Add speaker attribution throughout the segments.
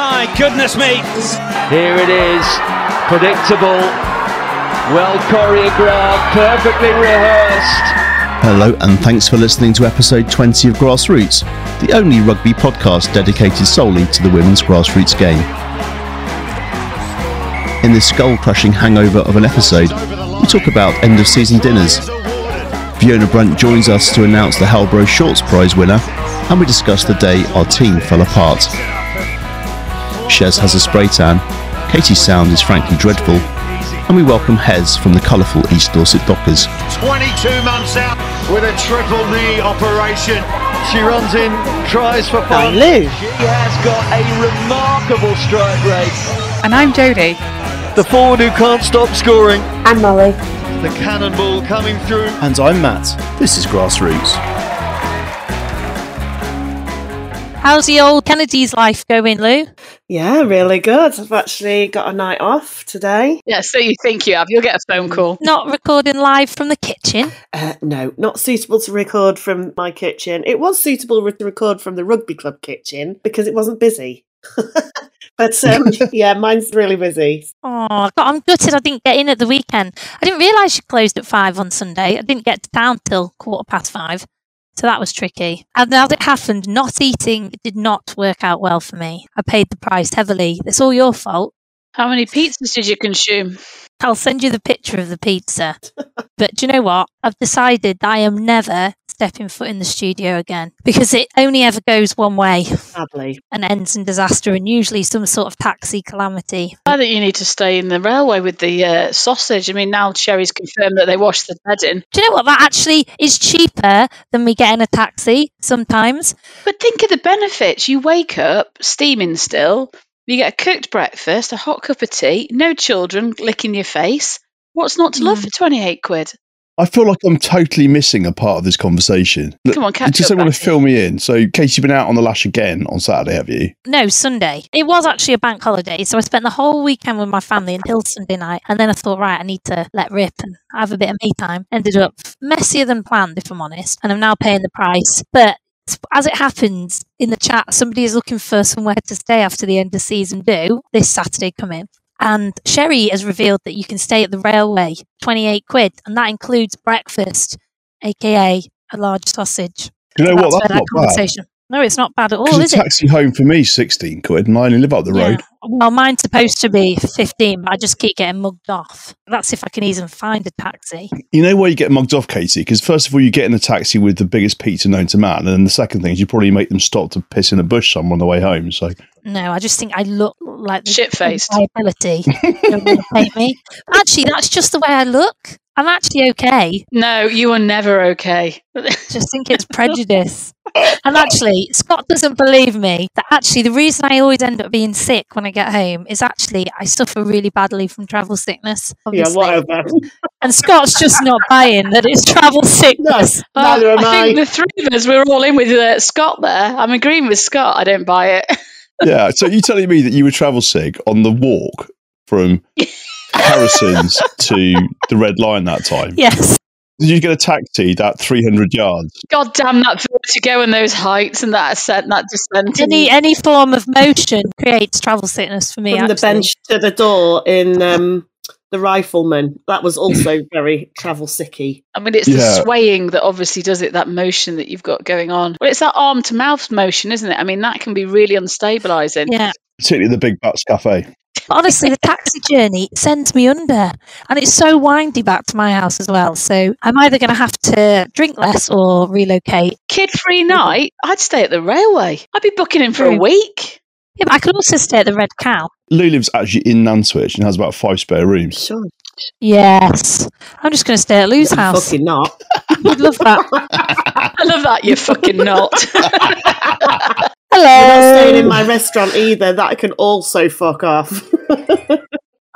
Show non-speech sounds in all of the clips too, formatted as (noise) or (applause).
Speaker 1: My goodness me.
Speaker 2: Here it is, predictable, well choreographed, perfectly rehearsed.
Speaker 3: Hello, and thanks for listening to episode 20 of Grassroots, the only rugby podcast dedicated solely to the women's grassroots game. In this skull crushing hangover of an episode, we talk about end of season dinners. Fiona Brunt joins us to announce the Halbro Shorts Prize winner, and we discuss the day our team fell apart. Shez has a spray tan, Katie's sound is frankly dreadful, and we welcome Hez from the colourful East Dorset Dockers.
Speaker 4: 22 months out with a triple knee operation. She runs in, tries for fun.
Speaker 5: Lou.
Speaker 2: She has got a remarkable strike rate.
Speaker 5: And I'm Jodie.
Speaker 4: The forward who can't stop scoring.
Speaker 6: I'm Molly.
Speaker 4: The cannonball coming through.
Speaker 3: And I'm Matt. This is Grassroots.
Speaker 7: How's the old Kennedy's life going, Lou?
Speaker 6: Yeah, really good. I've actually got a night off today.
Speaker 8: Yeah, so you think you have. You'll get a phone call.
Speaker 7: Not recording live from the kitchen.
Speaker 6: Uh, no, not suitable to record from my kitchen. It was suitable to record from the rugby club kitchen because it wasn't busy. (laughs) but um, (laughs) yeah, mine's really busy.
Speaker 7: Oh, I'm gutted I didn't get in at the weekend. I didn't realise you closed at five on Sunday. I didn't get to town till quarter past five. So that was tricky. And as it happened, not eating did not work out well for me. I paid the price heavily. It's all your fault.
Speaker 8: How many pizzas did you consume?
Speaker 7: I'll send you the picture of the pizza. but do you know what? I've decided that I am never stepping foot in the studio again because it only ever goes one way
Speaker 6: Sadly.
Speaker 7: and ends in disaster and usually some sort of taxi calamity.
Speaker 8: I think you need to stay in the railway with the uh, sausage. I mean, now Sherry's confirmed that they wash the bed in.
Speaker 7: Do you know what? That actually is cheaper than me getting a taxi sometimes.
Speaker 8: But think of the benefits. You wake up steaming still. You get a cooked breakfast, a hot cup of tea, no children licking your face. What's not to love
Speaker 7: Mm.
Speaker 8: for 28 quid?
Speaker 3: I feel like I'm totally missing a part of this conversation. Look,
Speaker 8: Come on, catch
Speaker 3: Just
Speaker 8: up,
Speaker 3: want to
Speaker 8: Becky.
Speaker 3: fill me in. So, Casey, you've been out on the lash again on Saturday, have you?
Speaker 7: No, Sunday. It was actually a bank holiday, so I spent the whole weekend with my family until Sunday night. And then I thought, right, I need to let rip and have a bit of me time. Ended up messier than planned, if I'm honest. And I'm now paying the price. But as it happens in the chat, somebody is looking for somewhere to stay after the end of season do this Saturday coming. And Sherry has revealed that you can stay at the railway, 28 quid, and that includes breakfast, aka a large sausage.
Speaker 3: You know
Speaker 7: That's
Speaker 3: what? That's
Speaker 7: that
Speaker 3: not bad.
Speaker 7: No, it's not bad at all, is
Speaker 3: a
Speaker 7: it?
Speaker 3: taxi home for me 16 quid and I only live up the
Speaker 7: Yeah.
Speaker 3: Road.
Speaker 7: Well, mine's supposed to be 15, but I just keep getting mugged off. That's if I can even find a taxi.
Speaker 3: You know why you get mugged off, Katie? Because first of all, you get in a taxi with the biggest pizza known to man. And then the second thing is you probably make them stop to piss in a bush somewhere on the way home. So,
Speaker 7: No, I just think I look like the
Speaker 8: Shit-faced.
Speaker 7: liability. Don't want to paint me. Actually, that's just the way I look. I'm actually okay.
Speaker 8: No, you are never okay. (laughs)
Speaker 7: Just think it's prejudice. And actually, Scott doesn't believe me that actually the reason I always end up being sick when I get home is actually I suffer really badly from travel sickness.
Speaker 6: Yeah,
Speaker 7: Obviously.
Speaker 6: whatever.
Speaker 7: And Scott's just not buying that it's travel sickness.
Speaker 8: Uh,
Speaker 6: Neither am
Speaker 8: I
Speaker 6: I.
Speaker 8: think the three of us, we're all in with uh, Scott there. I'm agreeing with Scott. I don't buy it.
Speaker 3: yeah. So, you're telling me that you were travel sick on the walk from (laughs) Harrison's to the Red Line that time?
Speaker 7: Yes.
Speaker 3: Did you get a taxi that 300 yards?
Speaker 8: God damn that vertigo and those heights and that ascent, that descent.
Speaker 7: Any any form of motion creates travel sickness for me.
Speaker 6: From the bench to the door in um, The Rifleman. That was also very travel sicky.
Speaker 8: I mean, it's
Speaker 3: Yeah.
Speaker 8: the swaying that obviously does it, that motion that you've got going on. Well, it's that arm to mouth motion, isn't it? I mean, that can be really unstabilizing.
Speaker 7: Yeah.
Speaker 3: Particularly the Big Butts Cafe.
Speaker 7: But honestly, the taxi journey sends me under, and it's so windy back to my house as well. So I'm either going to have to drink less or relocate.
Speaker 8: Kid free night, I'd stay at the railway. I'd be booking in for a week.
Speaker 7: Yeah, but I could also stay at the Red Cow.
Speaker 3: Lou lives actually in Nantwich and has about five spare rooms.
Speaker 6: Sure.
Speaker 7: Yes, I'm just going to stay at Lou's house.
Speaker 6: Fucking not.
Speaker 7: I'd love that. (laughs)
Speaker 8: I love that, You're fucking not. (laughs)
Speaker 6: You're not staying in my restaurant either. That can also fuck off. (laughs)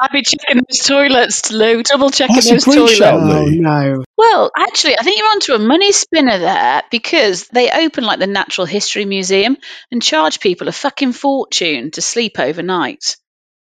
Speaker 8: I'd be checking those toilets, Lou, double checking
Speaker 3: That's
Speaker 8: those toilets.
Speaker 6: oh no.
Speaker 8: Well, actually, I think you're onto a money spinner there because they open like the Natural History Museum and charge people a fucking fortune to sleep overnight.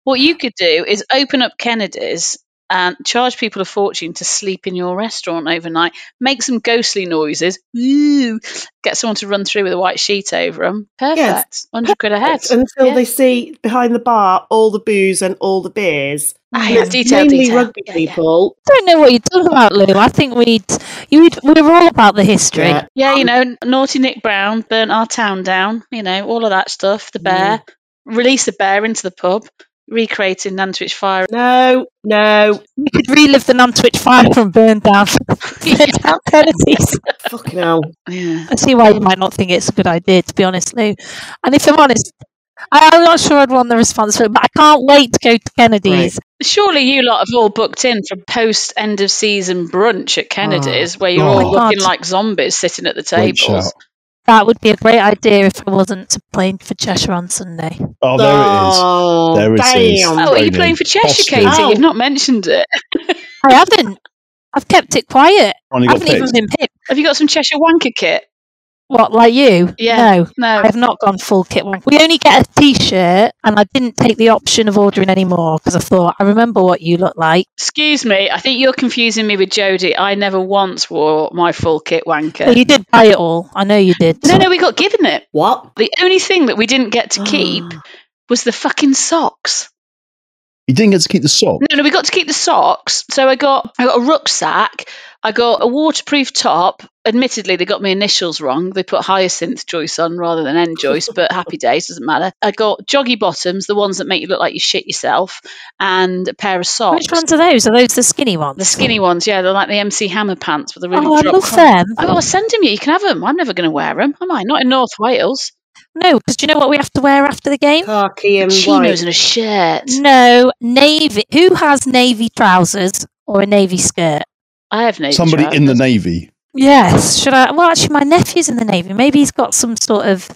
Speaker 8: What you could do is open up Kennedy's and charge people a fortune to sleep in your restaurant overnight, make some ghostly noises, woo, get someone to run through with a white sheet over them. Perfect. 100 quid a head.
Speaker 6: Until
Speaker 8: Yeah.
Speaker 6: they see behind the bar all the booze and all the beers.
Speaker 8: Ah,
Speaker 6: And
Speaker 8: yeah, detail,
Speaker 6: mainly
Speaker 8: detail.
Speaker 6: rugby
Speaker 8: Yeah, yeah.
Speaker 6: people.
Speaker 7: I don't know what you're talking about, Lou. I think we'd, you'd we were all about the history.
Speaker 6: Yeah.
Speaker 8: Yeah, you know, naughty Nick Brown burnt our town down, you know, all of that stuff. The bear, release the bear into the pub, recreating Nantwich Fire.
Speaker 6: No, no,
Speaker 7: We could relive the Nantwich fire from burn down, (laughs) burn down Kennedy's.
Speaker 6: fucking hell.
Speaker 8: Yeah.
Speaker 7: I see why you might not think it's a good idea, to be honest, Lou. And if I'm honest, I, I'm not sure I'd want the responsibility, but I can't wait to go to Kennedy's.
Speaker 8: Surely you lot have all booked in for post end of season brunch at Kennedy's oh, where you're
Speaker 3: Oh.
Speaker 8: all
Speaker 7: Oh
Speaker 8: looking
Speaker 7: God.
Speaker 8: like zombies sitting at the
Speaker 3: Great
Speaker 8: tables.
Speaker 3: Shout.
Speaker 7: That would be a great idea if I wasn't playing for Cheshire on Sunday.
Speaker 3: Oh, there
Speaker 6: Oh,
Speaker 3: There it is.
Speaker 6: damn.
Speaker 8: Oh, are you playing for Cheshire,
Speaker 3: Hostage.
Speaker 8: Katie?
Speaker 6: Oh.
Speaker 8: You've not mentioned it.
Speaker 7: I haven't. I've kept it quiet. I haven't even been picked.
Speaker 8: Have you got some Cheshire Wanker kit?
Speaker 7: What, like you?
Speaker 8: Yeah.
Speaker 7: No.
Speaker 8: No.
Speaker 7: I've not gone full kit wank. We only get a t-shirt, and I didn't take the option of ordering any more because I thought I remember what you look like.
Speaker 8: Excuse me, I think you're confusing me with Jodie. I never once wore my full kit
Speaker 7: So
Speaker 8: wanker.
Speaker 7: you did buy it all. I know you did.
Speaker 8: No, no, we got given it.
Speaker 6: What?
Speaker 8: The only thing that we didn't get to (gasps) keep was the fucking socks.
Speaker 3: You didn't get to keep the socks.
Speaker 8: No, no, we got to keep the socks. So I got I got a rucksack, I got a waterproof top. Admittedly, they got my initials wrong. They put Hyacinth Joyce on rather than N Joyce, but (laughs) happy days doesn't matter. I got joggy bottoms, the ones that make you look like you shit yourself, and a pair of socks.
Speaker 7: Which ones are those? Are those the skinny ones?
Speaker 8: The skinny ones, yeah, they're like the MC Hammer pants with the really
Speaker 7: Oh, I
Speaker 8: drop
Speaker 7: love
Speaker 8: collar.
Speaker 7: them.
Speaker 8: Oh, I'll send them you. You can have them. I'm never going to wear them, am I? Not in North Wales.
Speaker 7: No, because do you know what we have to wear after the game?
Speaker 6: Khaki and
Speaker 8: Chinos
Speaker 6: white.
Speaker 8: and a shirt.
Speaker 7: No, navy. Who has navy trousers or a navy skirt?
Speaker 8: I have no.
Speaker 3: Somebody in the navy.
Speaker 7: Yes. Should I? Well, actually, my nephew's in the navy. Maybe he's got some sort of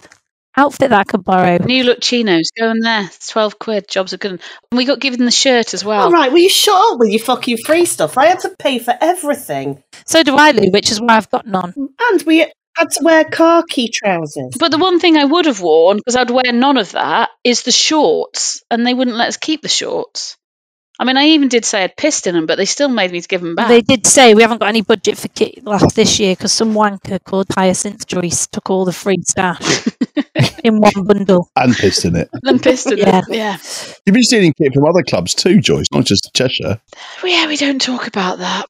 Speaker 7: outfit that I could borrow.
Speaker 8: New look chinos. Go in there. It's 12 quid. Jobs are good. And we got given the shirt as well.
Speaker 6: All right, will you shut up with your fucking free stuff? I had to pay for everything.
Speaker 7: So do I, Lou, which is why I've got none.
Speaker 6: And we had to wear khaki trousers.
Speaker 8: But the one thing I would have worn, because I'd wear none of that, is the shorts. And they wouldn't let us keep the shorts. I mean, I even did say I'd pissed in them, but they still made me give them back.
Speaker 7: They did say we haven't got any budget for kit last this year because some wanker called Hyacinth Joyce took all the free stash (laughs) in one bundle.
Speaker 3: And pissed in it.
Speaker 8: and pissed in
Speaker 7: Yeah.
Speaker 8: them. Yeah.
Speaker 3: You've been stealing kit from other clubs too, Joyce, not just Cheshire.
Speaker 8: Well, yeah, we don't talk about that.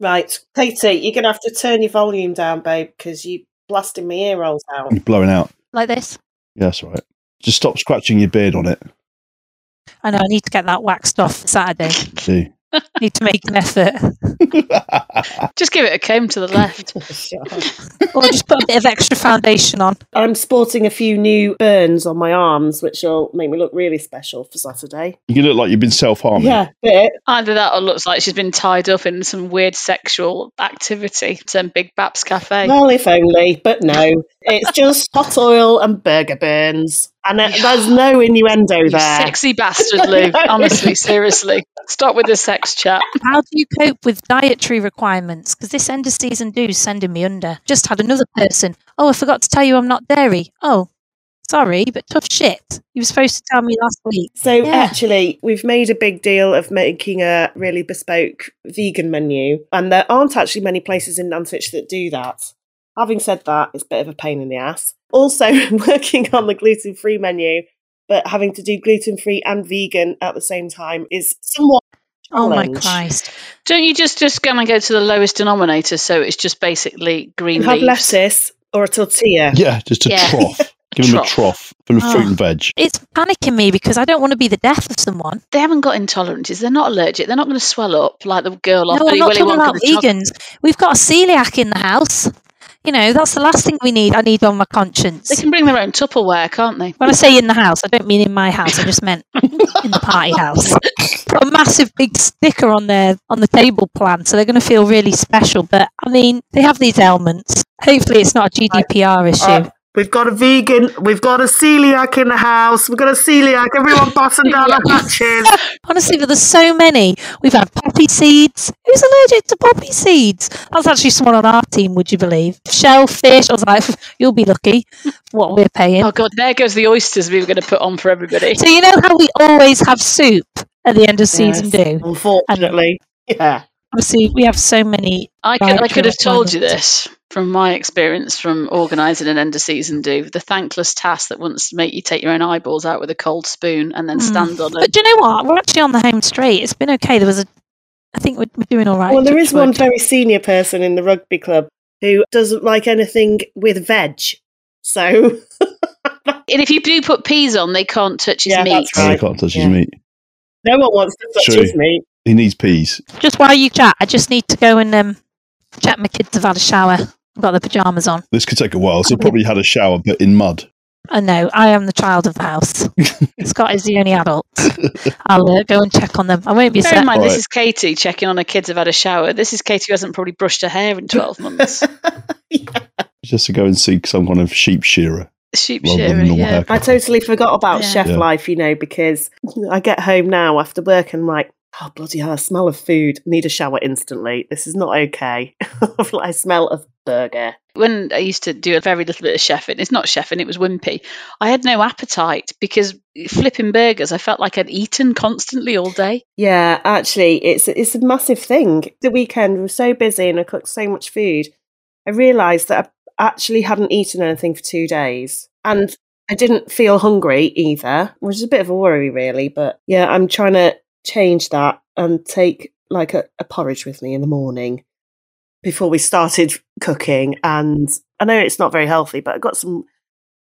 Speaker 6: Right, Katie, you're going to have to turn your volume down, babe, because you're blasting my ear rolls out.
Speaker 3: You're blowing out.
Speaker 7: Like this.
Speaker 3: Yeah, that's right. Just stop scratching your beard on it.
Speaker 7: I know I need to get that waxed off Saturday.
Speaker 3: See. (laughs)
Speaker 7: need to make an effort. (laughs)
Speaker 8: Just give it a comb to the left. (laughs)
Speaker 7: Or just put a bit of extra foundation on.
Speaker 6: I'm sporting a few new burns on my arms, which will make me look really special for Saturday.
Speaker 3: You look like you've been self harming.
Speaker 6: Yeah, bit.
Speaker 8: Either that or looks like she's been tied up in some weird sexual activity. Some Big Baps Cafe.
Speaker 6: Well, if only, but no. It's just hot oil and burger burns. And there- there's no innuendo
Speaker 8: You
Speaker 6: there.
Speaker 8: sexy bastard, Lou. Honestly, seriously. Stop with the sex chat.
Speaker 7: How do you cope with dietary requirements? Because this end of season do sending me under. Just had another person. Oh, I forgot to tell you I'm not dairy. Oh, sorry, but tough shit. You were supposed to tell me last week.
Speaker 6: So
Speaker 7: Yeah.
Speaker 6: actually, we've made a big deal of making a really bespoke vegan menu, and there aren't actually many places in Nantwich that do that. Having said that, it's a bit of a pain in the ass. Also, (laughs) working on the gluten-free menu, but having to do gluten-free and vegan at the same time is somewhat.
Speaker 7: Oh my. Christ.
Speaker 8: Don't you just just gonna go to the lowest denominator? So it's just basically green
Speaker 6: You have
Speaker 8: leaves.
Speaker 6: lettuce or a tortilla.
Speaker 3: Yeah, just a
Speaker 8: Yeah.
Speaker 3: trough. Give them a
Speaker 8: trough.
Speaker 3: trough full of fruit
Speaker 7: Oh.
Speaker 3: and veg.
Speaker 7: It's panicking me because I don't want to be the death of someone.
Speaker 8: They haven't got intolerances. They're not allergic. They're not going to swell up like the girl off
Speaker 7: no, I'm
Speaker 8: Willy
Speaker 7: not talking about
Speaker 8: the Chocolate-
Speaker 7: vegans. We've got a celiac in the house. You know, that's the last thing we need. I need on my conscience.
Speaker 8: They can bring their own Tupperware, can't they?
Speaker 7: When I say in the house, I don't mean in my house. I just meant in the party house. (laughs) Put a massive big sticker on their on the table plan, so they're going to feel really special. But I mean, they have these ailments. Hopefully, it's not a GDPR issue.
Speaker 6: Uh, we've got a vegan, we've got a celiac in the house, we've got a celiac, everyone button down the hatches. (laughs)
Speaker 7: Honestly, but there's so many. We've had poppy seeds. Who's allergic to poppy seeds? That's actually someone on our team. Would you believe? Shellfish. I was like, (laughs) you'll be lucky. What we're paying.
Speaker 8: Oh god, there goes the oysters we were going to put on for everybody.
Speaker 7: So you know how we always have soup at the end of season
Speaker 6: Yes,
Speaker 7: do.
Speaker 6: Unfortunately. Yeah.
Speaker 7: Obviously, we have so many.
Speaker 8: I could, I could have told you this from my experience from organising an end of season do. The thankless task that wants to make you take your own eyeballs out with a cold spoon and then
Speaker 7: Mm.
Speaker 8: stand on it.
Speaker 7: But do you know what? We're actually on the home straight. It's been okay. There was a. I think we're, we're doing all right.
Speaker 6: well, there is one
Speaker 7: wood.
Speaker 6: very senior person in the rugby club who doesn't like anything with veg. So, (laughs)
Speaker 8: And if you do put peas on, they can't touch his
Speaker 6: Yeah,
Speaker 8: meat.
Speaker 6: that's right.
Speaker 3: he can't touch
Speaker 6: Yeah.
Speaker 3: his meat.
Speaker 6: no one wants to touch
Speaker 3: True.
Speaker 6: his meat.
Speaker 3: He needs peas.
Speaker 7: Just while you chat, I just need to go and um, check my kids have had a shower. I've got their pajamas on.
Speaker 3: This could take a while. So probably had a shower, but in mud.
Speaker 7: I know I am the child of the house. (laughs) Scott is the only adult. I'll uh, go and check on them. I won't be
Speaker 8: Bear in
Speaker 7: set.
Speaker 8: mind, this
Speaker 3: Right.
Speaker 8: is Katie checking on her kids have had a shower. This is Katie who hasn't probably brushed her hair in 12 months. (laughs)
Speaker 3: Just to go and see some kind of sheep shearer
Speaker 8: Sheep
Speaker 3: rather
Speaker 8: shearing, yeah.
Speaker 3: haircut.
Speaker 6: I totally forgot about
Speaker 8: Yeah.
Speaker 6: chef
Speaker 3: Yeah.
Speaker 6: life, you know, because I get home now after work and I'm like, oh, bloody hell, I smell of food. Need a shower instantly. This is not okay. (laughs) I smell of burger.
Speaker 8: When I used to do a very little bit of chefing, it's not chefing, it was wimpy. I had no appetite because flipping burgers, I felt like I'd eaten constantly all day.
Speaker 6: Yeah, actually, it's it's a massive thing. The weekend we were so busy and I cooked so much food. I realised that I actually hadn't eaten anything for two days, and I didn't feel hungry either, which is a bit of a worry, really. But yeah, I'm trying to change that and take like a, a porridge with me in the morning before we started cooking. And I know it's not very healthy, but I got some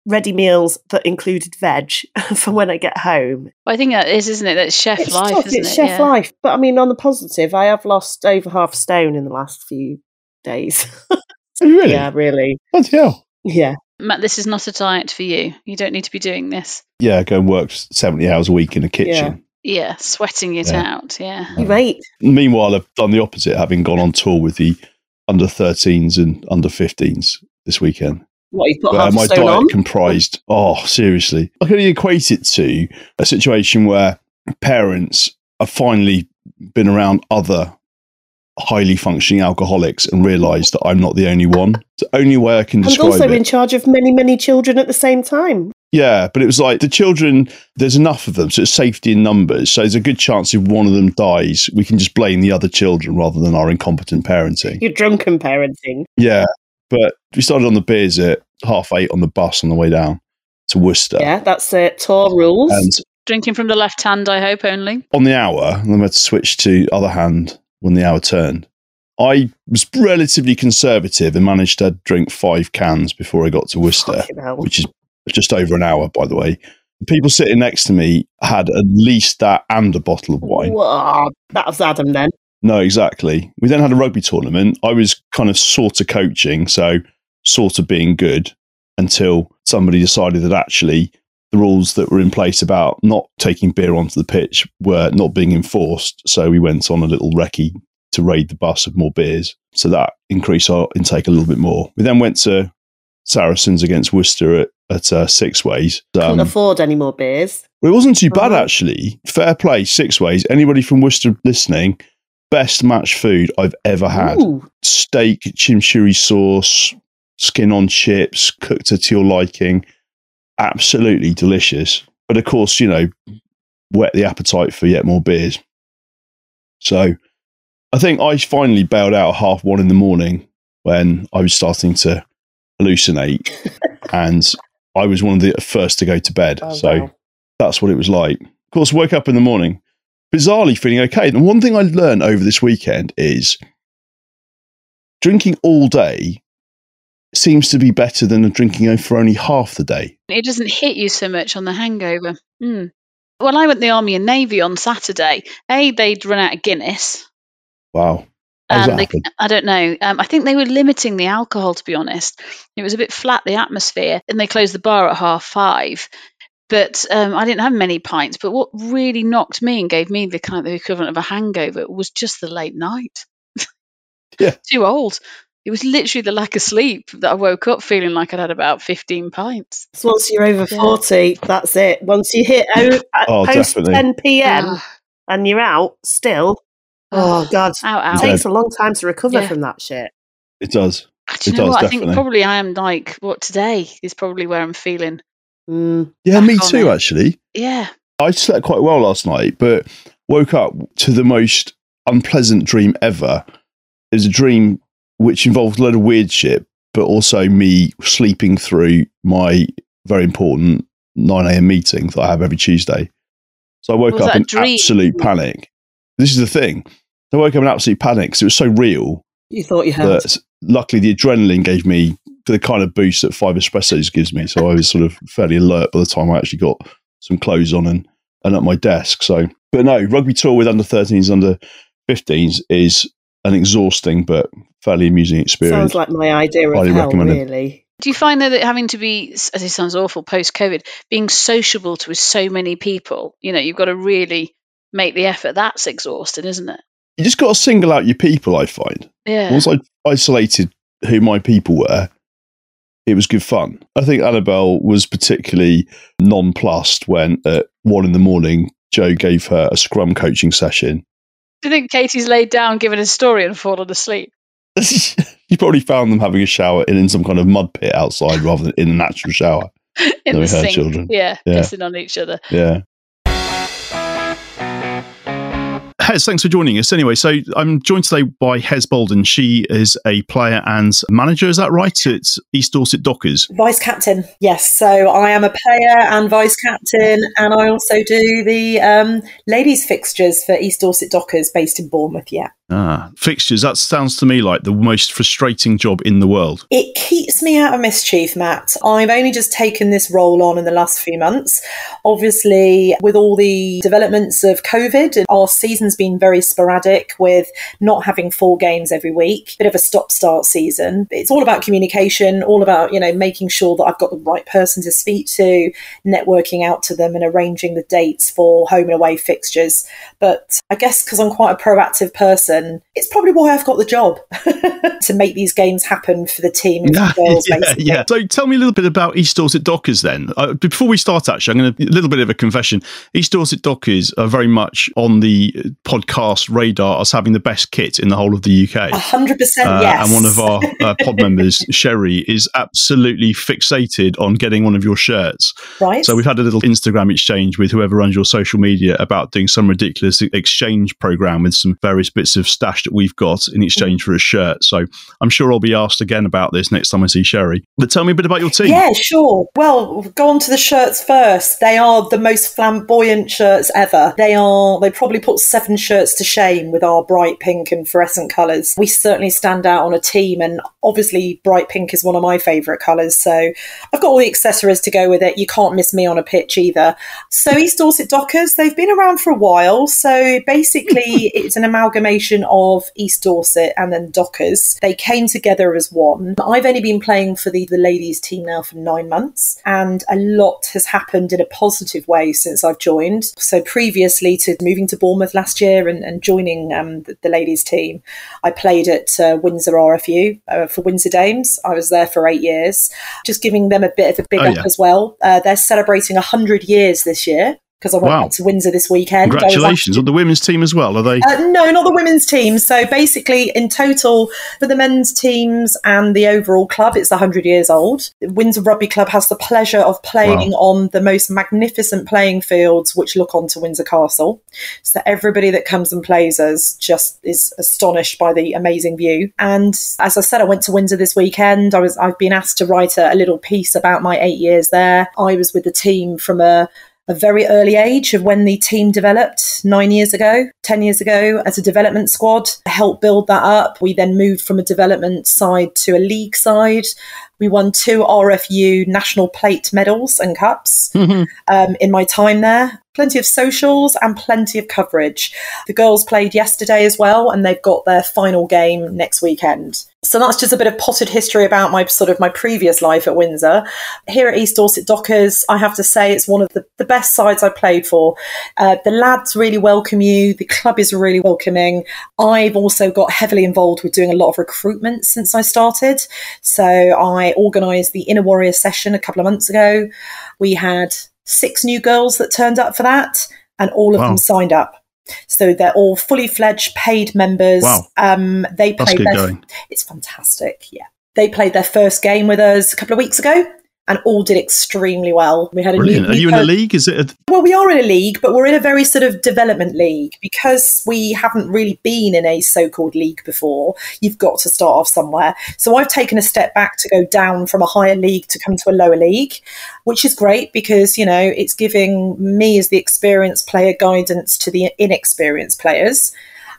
Speaker 6: ready meals that included veg (laughs) for when I get home.
Speaker 8: But I think that is, isn't it? That's chef
Speaker 6: It's
Speaker 8: life,
Speaker 6: tough,
Speaker 8: isn't
Speaker 6: it's
Speaker 8: it?
Speaker 6: chef
Speaker 8: Yeah.
Speaker 6: life. But I mean, on the positive, I have lost over half a stone in the last few days. (laughs)
Speaker 3: Oh, really?
Speaker 6: yeah, really.
Speaker 3: Bloody hell.
Speaker 6: Yeah.
Speaker 8: Matt, this is not a diet for you. You don't need to be doing this.
Speaker 3: Yeah, go and work 70 hours a week in a kitchen.
Speaker 8: Yeah, sweating it
Speaker 3: Yeah.
Speaker 8: out. Yeah.
Speaker 6: You mate.
Speaker 3: Meanwhile, I've done the opposite, having gone on tour with the under 13s and under 15s this weekend.
Speaker 6: What, you put
Speaker 3: where my
Speaker 6: a
Speaker 3: diet
Speaker 6: on?
Speaker 3: comprised, oh, seriously. I can only equate it to a situation where parents have finally been around other highly functioning alcoholics and realised that I'm not the only one. It's the only way I can
Speaker 6: and
Speaker 3: describe
Speaker 6: also
Speaker 3: it.
Speaker 6: in charge of many, many children at the same time.
Speaker 3: Yeah, but it was like the children, there's enough of them, so it's safety in numbers. So there's a good chance if one of them dies, we can just blame the other children rather than our incompetent parenting.
Speaker 6: You're drunken parenting.
Speaker 3: Yeah, but we started on the beers at half eight on the bus on the way down to Worcester.
Speaker 6: Yeah, that's uh, tour rules.
Speaker 3: And
Speaker 8: Drinking from the left hand, I hope only.
Speaker 3: on the hour, and then we had to switch to other hand when the hour turned. I was relatively conservative and managed to drink five cans before I got to Worcester, which is just over an hour, by the way. The people sitting next to me had at least that and a bottle of wine.
Speaker 6: Whoa, that was Adam then.
Speaker 3: No, exactly. We then had a rugby tournament. I was kind of sort of coaching, so sort of being good until somebody decided that actually the rules that were in place about not taking beer onto the pitch were not being enforced. So we went on a little recce to raid the bus of more beers. So that increased our intake a little bit more. We then went to Saracens against Worcester at, at uh, Sixways.
Speaker 6: Couldn't
Speaker 3: Um,
Speaker 6: afford any more beers.
Speaker 3: well, it wasn't too bad
Speaker 6: Right.
Speaker 3: actually. Fair play, Sixways. Anybody from Worcester listening, best match food I've ever had.
Speaker 6: Ooh,
Speaker 3: Steak, chimichurri sauce, skin on chips, cooked to your liking. Absolutely delicious. But of course, you know, whet the appetite for yet more beers. So I think I finally bailed out at half one in the morning when I was starting to hallucinate. (laughs) and I was one of the first to go to bed.
Speaker 6: oh,
Speaker 3: so
Speaker 6: wow.
Speaker 3: that's what it was like. Of course, woke up in the morning, bizarrely feeling okay. And one thing I learned over this weekend is drinking all day seems to be better than drinking for only half the day.
Speaker 8: It doesn't hit you so much on the hangover. Hmm. Well, I went the Army and Navy on Saturday. A, they'd run out of Guinness.
Speaker 3: Wow. How does
Speaker 8: they. I don't know. Um, I think they were limiting the alcohol, to be honest. It was a bit flat, the atmosphere, and they closed the bar at half five. But um, I didn't have many pints. But what really knocked me and gave me the kind of the equivalent of a hangover was just the late night. (laughs)
Speaker 3: Yeah.
Speaker 8: Too old. It was literally the lack of sleep that I woke up feeling like I'd had about 15 pints.
Speaker 6: So once you're over
Speaker 8: Yeah.
Speaker 6: 40, that's it. Once you hit o-
Speaker 3: Oh,
Speaker 6: post
Speaker 3: definitely.
Speaker 6: 10 p.m.
Speaker 8: Ah,
Speaker 6: and you're out still, oh, God.
Speaker 8: out,
Speaker 6: It takes a long time to recover
Speaker 8: Yeah.
Speaker 6: from that shit.
Speaker 3: It does.
Speaker 8: Do you
Speaker 3: It
Speaker 8: know
Speaker 3: does,
Speaker 8: what? I think probably I am like, what, today is probably where I'm feeling.
Speaker 6: Mm.
Speaker 3: Yeah, me too,
Speaker 8: it.
Speaker 3: actually.
Speaker 8: Yeah.
Speaker 3: I slept quite well last night, but woke up to the most unpleasant dream ever. It was a dream which involved a lot of weird shit, but also me sleeping through my very important 9 a.m. meeting that I have every Tuesday. So I woke up in
Speaker 8: dream?
Speaker 3: absolute panic. This is the thing. I woke up in absolute panic because it was so real
Speaker 1: You thought you had.
Speaker 3: that luckily the adrenaline gave me the kind of boost that five espressos gives me. So I was sort of fairly alert by the time I actually got some clothes on and, and at my desk. So, but no, rugby tour with under 13s, under 15s is an exhausting but fairly amusing experience.
Speaker 6: Sounds like my idea of
Speaker 3: Highly
Speaker 6: hell,
Speaker 3: recommended.
Speaker 6: really.
Speaker 8: Do you find though that having to be, as it sounds awful, post COVID, being sociable to so many people, you know, you've got to really make the effort. That's exhausting, isn't it?
Speaker 3: You just got to single out your people, I find.
Speaker 8: Yeah.
Speaker 3: Once I isolated who my people were, it was good fun. I think Annabelle was particularly nonplussed when at one in the morning, Joe gave her a scrum coaching session.
Speaker 8: Do you think Katie's laid down, given a story, and fallen asleep? (laughs)
Speaker 3: you probably found them having a shower in, in some kind of mud pit outside rather than in a natural shower. (laughs)
Speaker 8: in the sink.
Speaker 3: children.
Speaker 8: Yeah,
Speaker 3: Yeah.
Speaker 8: pissing on each other.
Speaker 3: Yeah. Hez, thanks for joining us. Anyway, so I'm joined today by Hez Bolden. She is a player and manager, is that right? It's East Dorset Dockers.
Speaker 1: Vice captain, yes. So I am a player and vice captain, and I also do the um, ladies' fixtures for East Dorset Dockers based in Bournemouth. Yeah,
Speaker 3: Ah, fixtures. That sounds to me like the most frustrating job in the world.
Speaker 1: it keeps me out of mischief, Matt. I've only just taken this role on in the last few months. Obviously, with all the developments of COVID, our season's been very sporadic with not having four games every week. Bit of a stop-start season. It's all about communication, all about you know making sure that I've got the right person to speak to, networking out to them, and arranging the dates for home and away fixtures. But I guess because I'm quite a proactive person, it's probably why I've got the job (laughs) to make these games happen for the team and (laughs) for the girls,
Speaker 3: yeah,
Speaker 1: basically.
Speaker 3: yeah. So tell me a little bit about East Dorset Dockers then. Uh, before we start, actually, I'm going to a little bit of a confession. East Dorset Dockers are very much on the podcast radar as having the best kit in the whole of the UK.
Speaker 1: A hundred percent,
Speaker 3: Uh,
Speaker 1: yes.
Speaker 3: And one of our uh, (laughs) pod members, Sherry, is absolutely fixated on getting one of your shirts.
Speaker 1: right.
Speaker 3: So we've had a little Instagram exchange with whoever runs your social media about doing some ridiculous exchange program with some various bits of stash that we've got in exchange for a shirt. So I'm sure I'll be asked again about this next time I see Sherry. But tell me a bit about your team.
Speaker 1: Yeah, sure. Well, go on to the shirts first. They are the most flamboyant shirts ever. They are, they probably put seven shirts to shame with our bright pink and fluorescent colours. We certainly stand out on a team, and obviously, bright pink is one of my favourite colours. So I've got all the accessories to go with it. You can't miss me on a pitch either. So, East Dorset Dockers, they've been around for a while. So, basically, (laughs) it's an amalgamation of East Dorset and then Dockers. They came together as one. I've only been playing for the, the ladies' team now for nine months, and a lot has happened in a positive way since I've joined. So, previously to moving to Bournemouth last year and, and joining um, the, the ladies' team, I played at uh, Windsor RFU uh, for Windsor Dames. I was there for eight years, just giving them a bit of a big
Speaker 3: Oh,
Speaker 1: up
Speaker 3: yeah.
Speaker 1: as well. Uh, they're celebrating 100 years this year because I went
Speaker 3: Wow.
Speaker 1: to Windsor this weekend.
Speaker 3: Congratulations on the women's team as well. Are they?
Speaker 1: uh, no, not the women's team. So basically, in total, for the men's teams and the overall club, it's 100 years old. Windsor Rugby Club has the pleasure of playing on the most magnificent playing fields which look onto Windsor Castle. So everybody that comes and plays us just is astonished by the amazing view. And as I said, I went to Windsor this weekend. I was I've been asked to write a, a little piece about my eight years there. I was with the team from a a very early age of when the team developed nine years ago, 10 years ago as a development squad, helped build that up. We then moved from a development side to a league side. We won two RFU national plate medals and cups um, in my time there. Plenty of socials and plenty of coverage. The girls played yesterday as well, and they've got their final game next weekend. So that's just a bit of potted history about my sort of my previous life at Windsor. Here at East Dorset Dockers, I have to say it's one of the, the best sides I've played for. Uh, the lads really welcome you. The club is really welcoming. I've also got heavily involved with doing a lot of recruitment since I started. So I organised the Inner Warrior session a couple of months ago. We had six new girls that turned up for that, and all of
Speaker 3: Wow.
Speaker 1: them signed up. So they're all fully fledged paid members.
Speaker 3: Wow.
Speaker 1: Um, they
Speaker 3: That's
Speaker 1: played
Speaker 3: good
Speaker 1: their
Speaker 3: going.
Speaker 1: it's fantastic. Yeah. They played their first game with us a couple of weeks ago and all did extremely well. We had a
Speaker 3: Brilliant.
Speaker 1: new.
Speaker 3: Are you in a league? Is it? A,
Speaker 1: Well, we are in a league, but we're in a very sort of development league because we haven't really been in a so called league before. You've got to start off somewhere. So I've taken a step back to go down from a higher league to come to a lower league, which is great because, you know, it's giving me as the experienced player guidance to the inexperienced players.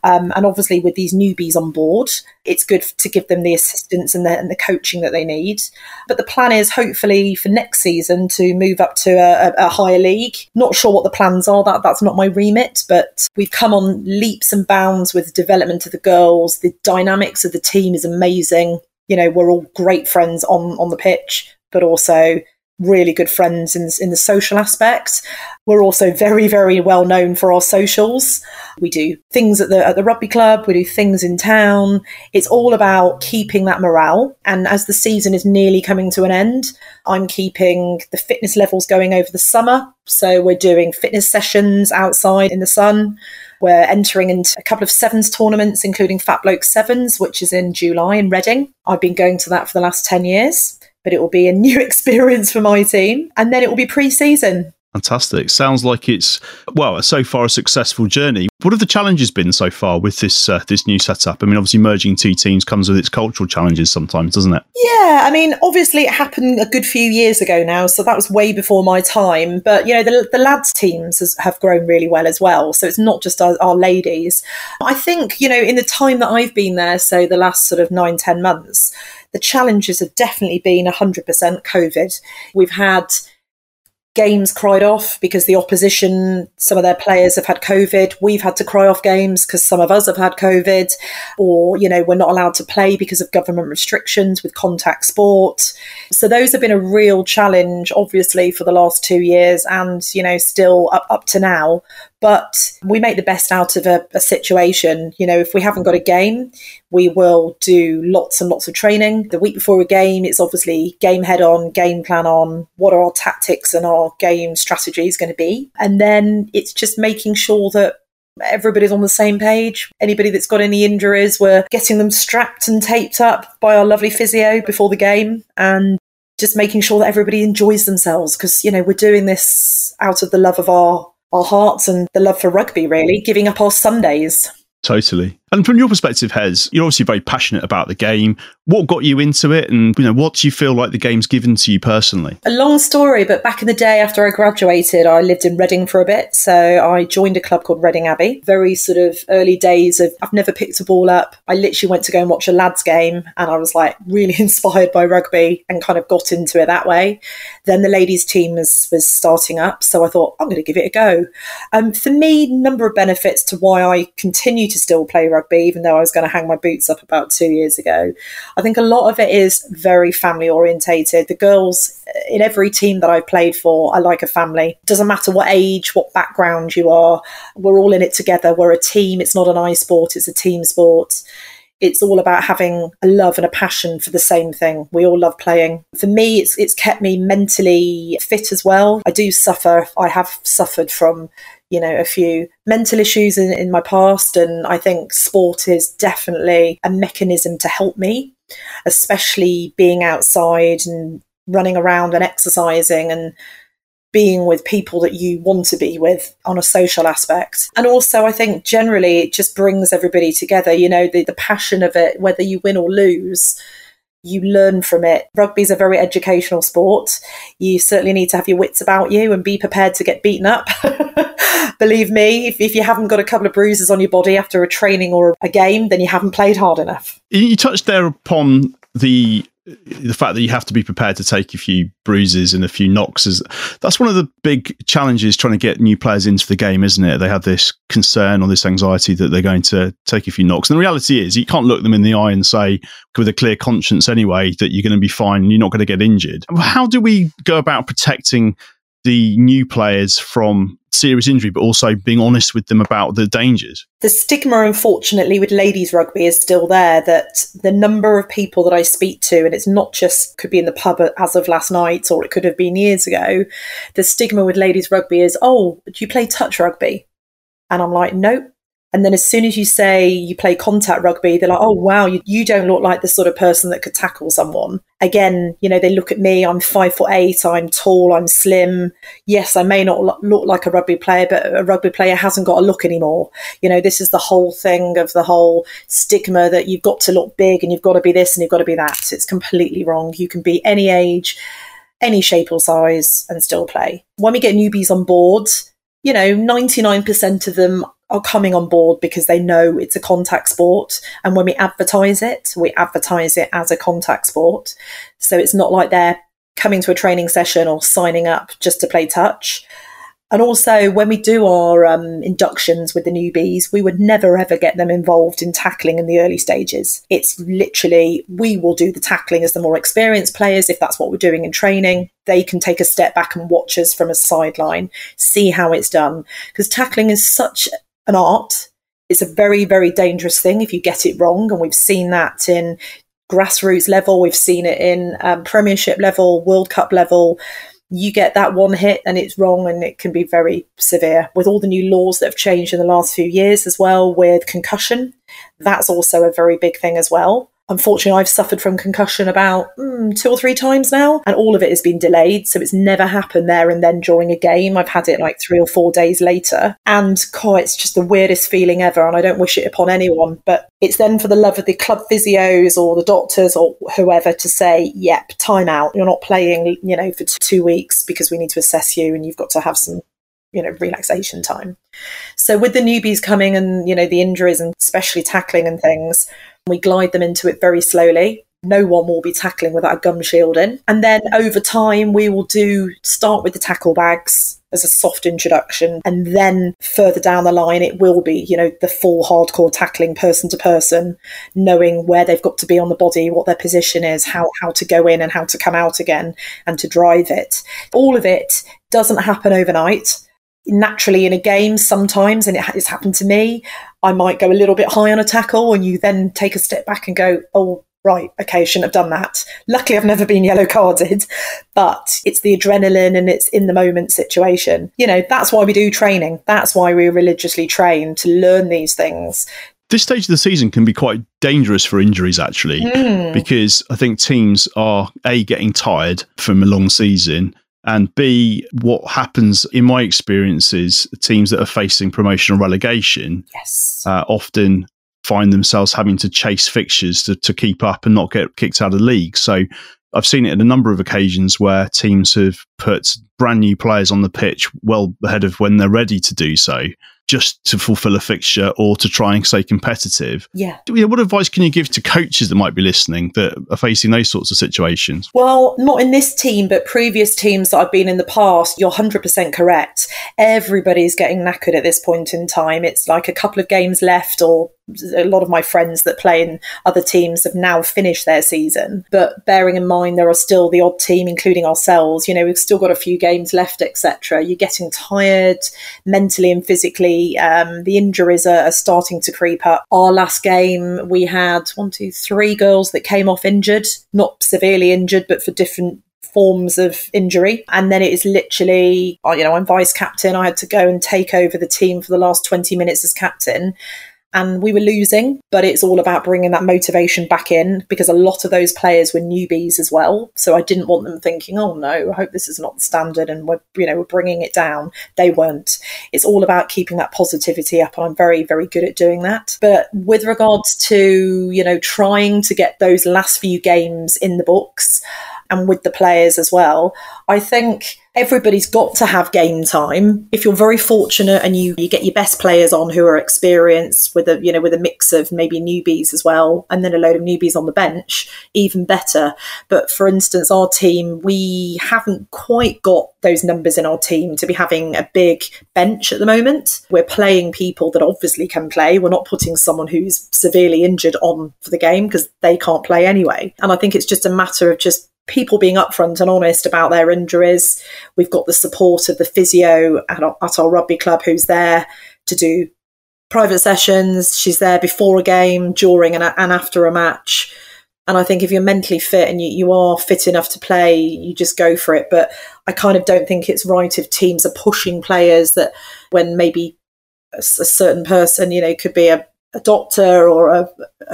Speaker 1: Um, and obviously, with these newbies on board, it's good to give them the assistance and the, and the coaching that they need. But the plan is hopefully for next season to move up to a, a, higher league. Not sure what the plans are. That that's not my remit, but we've come on leaps and bounds with development of the girls. The dynamics of the team is amazing. You know, we're all great friends on on the pitch, but also really good friends in, in the social aspect. We're also very, very well known for our socials. We do things at the, at the rugby club, we do things in town. It's all about keeping that morale. And as the season is nearly coming to an end, I'm keeping the fitness levels going over the summer. So we're doing fitness sessions outside in the sun. We're entering into a couple of sevens tournaments, including Fat Bloke Sevens, which is in July in Reading. I've been going to that for the last 10 years but it will be a new (laughs) experience for my team. And then it will be pre season.
Speaker 3: Fantastic. Sounds like it's well so far a successful journey. What have the challenges been so far with this uh, this new setup? I mean, obviously merging two teams comes with its cultural challenges sometimes, doesn't it?
Speaker 1: Yeah, I mean, obviously it happened a good few years ago now, so that was way before my time. But you know, the, the lads teams has, have grown really well as well. So it's not just our, our ladies. I think you know, in the time that I've been there, so the last sort of nine ten months, the challenges have definitely been 100% COVID. We've had games cried off because the opposition, some of their players have had COVID. We've had to cry off games because some of us have had COVID, or, you know, we're not allowed to play because of government restrictions with contact sport. So those have been a real challenge, obviously, for the last two years and, you know, still up, up to now. But we make the best out of a, a situation. You know, if we haven't got a game, we will do lots and lots of training. The week before a game, it's obviously game head on, game plan on, what are our tactics and our game strategies going to be? And then it's just making sure that everybody's on the same page. Anybody that's got any injuries, we're getting them strapped and taped up by our lovely physio before the game and just making sure that everybody enjoys themselves because, you know, we're doing this out of the love of our our hearts and the love for rugby, really, giving up our Sundays.
Speaker 3: Totally. And from your perspective, Hez, you're obviously very passionate about the game. What got you into it, and you know, what do you feel like the game's given to you personally?
Speaker 1: A long story, but back in the day after I graduated, I lived in Reading for a bit. So I joined a club called Reading Abbey. Very sort of early days of I've never picked a ball up. I literally went to go and watch a lads game, and I was like really (laughs) inspired by rugby and kind of got into it that way. Then the ladies' team was was starting up, so I thought I'm going to give it a go. Um, for me, number of benefits to why I continue to still play rugby even though I was going to hang my boots up about two years ago. I think a lot of it is very family orientated. The girls in every team that I've played for, I like a family. Doesn't matter what age, what background you are, we're all in it together. We're a team. It's not an eye sport, it's a team sport it's all about having a love and a passion for the same thing. We all love playing. For me, it's it's kept me mentally fit as well. I do suffer. I have suffered from you know a few mental issues in, in my past and i think sport is definitely a mechanism to help me especially being outside and running around and exercising and being with people that you want to be with on a social aspect. And also, I think generally it just brings everybody together. You know, the, the passion of it, whether you win or lose, you learn from it. Rugby is a very educational sport. You certainly need to have your wits about you and be prepared to get beaten up. (laughs) Believe me, if, if you haven't got a couple of bruises on your body after a training or a game, then you haven't played hard enough.
Speaker 3: You touched there upon the the fact that you have to be prepared to take a few bruises and a few knocks is that's one of the big challenges trying to get new players into the game isn't it? They have this concern or this anxiety that they're going to take a few knocks. And the reality is you can't look them in the eye and say with a clear conscience anyway that you're going to be fine and you're not going to get injured. How do we go about protecting the new players from serious injury, but also being honest with them about the dangers.
Speaker 1: The stigma, unfortunately, with ladies rugby is still there that the number of people that I speak to, and it's not just could be in the pub as of last night or it could have been years ago, the stigma with ladies rugby is, oh, do you play touch rugby? And I'm like, nope. And then as soon as you say you play contact rugby, they're like, oh, wow, you, you don't look like the sort of person that could tackle someone. Again, you know, they look at me, I'm five foot eight, I'm tall, I'm slim. Yes, I may not look like a rugby player, but a rugby player hasn't got a look anymore. You know, this is the whole thing of the whole stigma that you've got to look big and you've got to be this and you've got to be that. It's completely wrong. You can be any age, any shape or size and still play. When we get newbies on board, you know, 99% of them are coming on board because they know it's a contact sport. And when we advertise it, we advertise it as a contact sport. So it's not like they're coming to a training session or signing up just to play touch. And also, when we do our um, inductions with the newbies, we would never ever get them involved in tackling in the early stages. It's literally, we will do the tackling as the more experienced players, if that's what we're doing in training. They can take a step back and watch us from a sideline, see how it's done. Because tackling is such an art. It's a very, very dangerous thing if you get it wrong. And we've seen that in grassroots level, we've seen it in um, Premiership level, World Cup level. You get that one hit and it's wrong, and it can be very severe. With all the new laws that have changed in the last few years as well, with concussion, that's also a very big thing as well. Unfortunately, I've suffered from concussion about mm, two or three times now, and all of it has been delayed. So it's never happened there and then during a game. I've had it like three or four days later. And God, it's just the weirdest feeling ever. And I don't wish it upon anyone. But it's then for the love of the club physios or the doctors or whoever to say, yep, time out. You're not playing, you know, for two weeks because we need to assess you and you've got to have some you know relaxation time so with the newbies coming and you know the injuries and especially tackling and things we glide them into it very slowly. No one will be tackling without a gum shield in. And then over time, we will do start with the tackle bags as a soft introduction. And then further down the line, it will be, you know, the full hardcore tackling person to person, knowing where they've got to be on the body, what their position is, how, how to go in and how to come out again and to drive it. All of it doesn't happen overnight naturally in a game sometimes, and it's happened to me, I might go a little bit high on a tackle and you then take a step back and go, oh, right, okay, I shouldn't have done that. Luckily, I've never been yellow carded, but it's the adrenaline and it's in the moment situation. You know, that's why we do training. That's why we religiously train to learn these things.
Speaker 3: This stage of the season can be quite dangerous for injuries, actually, mm. because I think teams are A, getting tired from a long season and B, what happens in my experience is teams that are facing promotion or relegation
Speaker 1: yes.
Speaker 3: uh, often find themselves having to chase fixtures to, to keep up and not get kicked out of the league. So I've seen it in a number of occasions where teams have put brand new players on the pitch well ahead of when they're ready to do so just to fulfill a fixture or to try and stay competitive.
Speaker 1: Yeah.
Speaker 3: What advice can you give to coaches that might be listening that are facing those sorts of situations?
Speaker 1: Well, not in this team, but previous teams that I've been in the past, you're 100% correct. Everybody's getting knackered at this point in time. It's like a couple of games left or a lot of my friends that play in other teams have now finished their season. But bearing in mind there are still the odd team, including ourselves, you know, we've still got a few games left, etc. You're getting tired mentally and physically. Um, the injuries are, are starting to creep up. Our last game, we had one, two, three girls that came off injured, not severely injured, but for different forms of injury. And then it is literally, you know, I'm vice captain. I had to go and take over the team for the last 20 minutes as captain and we were losing, but it's all about bringing that motivation back in because a lot of those players were newbies as well. So I didn't want them thinking, "Oh no, I hope this is not the standard," and we're you know we're bringing it down. They weren't. It's all about keeping that positivity up, and I'm very very good at doing that. But with regards to you know trying to get those last few games in the books and with the players as well, I think everybody's got to have game time. If you're very fortunate and you, you get your best players on who are experienced with a you know with a mix of maybe newbies as well, and then a load of newbies on the bench, even better. But for instance, our team we haven't quite got those numbers in our team to be having a big bench at the moment. We're playing people that obviously can play. We're not putting someone who's severely injured on for the game because they can't play anyway. And I think it's just a matter of just people being upfront and honest about their injuries. We've got the support of the physio at our, at our rugby club who's there to do private sessions. She's there before a game, during, and, and after a match. And I think if you're mentally fit and you, you are fit enough to play, you just go for it. But I kind of don't think it's right if teams are pushing players that when maybe a certain person, you know, could be a, a doctor or a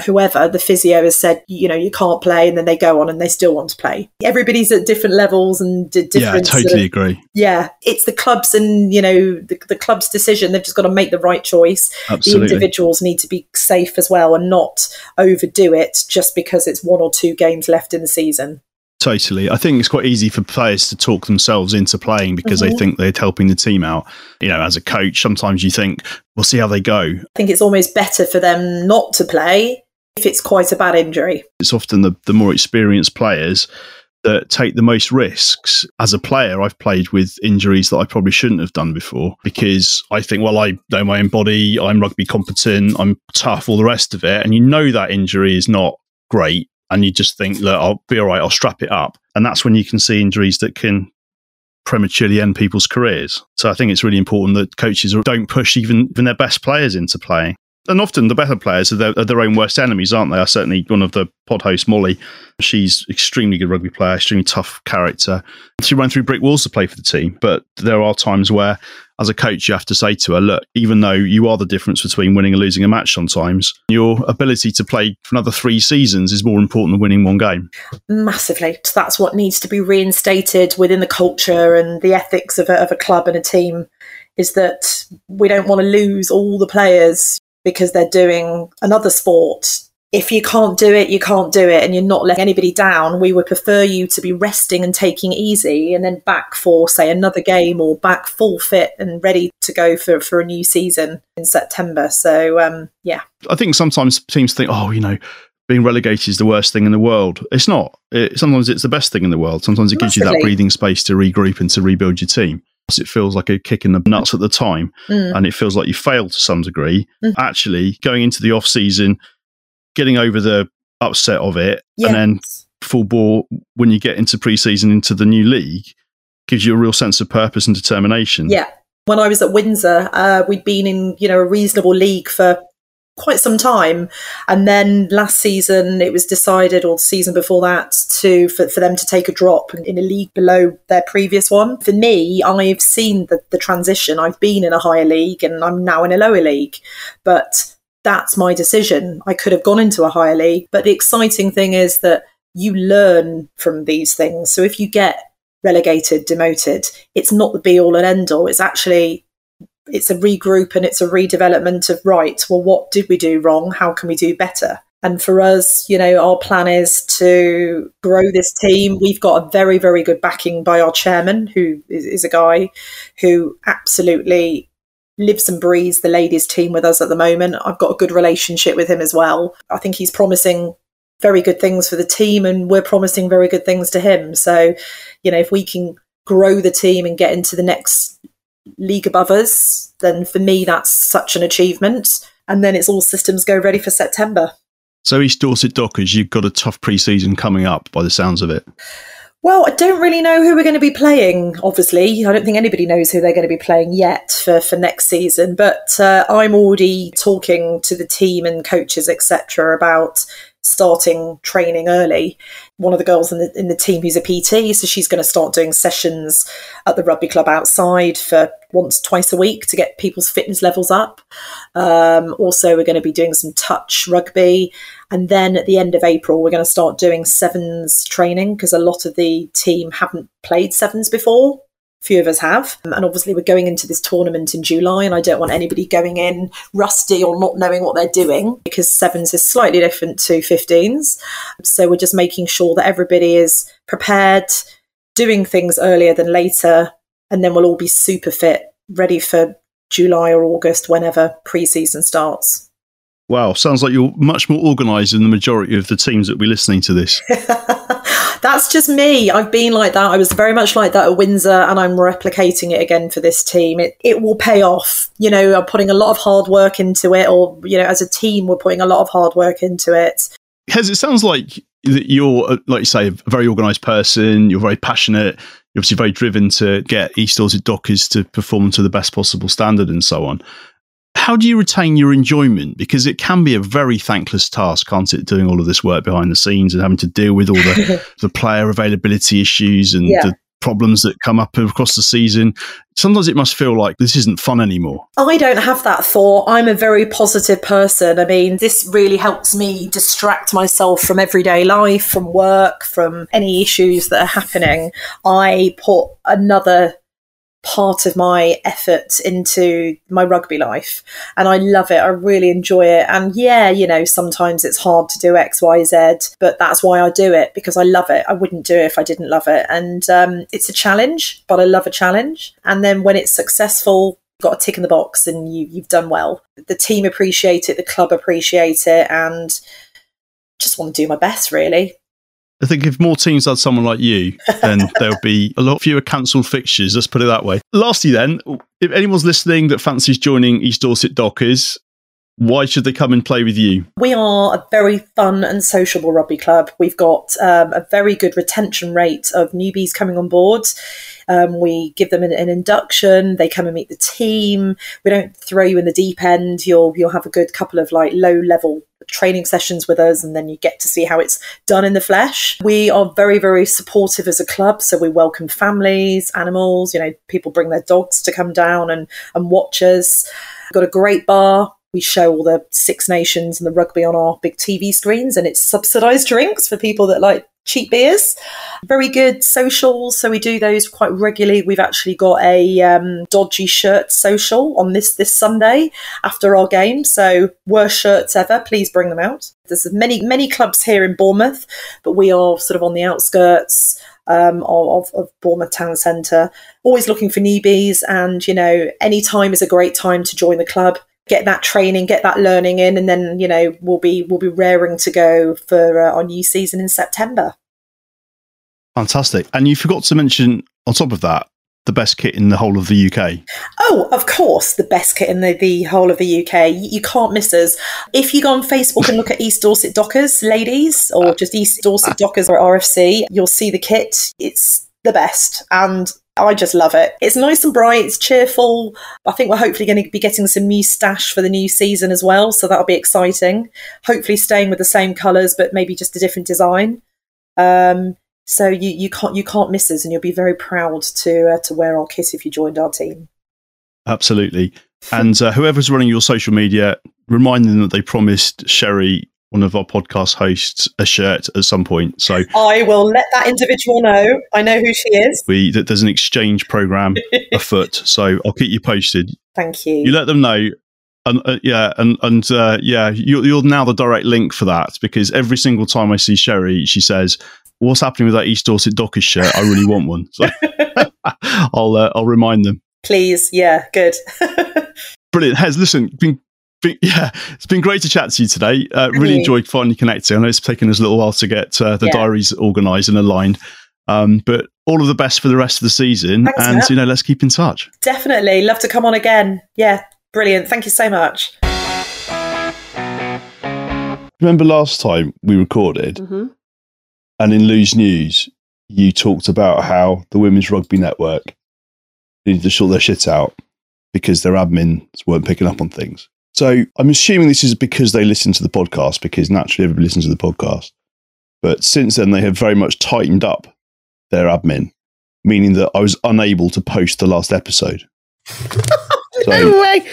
Speaker 1: whoever, the physio has said, you know, you can't play, and then they go on and they still want to play. Everybody's at different levels and d-
Speaker 3: Yeah,
Speaker 1: different. sort
Speaker 3: totally
Speaker 1: of-
Speaker 3: agree.
Speaker 1: yeah, it's the clubs and you know the, the club's decision. They've just got to make the right choice.
Speaker 3: Absolutely.
Speaker 1: The individuals need to be safe as well and not overdo it just because it's one or two games left in the season.
Speaker 3: Totally. I think it's quite easy for players to talk themselves into playing because they
Speaker 1: Mhm.
Speaker 3: think they're helping the team out. You know, as a coach, sometimes you think, we'll see how they go.
Speaker 1: I think it's almost better for them not to play if it's quite a bad injury.
Speaker 3: It's often the, the more experienced players that take the most risks. As a player, I've played with injuries that I probably shouldn't have done before because I think, well, I know my own body, I'm rugby competent, I'm tough, all the rest of it. And you know that injury is not great. And you just think, look, I'll be all right, I'll strap it up. And that's when you can see injuries that can prematurely end people's careers. So I think it's really important that coaches don't push even, even their best players into playing. And often the better players are their, are their own worst enemies, aren't they? I certainly one of the pod hosts, Molly. She's extremely good rugby player, extremely tough character. She ran through brick walls to play for the team, but there are times where, as a coach, you have to say to her, "Look, even though you are the difference between winning and losing a match, sometimes your ability to play for another three seasons is more important than winning one game."
Speaker 1: Massively. That's what needs to be reinstated within the culture and the ethics of a, of a club and a team is that we don't want to lose all the players because they're doing another sport. If you can't do it, you can't do it, and you're not letting anybody down. We would prefer you to be resting and taking easy, and then back for, say, another game or back full fit and ready to go for, for a new season in September. So, um, yeah.
Speaker 3: I think sometimes teams think, "Oh, you know." Being relegated is the worst thing in the world. It's not. It, sometimes it's the best thing in the world. Sometimes it gives you that breathing space to regroup and to rebuild your team. It feels like a kick in the nuts at the time.
Speaker 1: Mm.
Speaker 3: and it feels like you failed to some degree.
Speaker 1: Mm.
Speaker 3: Actually, going into the off season, getting over the upset of it,
Speaker 1: Yeah.
Speaker 3: and then full ball when you get into pre-season into the new league gives you a real sense of purpose and determination.
Speaker 1: Yeah. When I was at Windsor, uh, we'd been in, you know, a reasonable league for quite some time. And then last season it was decided, or the season before that, to for, for them to take a drop in a league below their previous one. For me, I've seen the, the transition. I've been in a higher league and I'm now in a lower league. But that's my decision. I could have gone into a higher league. But the exciting thing is that you learn from these things. So if you get relegated, demoted, it's not the be all and end all. It's actually it's a regroup and it's a redevelopment of right. Well, what did we do wrong? How can we do better? And for us, you know, our plan is to grow this team. We've got a very, very good backing by our chairman, who is, a guy who absolutely lives and breathes the ladies' team with us at the moment. I've got a good relationship with him as well. I think he's promising very good things for the team, and we're promising very good things to him. So, you know, if we can grow the team and get into the next league above us, then for me, that's such an achievement. And then it's all systems go ready for September.
Speaker 3: So East Dorset Dockers, you've got a tough pre-season coming up by the sounds of it.
Speaker 1: Well, I don't really know who we're going to be playing, obviously. I don't think anybody knows who they're going to be playing yet for, for next season. But uh, I'm already talking to the team and coaches, etc., about starting training early. One of the girls in the, in the team who's a PT, so she's going to start doing sessions at the rugby club outside for once, twice a week to get people's fitness levels up. Um, also, we're going to be doing some touch rugby. And then at the end of April, we're going to start doing sevens training because a lot of the team haven't played sevens before. Few of us have. Um, And obviously, we're going into this tournament in July, and I don't want anybody going in rusty or not knowing what they're doing because sevens is slightly different to 15s. So we're just making sure that everybody is prepared, doing things earlier than later, and then we'll all be super fit, ready for July or August, whenever pre season starts.
Speaker 3: Wow, sounds like you're much more organised than the majority of the teams that will be listening to this. (laughs)
Speaker 1: That's just me. I've been like that. I was very much like that at Windsor, and I'm replicating it again for this team. It it will pay off. You know, I'm putting a lot of hard work into it, or you know, as a team, we're putting a lot of hard work into it.
Speaker 3: Hez, it sounds like that you're, like you say, a very organised person. You're very passionate. You're obviously very driven to get East Dorset Dockers to perform to the best possible standard and so on. How do you retain your enjoyment? Because it can be a very thankless task, can't it? Doing all of this work behind the scenes and having to deal with all the, (laughs) the player availability issues and
Speaker 1: Yeah.
Speaker 3: the problems that come up across the season, sometimes it must feel like this isn't fun anymore.
Speaker 1: I don't have that thought. I'm a very positive person. I mean, this really helps me distract myself from everyday life, from work, from any issues that are happening. I put another part of my effort into my rugby life and I love it. I really enjoy it. And yeah, you know, sometimes it's hard to do X, Y, Z, but that's why I do it because I love it. I wouldn't do it if I didn't love it. And um, it's a challenge, but I love a challenge. And then when it's successful, got a tick in the box and you, you've done well. The team appreciate it, the club appreciate it, and just want to do my best, really.
Speaker 3: I think if more teams had someone like you, then (laughs) there'll be a lot fewer cancelled fixtures. Let's put it that way. Lastly, then, if anyone's listening that fancies joining East Dorset Dockers, why should they come and play with you?
Speaker 1: We are a very fun and sociable rugby club. We've got um, a very good retention rate of newbies coming on board. Um, we give them an, an, induction. They come and meet the team. We don't throw you in the deep end. You'll you'll have a good couple of like low level training sessions with us, and then you get to see how it's done in the flesh. We are very very supportive as a club, so we welcome families, animals. You know, people bring their dogs to come down and and watch us. We've got a great bar we show all the Six Nations and the rugby on our big TV screens, and it's subsidised drinks for people that like cheap beers. Very good socials, so we do those quite regularly. We've actually got a um, dodgy shirt social on this this Sunday after our game. So worst shirts ever, please bring them out. There's many many clubs here in Bournemouth, but we are sort of on the outskirts. Um, of, of Bournemouth Town Centre, always looking for newbies, and you know, any time is a great time to join the club get that training, get that learning in, and then you know we'll be we'll be raring to go for uh, our new season in September.
Speaker 3: Fantastic! And you forgot to mention on top of that the best kit in the whole of the UK.
Speaker 1: Oh, of course, the best kit in the, the whole of the UK. You, you, can't miss us. If you go on Facebook and look at East Dorset Dockers, ladies, or just East Dorset Dockers or RFC, you'll see the kit. It's the best. And I just love it. It's nice and bright, it's cheerful. I think we're hopefully going to be getting some new stash for the new season as well, so that'll be exciting. Hopefully staying with the same colours but maybe just a different design. Um, so you, you can't you can't miss us and you'll be very proud to uh, to wear our kit if you joined our team.
Speaker 3: Absolutely. And uh, whoever's running your social media, remind them that they promised Sherry one of our podcast hosts a shirt at some point. So
Speaker 1: I will let that individual know. I know who she is.
Speaker 3: We there's an exchange program (laughs) afoot, so I'll keep you posted.
Speaker 1: Thank you.
Speaker 3: You let them know. And uh, yeah, and and uh, yeah, you're, you're now the direct link for that because every single time I see Sherry, she says, "What's happening with that East Dorset Dockers shirt? I really want one." So (laughs) (laughs) I'll uh, I'll remind them.
Speaker 1: Please, yeah, good.
Speaker 3: Brilliant. Hez, listen, been (laughs) yeah, it's been great to chat to you today. Uh, really enjoyed finally connecting. I know it's taken us a little while to get uh, the yeah. diaries organised and aligned, um, but all of the best for the rest of the season. Thanks, and Matt. you know, let's keep in touch.
Speaker 1: Definitely, love to come on again. Yeah, brilliant. Thank you so much.
Speaker 3: Remember last time we recorded, mm-hmm. and in Lose News, you talked about how the Women's Rugby Network needed to sort their shit out because their admins weren't picking up on things. So I'm assuming this is because they listen to the podcast, because naturally everybody listens to the podcast. But since then, they have very much tightened up their admin, meaning that I was unable to post the last episode. (laughs)
Speaker 6: So, no way.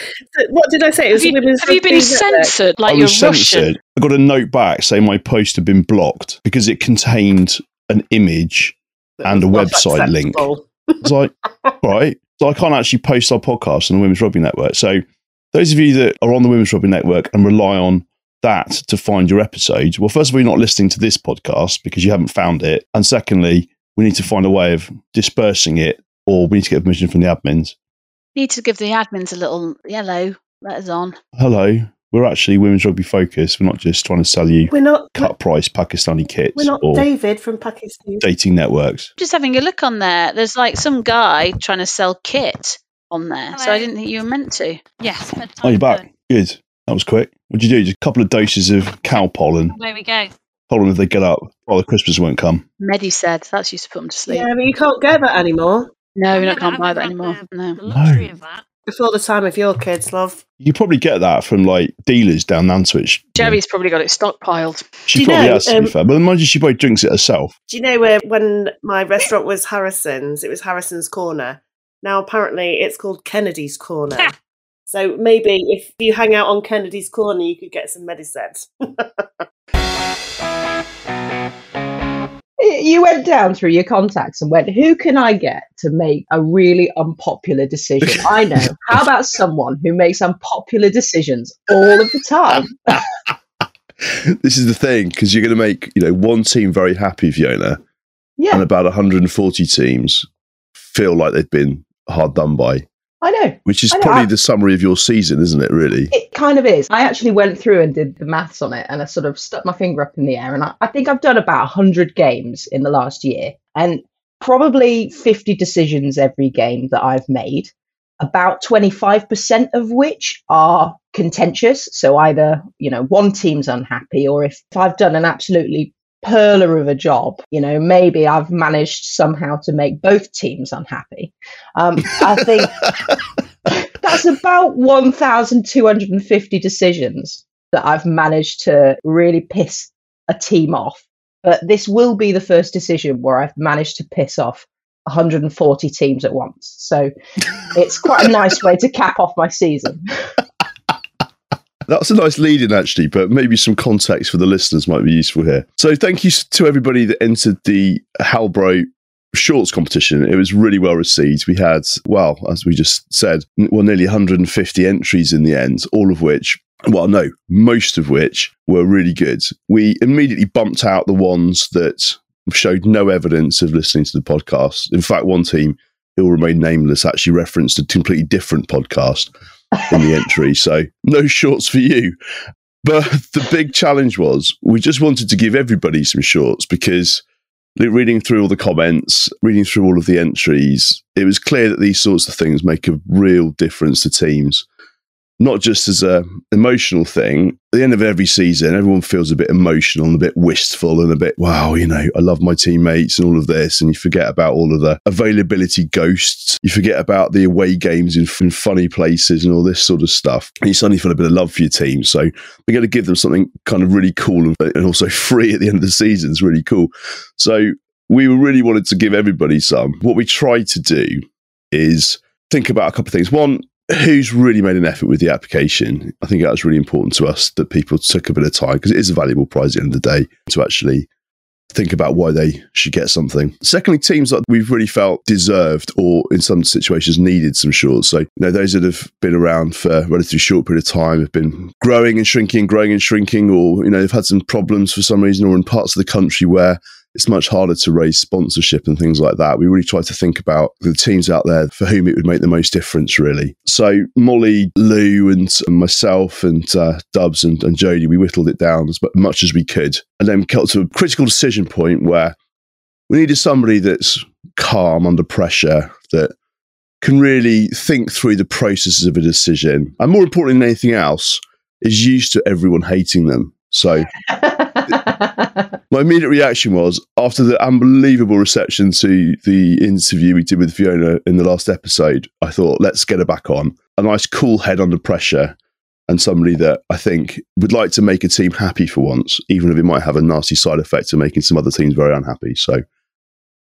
Speaker 6: What did I say?
Speaker 8: Have you, have you been censored like you're censored. Russian?
Speaker 3: I got a note back saying my post had been blocked because it contained an image and a website link. It's like, (laughs) right. So I can't actually post our podcast on the Women's Rugby Network. So those of you that are on the Women's Rugby Network and rely on that to find your episodes, well, first of all, you're not listening to this podcast because you haven't found it. And secondly, we need to find a way of dispersing it or we need to get permission from the admins.
Speaker 8: Need to give the admins a little yellow. letters on.
Speaker 3: Hello. We're actually women's rugby focused. We're not just trying to sell you we're not, cut price Pakistani kits.
Speaker 6: We're not David from Pakistan.
Speaker 3: Dating networks.
Speaker 8: Just having a look on there. There's like some guy trying to sell kit on there. Hello. So I didn't think you were meant to.
Speaker 7: Yes.
Speaker 3: Oh, you're back. Good. That was quick. What'd you do? Just a couple of doses of Calpol.
Speaker 7: There we go.
Speaker 3: Pollen if they get up, well, the Christmas won't come.
Speaker 8: Medised that's used to put them to sleep.
Speaker 6: Yeah, but you can't get that anymore.
Speaker 8: No, we not can't buy that anymore.
Speaker 7: The, no. The luxury no. of that.
Speaker 6: Before the time of your kids, love.
Speaker 9: You probably get that from like dealers down Nantwich.
Speaker 8: Jerry's probably got it stockpiled.
Speaker 9: She
Speaker 6: Do you
Speaker 9: probably
Speaker 6: know,
Speaker 9: has to be
Speaker 6: um,
Speaker 9: fair. But mind you, she probably drinks it herself.
Speaker 6: Do you know where when my restaurant was Harrison's, it was Harrison's Corner. Now apparently it's called Kennedy's Corner. so maybe if you hang out on Kennedy's Corner, you could get some Medised. (laughs)
Speaker 5: You went down through your contacts and went, who can I get to make a really unpopular decision? I know. (laughs) How about someone who makes unpopular decisions all of the time? (laughs)
Speaker 9: This is the thing because you're going to make you know one team very happy, Fiona, and about 140 teams feel like they've been hard done by,
Speaker 5: I know.
Speaker 9: which is
Speaker 5: know,
Speaker 9: probably the summary of your season, isn't it? Really?
Speaker 5: It kind of is. I actually went through and did the maths on it and I sort of stuck my finger up in the air. And I, I think I've done about 100 games in the last year and probably 50 decisions every game that I've made, about 25% of which are contentious. So either, you know, one team's unhappy or if, if I've done an absolutely perler of a job, you know, maybe I've managed somehow to make both teams unhappy. Um, I think (laughs) that's about 1,250 decisions that I've managed to really piss a team off. But this will be the first decision where I've managed to piss off 140 teams at once. So it's quite a nice way to cap off my season. (laughs)
Speaker 9: That's a nice lead in, actually, but maybe some context for the listeners might be useful here. So, thank you to everybody that entered the Halbro shorts competition. It was really well received. We had, well, as we just said, well, nearly 150 entries in the end, all of which, well, no, most of which were really good. We immediately bumped out the ones that showed no evidence of listening to the podcast. In fact, one team, who will remain nameless, actually referenced a completely different podcast in the entry. So no shorts for you. But (laughs) the big challenge was we just wanted to give everybody some shorts because reading through all the comments, reading through all of the entries, it was clear that these sorts of things make a real difference to teams. Not just as a emotional thing. At the end of every season, everyone feels a bit emotional and a bit wistful and a bit, wow, you know, I love my teammates and all of this. And you forget about all of the availability ghosts. You forget about the away games in, in funny places and all this sort of stuff. And you suddenly feel a bit of love for your team. So we're going to give them something kind of really cool and, and also (laughs) free at the end of the season. It's really cool. So we really wanted to give everybody some. What we tried to do is think about a couple of things. One, who's really made an effort with the application? I think that was really important to us that people took a bit of time because it is a valuable prize at the end of the day to actually think about why they should get something. Secondly, teams that we've really felt deserved or in some situations needed some shorts. So, you know, those that have been around for a relatively short period of time have been growing and shrinking, growing and shrinking, or, you know, they've had some problems for some reason or in parts of the country where it's much harder to raise sponsorship and things like that. We really try to think about the teams out there for whom it would make the most difference, really. So Molly, Lou, and myself, and uh, Dubs and, and Jodie, we whittled it down as much as we could, and then got to a critical decision point where we needed somebody that's calm under pressure, that can really think through the processes of a decision, and more important than anything else, is used to everyone hating them. So (laughs) my immediate reaction was after the unbelievable reception to the interview we did with Fiona in the last episode, I thought, let's get her back on. A nice cool head under pressure and somebody that I think would like to make a team happy for once, even if it might have a nasty side effect of making some other teams very unhappy. So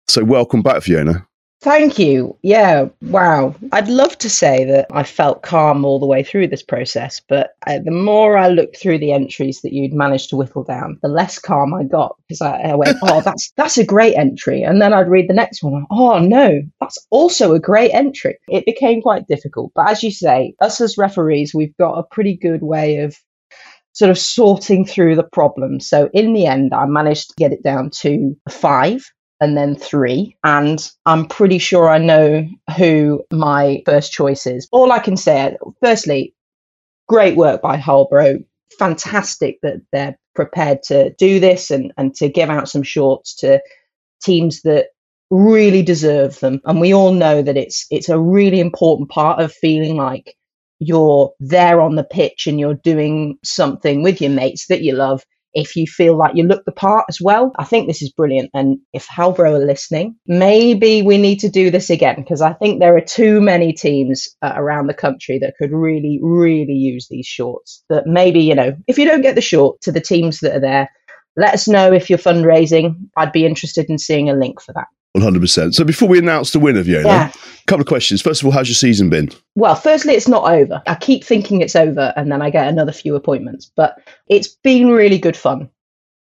Speaker 9: so welcome back, Fiona.
Speaker 5: Thank you. Yeah, wow. I'd love to say that I felt calm all the way through this process, but uh, the more I looked through the entries that you'd managed to whittle down, the less calm I got because I, I went, "Oh, (laughs) that's that's a great entry," and then I'd read the next one. Oh no, that's also a great entry. It became quite difficult, but as you say, us as referees, we've got a pretty good way of sort of sorting through the problem. So in the end, I managed to get it down to five and then three. And I'm pretty sure I know who my first choice is. All I can say, firstly, great work by Halbro. Fantastic that they're prepared to do this and, and to give out some shorts to teams that really deserve them. And we all know that it's it's a really important part of feeling like you're there on the pitch and you're doing something with your mates that you love if you feel like you look the part as well. I think this is brilliant. And if Halbro are listening, maybe we need to do this again because I think there are too many teams uh, around the country that could really, really use these shorts. That maybe, you know, if you don't get the short to the teams that are there, let us know if you're fundraising. I'd be interested in seeing a link for that.
Speaker 9: 100%. So before we announce the winner, Fiona,
Speaker 5: Yeah.
Speaker 9: a couple of questions. First of all, how's your season been?
Speaker 5: Well, firstly, it's not over. I keep thinking it's over and then I get another few appointments, but it's been really good fun.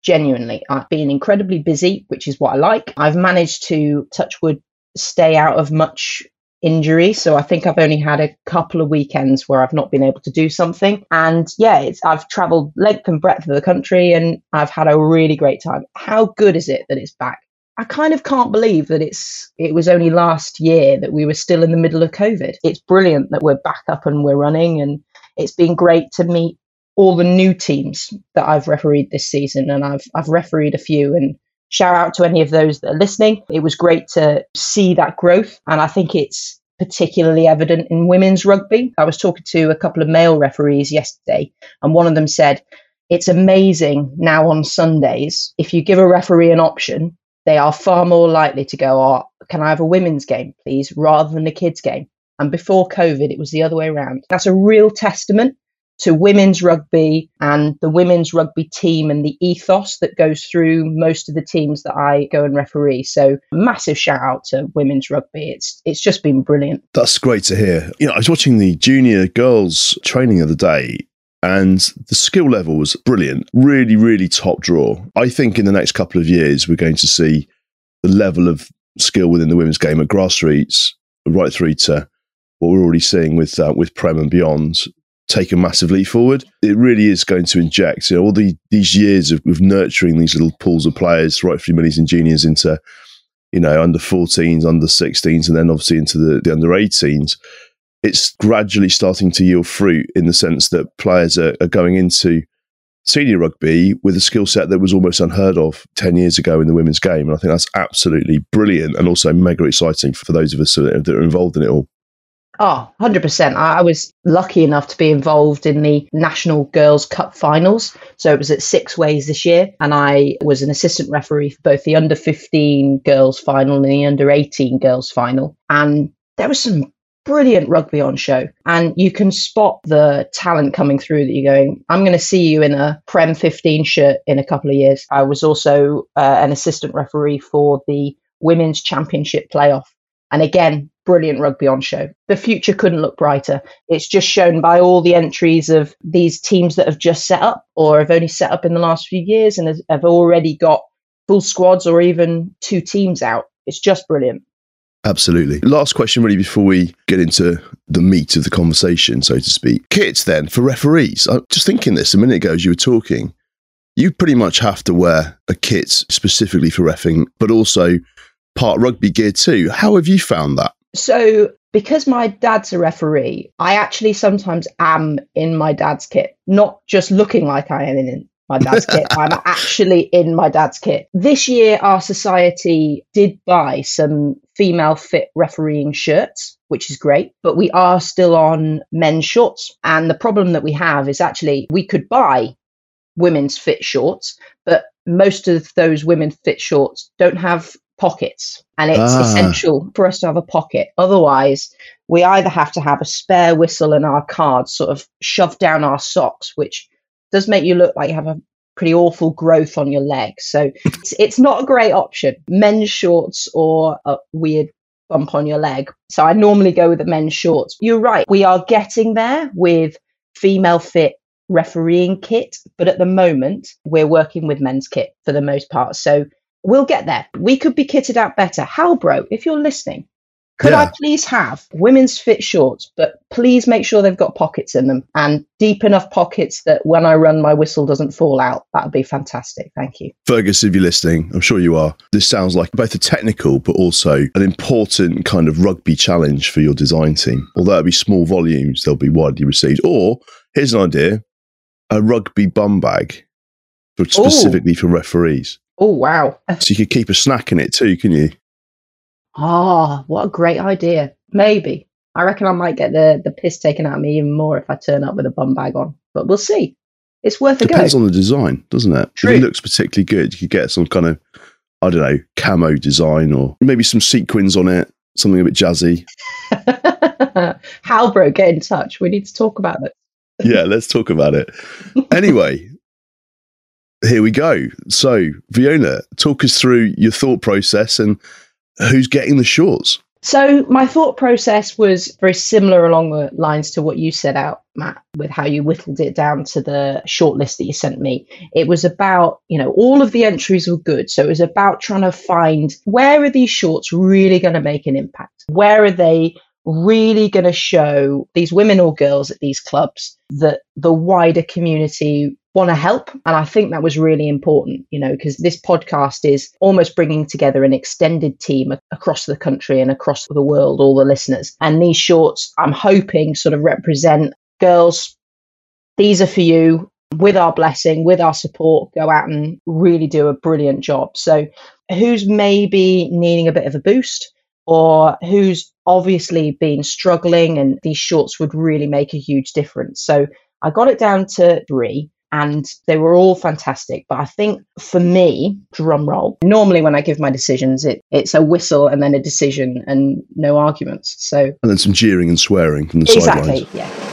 Speaker 5: Genuinely. I've been incredibly busy, which is what I like. I've managed to, touch wood, stay out of much injury. So I think I've only had a couple of weekends where I've not been able to do something. And yeah, it's, I've traveled length and breadth of the country and I've had a really great time. How good is it that it's back? I kind of can't believe that it's it was only last year that we were still in the middle of COVID. It's brilliant that we're back up and we're running and it's been great to meet all the new teams that I've refereed this season and I've I've refereed a few and shout out to any of those that are listening. It was great to see that growth and I think it's particularly evident in women's rugby. I was talking to a couple of male referees yesterday and one of them said it's amazing now on Sundays if you give a referee an option they are far more likely to go, oh, can I have a women's game, please, rather than a kids' game. And before COVID, it was the other way around. That's a real testament to women's rugby and the women's rugby team and the ethos that goes through most of the teams that I go and referee. So massive shout out to women's rugby. It's it's just been brilliant.
Speaker 9: That's great to hear. You know, I was watching the junior girls training of the day and the skill level was brilliant. Really, really top draw. I think in the next couple of years, we're going to see the level of skill within the women's game at grassroots right through to what we're already seeing with uh, with Prem and beyond take a massive leap forward. It really is going to inject you know, all the, these years of, of nurturing these little pools of players right through minis and juniors into you know under 14s, under 16s, and then obviously into the, the under 18s it's gradually starting to yield fruit in the sense that players are, are going into senior rugby with a skill set that was almost unheard of 10 years ago in the women's game. And I think that's absolutely brilliant and also mega exciting for those of us that are involved in it all.
Speaker 5: Oh, 100%. I I was lucky enough to be involved in the National Girls Cup finals. So it was at Sixways this year. And I was an assistant referee for both the under 15 girls final and the under 18 girls final. And there was some brilliant rugby on show. And you can spot the talent coming through that you're going, I'm going to see you in a Prem 15 shirt in a couple of years. I was also uh, an assistant referee for the Women's Championship playoff. And again, brilliant rugby on show. The future couldn't look brighter. It's just shown by all the entries of these teams that have just set up or have only set up in the last few years and have already got full squads or even two teams out. It's just brilliant.
Speaker 9: Absolutely. Last question, really, before we get into the meat of the conversation, so to speak. Kits, then, for referees. I'm just thinking this a minute ago as you were talking. You pretty much have to wear a kit specifically for refing, but also part rugby gear too. How have you found that?
Speaker 5: So, because my dad's a referee, I actually sometimes am in my dad's kit, not just looking like I am in my dad's kit. I'm actually in my dad's kit. This year, our society did buy some female fit refereeing shirts, which is great, but we are still on men's shorts. And the problem that we have is actually we could buy women's fit shorts, but most of those women fit shorts don't have pockets and it's
Speaker 9: Ah.
Speaker 5: essential for us to have a pocket otherwise we either have to have a spare whistle and our cards sort of shoved down our socks which does make you look like you have a pretty awful growth on your leg. So it's, it's not a great option. Men's shorts or a weird bump on your leg. So i normally go with the men's shorts. You're right we are getting there with female fit refereeing kit but at the moment we're working with men's kit for the most part. So we'll get there. We could be kitted out better. Halbro, if you're listening, could I please have women's fit shorts, but please make sure they've got pockets in them and deep enough pockets that when I run, my whistle doesn't fall out. That would be fantastic. Thank you.
Speaker 9: Fergus, if you're listening, I'm sure you are. This sounds like both a technical but also an important kind of rugby challenge for your design team. Although it'll be small volumes, they'll be widely received. Or here's an idea a rugby bum bag for, specifically for referees.
Speaker 5: Oh, wow.
Speaker 9: So you could keep a snack in it too, can you?
Speaker 5: Ah, what a great idea. Maybe. I reckon I might get the, the piss taken out of me even more if I turn up with a bum bag on, but we'll see. it's worth a go.
Speaker 9: Depends
Speaker 5: go.
Speaker 9: on the design, doesn't it?
Speaker 5: True.
Speaker 9: If it looks particularly good, you could get some kind of, I don't know, camo design or maybe some sequins on it, something a bit jazzy. (laughs)
Speaker 5: Halbro, get in touch. We need to talk about it. (laughs)
Speaker 9: yeah, let's talk about it. Anyway, here we go. So, Fiona, talk us through your thought process and who's getting the shorts.
Speaker 5: So my thought process was very similar along the lines to what you set out, Matt, with how you whittled it down to the short list that you sent me. It was about, you know, all of the entries were good. So it was about trying to find where are these shorts really going to make an impact? Where are they really going to show these women or girls at these clubs that the wider community want to help. And I think that was really important, you know, because this podcast is almost bringing together an extended team across the country and across the world, all the listeners. And these shorts, I'm hoping, sort of represent girls, these are for you. With our blessing, with our support, go out and really do a brilliant job. So, who's maybe needing a bit of a boost? or who's obviously been struggling and these shorts would really make a huge difference. So I got it down to three and they were all fantastic. But I think for me, drum roll, normally when I give my decisions, it, it's a whistle and then a decision and no arguments. So
Speaker 9: And then some jeering and swearing from the
Speaker 5: exactly,
Speaker 9: sidelines.
Speaker 5: yeah.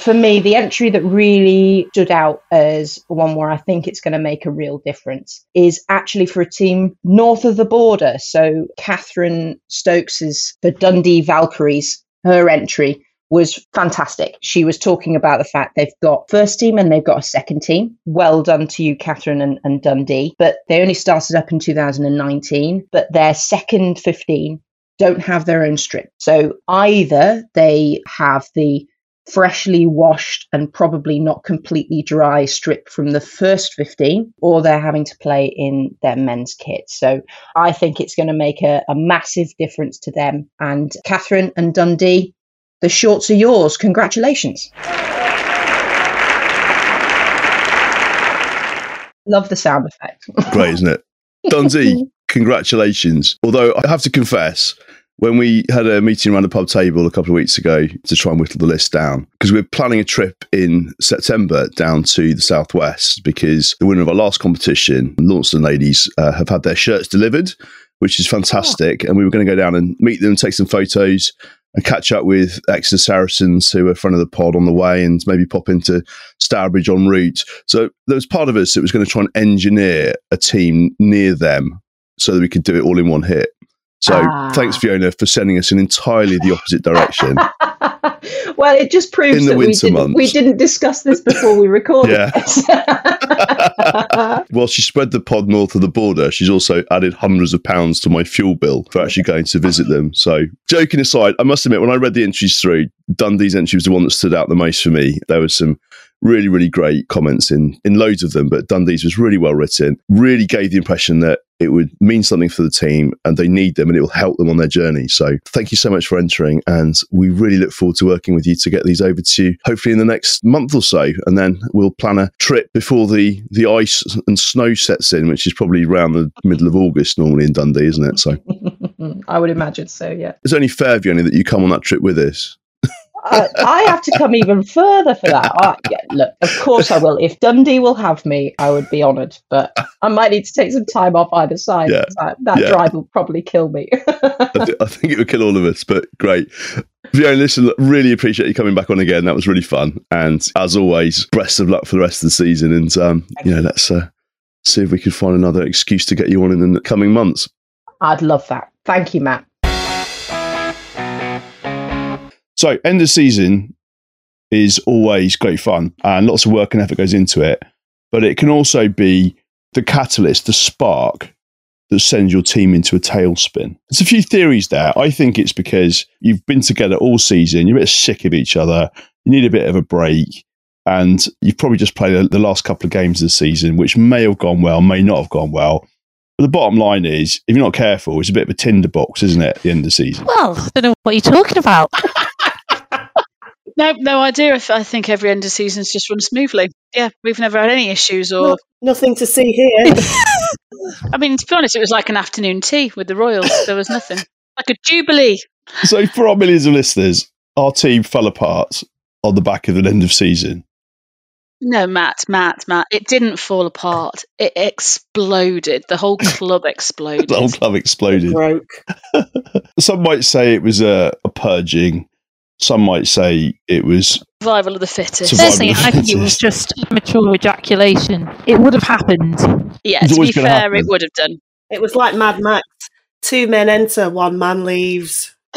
Speaker 5: For me, the entry that really stood out as one where I think it's going to make a real difference is actually for a team north of the border. So Catherine Stokes's the Dundee Valkyries, her entry was fantastic. She was talking about the fact they've got first team and they've got a second team. Well done to you, Catherine and, and Dundee. But they only started up in 2019, but their second 15 don't have their own strip. So either they have the freshly washed and probably not completely dry strip from the first 15, or they're having to play in their men's kit. So I think it's going to make a, a massive difference to them. And Catherine and Dundee, the shorts are yours. Congratulations. Love the sound effect. (laughs)
Speaker 9: Great, isn't it? Dundee, (laughs) congratulations. Although I have to confess, when we had a meeting around the pub table a couple of weeks ago to try and whittle the list down, because we're planning a trip in September down to the southwest, because the winner of our last competition, Launceston ladies, uh, have had their shirts delivered, which is fantastic. And we were going to go down and meet them, take some photos, and catch up with Exeter Saracens, who are front of the pod on the way, and maybe pop into Stourbridge en route. So there was part of us that was going to try and engineer a team near them so that we could do it all in one hit. So
Speaker 5: Ah.
Speaker 9: thanks, Fiona, for sending us in entirely the opposite direction. (laughs) (laughs)
Speaker 5: well, it just proves
Speaker 9: In the
Speaker 5: that we didn't,
Speaker 9: months.
Speaker 5: we didn't discuss this before we recorded
Speaker 9: Yeah.
Speaker 5: this. (laughs)
Speaker 9: While she spread the pod north of the border, she's also added hundreds of pounds to my fuel bill for actually going to visit them. So, joking aside, I must admit, when I read the entries through, Dundee's entry was the one that stood out the most for me. There was some really, really great comments in in loads of them, but Dundee's was really well written. Really gave the impression that it would mean something for the team and they need them and it will help them on their journey. So, thank you so much for entering, and we really look forward to working with you to get these over to you, hopefully in the next month or so, and then we'll plan a trip before the the ice and snow sets in, which is probably around the middle of August normally in Dundee, isn't it? So, (laughs)
Speaker 5: I would imagine so, yeah.
Speaker 9: it's only fair, Fiona, that you come on that trip with us.
Speaker 5: I, I have to come even further for that. I, yeah, look, of course I will. If Dundee will have me, I would be honoured. But I might need to take some time off either side.
Speaker 9: Yeah,
Speaker 5: That, that
Speaker 9: yeah.
Speaker 5: drive will probably kill me. (laughs)
Speaker 9: I, I think it would kill all of us, but great. Fiona, listen, really appreciate you coming back on again. That was really fun. And as always, best of luck for the rest of the season. And, um, you know, let's uh, see if we can find another excuse to get you on in the coming months.
Speaker 5: I'd love that. Thank you, Matt.
Speaker 9: So, end of season is always great fun and lots of work and effort goes into it. But it can also be the catalyst, the spark that sends your team into a tailspin. There's a few theories there. I think it's because you've been together all season, you're a bit sick of each other, you need a bit of a break, and you've probably just played the- last couple of games of the season, which may have gone well, may not have gone well. But the bottom line is, if you're not careful, it's a bit of a tinderbox, isn't it, at the end of the season?
Speaker 7: Well, I don't know what you're talking about. (laughs)
Speaker 8: No, no idea if I think every end of season's just run smoothly. Yeah, we've never had any issues or.
Speaker 6: No- nothing to see here. (laughs) (laughs)
Speaker 8: I mean, to be honest, it was like an afternoon tea with the Royals. There was nothing. Like a jubilee.
Speaker 9: So, for our millions of listeners, our team fell apart
Speaker 3: on the back of an end of season?
Speaker 8: No, Matt, Matt, Matt. It didn't fall apart. It exploded. The whole club (laughs) exploded.
Speaker 3: The whole club exploded.
Speaker 6: Broke.
Speaker 3: Some might say it was a, a purging. Some might say it was
Speaker 8: Survival of the fittest.
Speaker 3: Survival
Speaker 7: Personally, I think it was
Speaker 3: fittest.
Speaker 7: just premature ejaculation. It would have happened.
Speaker 8: Yeah,
Speaker 3: It's
Speaker 8: to be fair,
Speaker 3: happen.
Speaker 8: it would have done.
Speaker 6: It was like Mad Max. Two men enter, one man leaves. (laughs)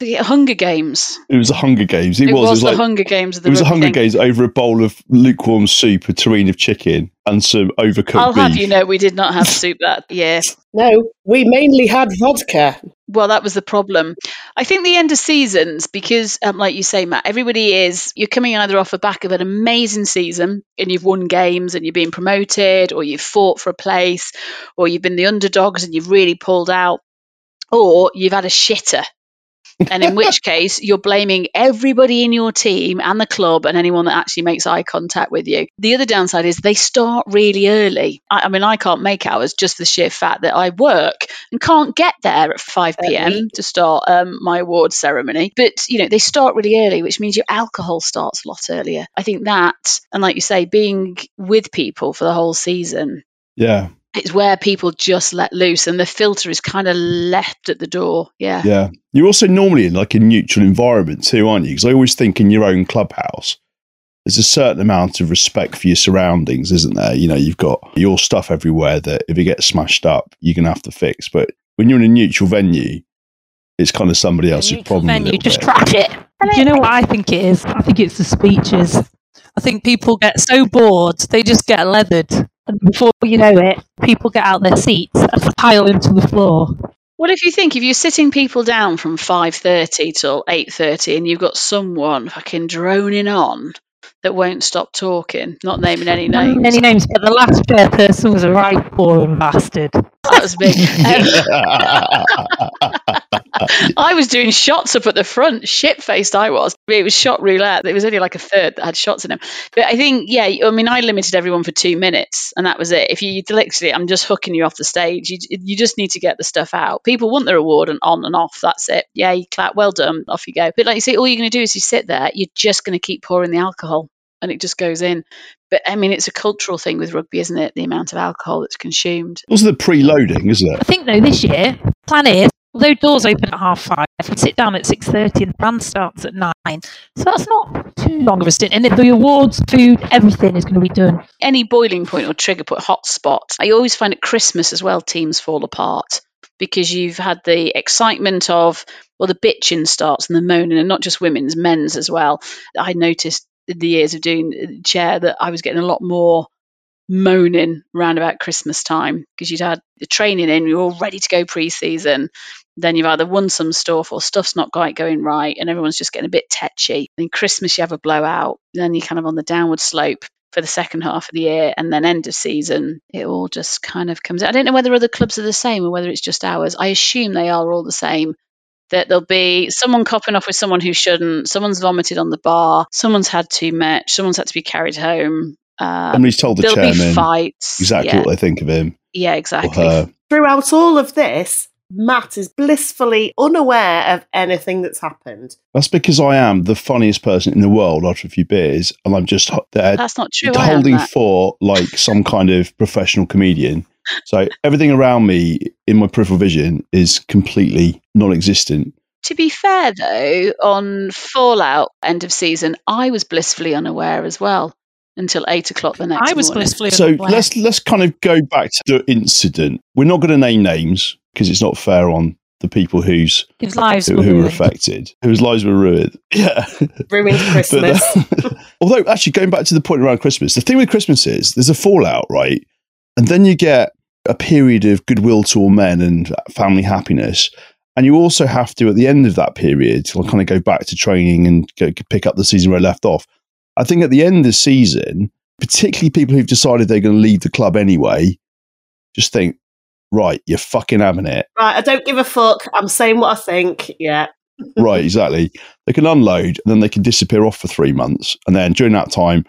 Speaker 8: The Hunger Games.
Speaker 3: it was a Hunger Games. It,
Speaker 8: It,
Speaker 3: was.
Speaker 8: was,
Speaker 3: It was
Speaker 8: the
Speaker 3: like
Speaker 8: Hunger Games of the
Speaker 3: it was a Hunger
Speaker 8: thing.
Speaker 3: Games over a bowl of lukewarm soup, a tureen of chicken, and some overcooked
Speaker 8: I'll
Speaker 3: beef.
Speaker 8: have you know, we did not have soup that year.
Speaker 6: No, we mainly had vodka.
Speaker 8: Well, that was the problem. I think the end of seasons, because, um, like you say, Matt, everybody is, you're coming either off the back of an amazing season and you've won games and you're being promoted, or you've fought for a place, or you've been the underdogs and you've really pulled out, or you've had a shitter. And in which case, you're blaming everybody in your team and the club and anyone that actually makes eye contact with you. The other downside is they start really early. I, I mean, I can't make hours just for the sheer fact that I work and can't get there at 5 p.m. to start um, my award ceremony. But, you know, they start really early, which means your alcohol starts a lot earlier. I think that, and like you say, being with people for the whole season
Speaker 3: Yeah,
Speaker 8: it's where people just let loose and the filter is kind of left at the door. Yeah.
Speaker 3: yeah. You're also normally in like a neutral environment too, aren't you? Because I always think in your own clubhouse, there's a certain amount of respect for your surroundings, isn't there? You know, you've got your stuff everywhere that if it gets smashed up, you're going to have to fix. But when you're in a neutral venue, it's kind of somebody else's
Speaker 7: Neutral
Speaker 3: problem. a
Speaker 7: venue, just
Speaker 3: bit.
Speaker 7: trash it. Do you know what I think it is? I think it's the speeches. I think people get so bored, they just get leathered. And before you know it, people get out their seats and pile into the floor.
Speaker 8: Well, if you think if you're sitting people down from five thirty till eight thirty, and you've got someone fucking droning on that won't stop talking, not naming any names,
Speaker 7: Many names, but the last fair person was a right boring bastard.
Speaker 8: that was me. (laughs) Um, (laughs) I was doing shots up at the front, shit faced I was. It was shot roulette. It was only like a third that had shots in them. But I think, yeah, I mean, I limited everyone for two minutes and that was it. If you literally, I'm just hooking you off the stage. You, you just need to get the stuff out. People want their award and on and off. That's it. Yeah, you clap, well done, off you go. But like you say, all you're going to do is you sit there, you're just going to keep pouring the alcohol and it just goes in. But I mean, it's a cultural thing with rugby, isn't it? The amount of alcohol that's consumed.
Speaker 3: Also, the preloading, isn't
Speaker 7: I think though this year, plan is although doors open at half five, we sit down at six thirty and the band starts at nine. So that's not too long of a stint. And the awards, food, everything is going to be done.
Speaker 8: any boiling point or trigger point hotspot. I always find at Christmas as well, teams fall apart because you've had the excitement of, well, the bitching starts and the moaning, and not just women's, men's as well. I noticed the years of doing chair that I was getting a lot more moaning around about Christmas time because you'd had the training in, you're all ready to go pre-season. Then you've either won some stuff or stuff's not quite going right, and everyone's just getting a bit tetchy. Then Christmas you have a blowout, then you're kind of on the downward slope for the second half of the year, and then end of season, it all just kind of comes out. I don't know whether other clubs are the same or whether it's just ours. I assume they are all the same. That there'll be someone copping off with someone who shouldn't, someone's vomited on the bar, someone's had too much, someone's had to be carried home. Um,
Speaker 3: Somebody's told the
Speaker 8: there'll be
Speaker 3: chairman
Speaker 8: fights.
Speaker 3: exactly
Speaker 8: yeah,
Speaker 3: what they think of him
Speaker 8: yeah, exactly.
Speaker 6: Throughout all of this, Matt is blissfully unaware of anything that's happened.
Speaker 3: That's because I am the funniest person in the world after a few beers, and I'm just there
Speaker 8: That's not true.
Speaker 3: Holding
Speaker 8: that.
Speaker 3: for like some kind of professional comedian. So everything around me in my peripheral vision is completely non-existent.
Speaker 8: To be fair, though, on Fallout end of season, I was blissfully unaware as well until eight o'clock the next
Speaker 7: I was
Speaker 8: morning.
Speaker 7: blissfully
Speaker 3: So
Speaker 7: unaware.
Speaker 3: let's let's kind of go back to the incident. We're not going to name names because it's not fair on the people whose
Speaker 7: His lives
Speaker 3: who,
Speaker 7: were
Speaker 3: who were affected, whose lives were ruined. (laughs) Yeah,
Speaker 6: Ruined Christmas.
Speaker 3: But, uh, (laughs) although, actually, going back to the point around Christmas, the thing with Christmas is there's a fallout, right? And then you get a period of goodwill to all men and family happiness. And you also have to, at the end of that period, kind of go back to training and go, pick up the season where I left off. I think at the end of the season, particularly people who've decided they're going to leave the club anyway, just think, right, you're fucking having it.
Speaker 6: right, I don't give a fuck. I'm saying what I think. Yeah.
Speaker 3: right, exactly. They can unload and then they can disappear off for three months. And then during that time,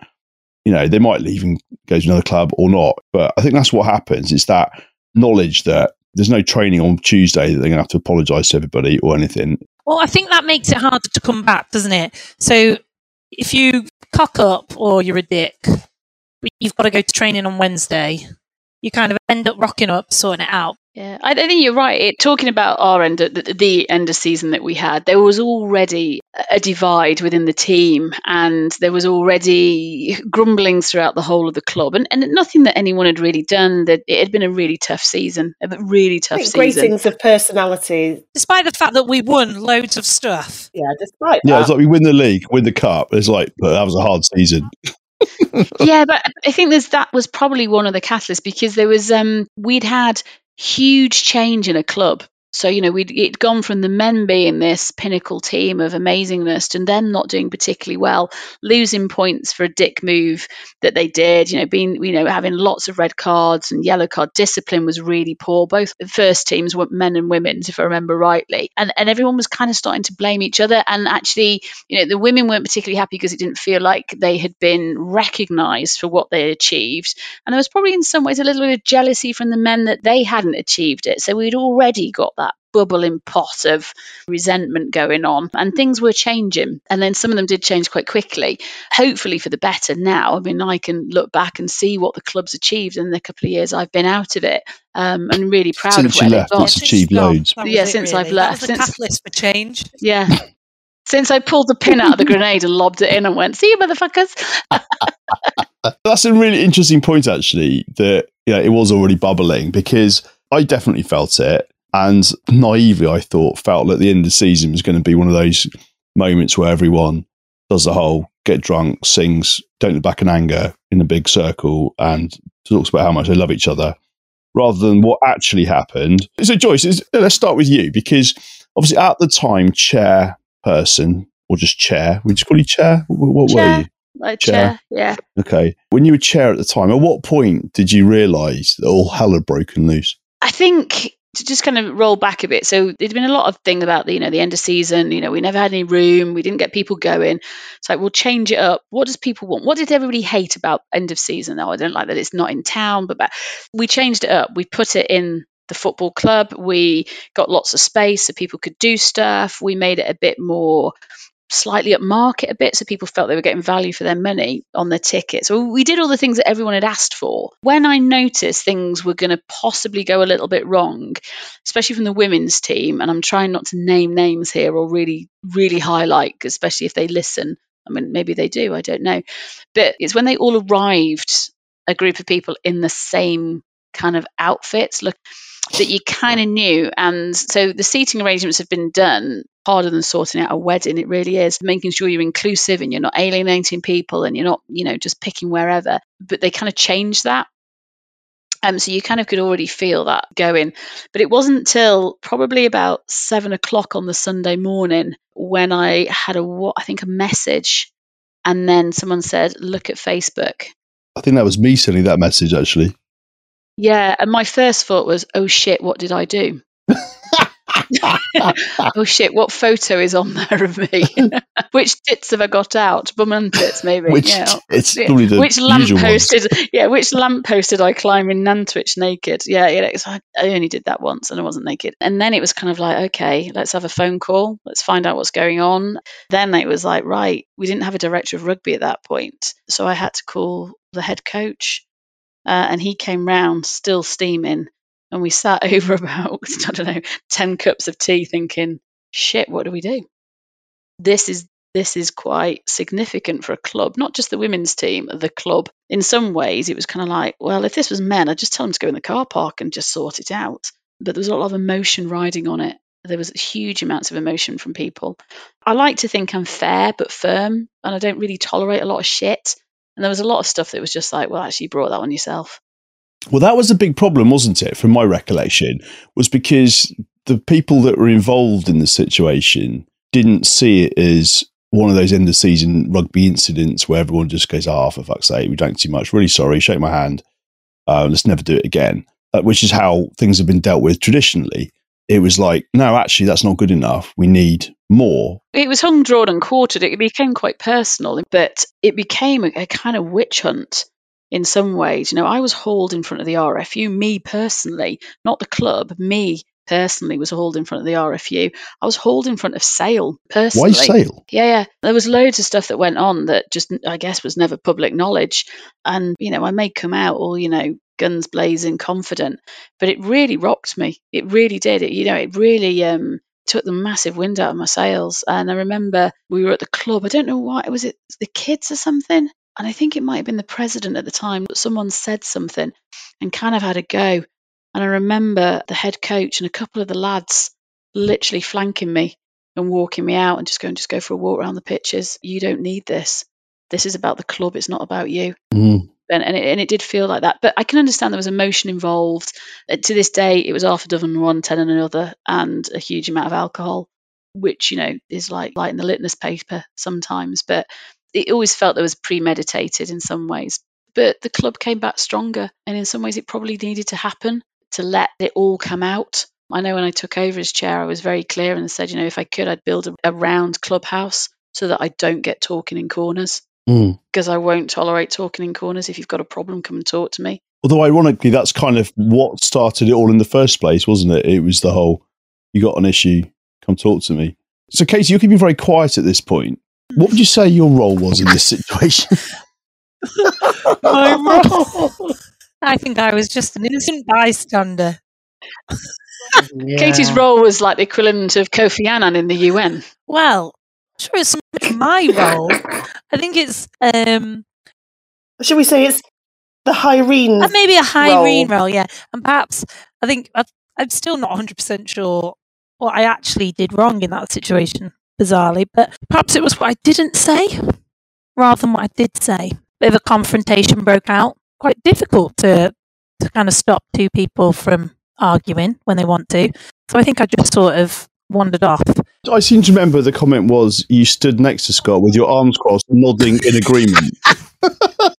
Speaker 3: you know, they might leave and go to another club or not. But I think that's what happens. It's that knowledge that there's no training on Tuesday that they're going to have to apologise to everybody or anything.
Speaker 7: Well, I think that makes it harder to come back, doesn't it? So if you cock up or you're a dick, you've got to go to training on Wednesday. You kind of end up rocking up, sorting it out.
Speaker 8: Yeah, I, I think you're right. It, talking about our end, of, the, the end of season that we had, there was already a divide within the team, and there was already grumblings throughout the whole of the club, and, and nothing that anyone had really done. That it had been a really tough season, a really tough
Speaker 6: I think
Speaker 8: season.
Speaker 6: Gratings of personality.
Speaker 7: Despite the fact that we won loads of stuff.
Speaker 6: Yeah, despite
Speaker 3: Yeah,
Speaker 6: that.
Speaker 3: it's like we win the league, win the cup. It's like, but that was a hard season. (laughs)
Speaker 8: yeah, but I think there's that was probably one of the catalysts because there was um we'd had huge change in a club. So you know we'd it gone from the men being this pinnacle team of amazingness and them not doing particularly well, losing points for a dick move that they did. You know, being you know having lots of red cards and yellow card discipline was really poor. Both first teams were men and women's, if I remember rightly, and and everyone was kind of starting to blame each other. And actually, you know, the women weren't particularly happy because it didn't feel like they had been recognised for what they achieved. And there was probably in some ways a little bit of jealousy from the men that they hadn't achieved it. So we'd already got bubbling pot of resentment going on and things were changing and then some of them did change quite quickly hopefully for the better now i mean i can look back and see what the club's achieved in the couple of years i've been out of it um, and really proud
Speaker 3: Since
Speaker 8: of
Speaker 3: you
Speaker 8: where
Speaker 3: left,
Speaker 8: they've gone
Speaker 3: it's achieved
Speaker 7: gone.
Speaker 3: loads.
Speaker 8: Yeah,
Speaker 7: it,
Speaker 8: since I've left,
Speaker 7: That was the
Speaker 8: since-
Speaker 7: catalyst for change.
Speaker 8: yeah since i pulled the pin out of the (laughs) grenade and lobbed it in and went see you motherfuckers (laughs)
Speaker 3: That's a really interesting point, actually, that you know, it was already bubbling because I definitely felt it. And naively, I thought, felt that the end of the season was going to be one of those moments where everyone does the whole get drunk, sings Don't Look Back in Anger in a big circle and talks about how much they love each other rather than what actually happened. So, Joyce, let's start with you because obviously at the time, chairperson or just chair, we just call you chair. What, what were you?
Speaker 8: like
Speaker 3: Chair.
Speaker 8: chair yeah
Speaker 3: Okay. When you were chair at the time, at what point did you realise that all hell had broken loose?
Speaker 8: I think to just kind of roll back a bit. So there'd been a lot of thing about the, you know, the end of season. You know, we never had any room. We didn't get people going. It's like we'll change it up. What does people want? What did everybody hate about end of season? Oh, I don't like that it's not in town. But, but we changed it up. We put it in the football club. We got lots of space so people could do stuff. We made it a bit more slightly up market a bit so people felt they were getting value for their money on their tickets. So we did all the things that everyone had asked for. When I noticed things were going to possibly go a little bit wrong, especially from the women's team, and I'm trying not to name names here or really, really highlight, especially if they listen. I mean, maybe they do, I don't know. But it's when they all arrived, a group of people in the same kind of outfits, look that you kind of knew. And so the seating arrangements have been done harder than sorting out a wedding. It really is making sure you're inclusive and you're not alienating people and you're not, you know, just picking wherever. But they kind of changed that. Um, so you kind of could already feel that going. But it wasn't till probably about seven o'clock on the Sunday morning when I had a, what I think a message. And then someone said, look at Facebook.
Speaker 3: I think that was me sending that message, actually.
Speaker 8: Yeah. And my first thought was, oh shit, what did I do? (laughs) (laughs) oh shit, what photo is on there of me? (laughs) which tits have I got out? Bum and tits, maybe.
Speaker 3: Which
Speaker 8: yeah.
Speaker 3: it's
Speaker 8: Yeah.
Speaker 3: probably the
Speaker 8: which lamppost did yeah, which lamppost did I climb in Nantwich naked? Yeah, yeah. I I only did that once and I wasn't naked. And then it was kind of like, okay, let's have a phone call. Let's find out what's going on. Then it was like, right, we didn't have a director of rugby at that point. So I had to call the head coach. Uh, and he came round still steaming and we sat (laughs) over about I don't know, ten cups of tea thinking, shit, what do we do? This is this is quite significant for a club, not just the women's team, the club. In some ways, it was kind of like, well, if this was men, I'd just tell them to go in the car park and just sort it out. But there was a lot of emotion riding on it. There was huge amounts of emotion from people. I like to think I'm fair but firm, and I don't really tolerate a lot of shit. And there was a lot of stuff that was just like, well, actually, you brought that on yourself.
Speaker 3: Well, that was a big problem, wasn't it? From my recollection, was because the people that were involved in the situation didn't see it as one of those end of season rugby incidents where everyone just goes, "Ah, for fuck's sake, we drank too much. Really sorry. Shake my hand. Uh, let's never do it again." Uh, which is how things have been dealt with traditionally. It was like, no, actually, that's not good enough. We need more.
Speaker 8: it was hung, drawn, and quartered. It became quite personal, but it became a, a kind of witch hunt in some ways. You know, I was hauled in front of the RFU, me personally, not the club, me personally was hauled in front of the RFU. I was hauled in front of Sale personally.
Speaker 3: Why Sale?
Speaker 8: Yeah, yeah. There was loads of stuff that went on that just, I guess, was never public knowledge. And, you know, I may come out all, you know, guns blazing, confident, but it really rocked me. It really did. It, you know, it really um, took the massive wind out of my sails. And I remember we were at the club. I don't know why. Was it the kids or something? And I think it might have been the president at the time. But someone said something and kind of had a go. And I remember the head coach and a couple of the lads literally flanking me and walking me out and just going, just go for a walk around the pitches. You don't need this. This is about the club. It's not about you.
Speaker 3: Mm.
Speaker 8: And, and, it, and it did feel like that. But I can understand there was emotion involved. Uh, to this day, it was half a dozen one, ten and another, and a huge amount of alcohol, which, you know, is like lighting the litmus paper sometimes. But it always felt there was premeditated in some ways. But the club came back stronger. And in some ways, it probably needed to happen to let it all come out. I know when I took over as chair, I was very clear and said, you know, if I could, I'd build a, a round clubhouse so that I don't get talking in corners
Speaker 3: Mm.
Speaker 8: because I won't tolerate talking in corners. If you've got a problem, come and talk to me.
Speaker 3: Although, ironically, that's kind of what started it all in the first place, wasn't it? It was the whole, you got an issue, come talk to me. So, Katie, you're keeping very quiet at this point. What would you say your role was in this situation? (laughs)
Speaker 7: My (laughs) role. I think I was just an innocent bystander.
Speaker 8: Katie's role was like the equivalent of Kofi Annan in the UN.
Speaker 7: Well, I'm sure it's my role. I think it's um
Speaker 6: Should we say it's the Hyrene?
Speaker 7: uh, maybe a high
Speaker 6: role.
Speaker 7: role. role, yeah. And perhaps I think I, I'm still not 100 percent sure what I actually did wrong in that situation, bizarrely. But perhaps it was what I didn't say rather than what I did say. Bit of a confrontation broke out. Quite difficult to to kind of stop two people from arguing when they want to. So I think I just sort of wandered off.
Speaker 3: I seem to remember the comment was you stood next to Scott with your arms crossed, nodding in agreement, (laughs)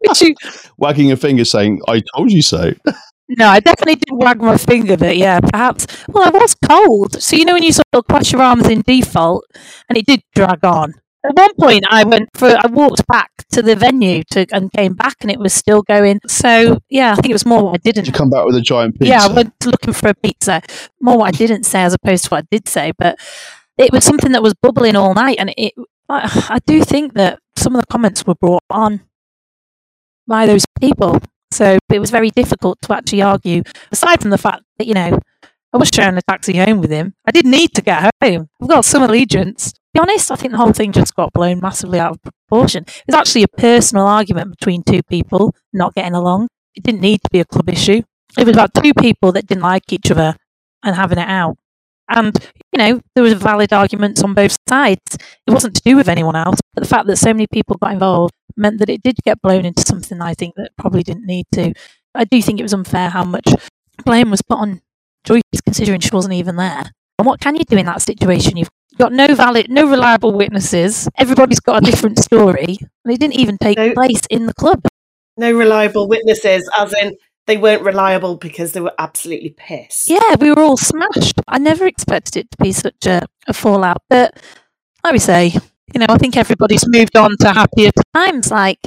Speaker 7: Which you, (laughs)
Speaker 3: wagging a finger saying, I told you so. (laughs)
Speaker 7: No, I definitely did wag my finger that, yeah, perhaps. Well, I was cold. So, you know, when you sort of cross your arms in default, and it did drag on. At one point, I went for, I walked back to the venue to, and came back, and it was still going. So, yeah, I think it was more what I
Speaker 3: Did you
Speaker 7: didn't.
Speaker 3: come back with a giant pizza?
Speaker 7: Yeah, I went looking for a pizza. More what I didn't say as opposed to what I did say. But it was something that was bubbling all night, and it. I, I do think that some of the comments were brought on by those people. So it was very difficult to actually argue, aside from the fact that, you know, I was sharing a taxi home with him. I did need to get home. I've got some allegiance. To be honest, I think the whole thing just got blown massively out of proportion. It was actually a personal argument between two people not getting along. It didn't need to be a club issue. It was about two people that didn't like each other and having it out. And, you know, there was valid arguments on both sides. It wasn't to do with anyone else, but the fact that so many people got involved meant that it did get blown into something I think that probably didn't need to. I do think it was unfair how much blame was put on Joyce considering she wasn't even there. And what can you do in that situation? You've got no valid, no reliable witnesses. Everybody's got a different story, and it didn't even take
Speaker 6: No.
Speaker 7: place in the club.
Speaker 6: No reliable witnesses, as in they weren't reliable because they were absolutely pissed.
Speaker 7: Yeah, we were all smashed. I never expected it to be such a, a fallout, but like we say, you know, I think everybody's moved on to happier times. Like,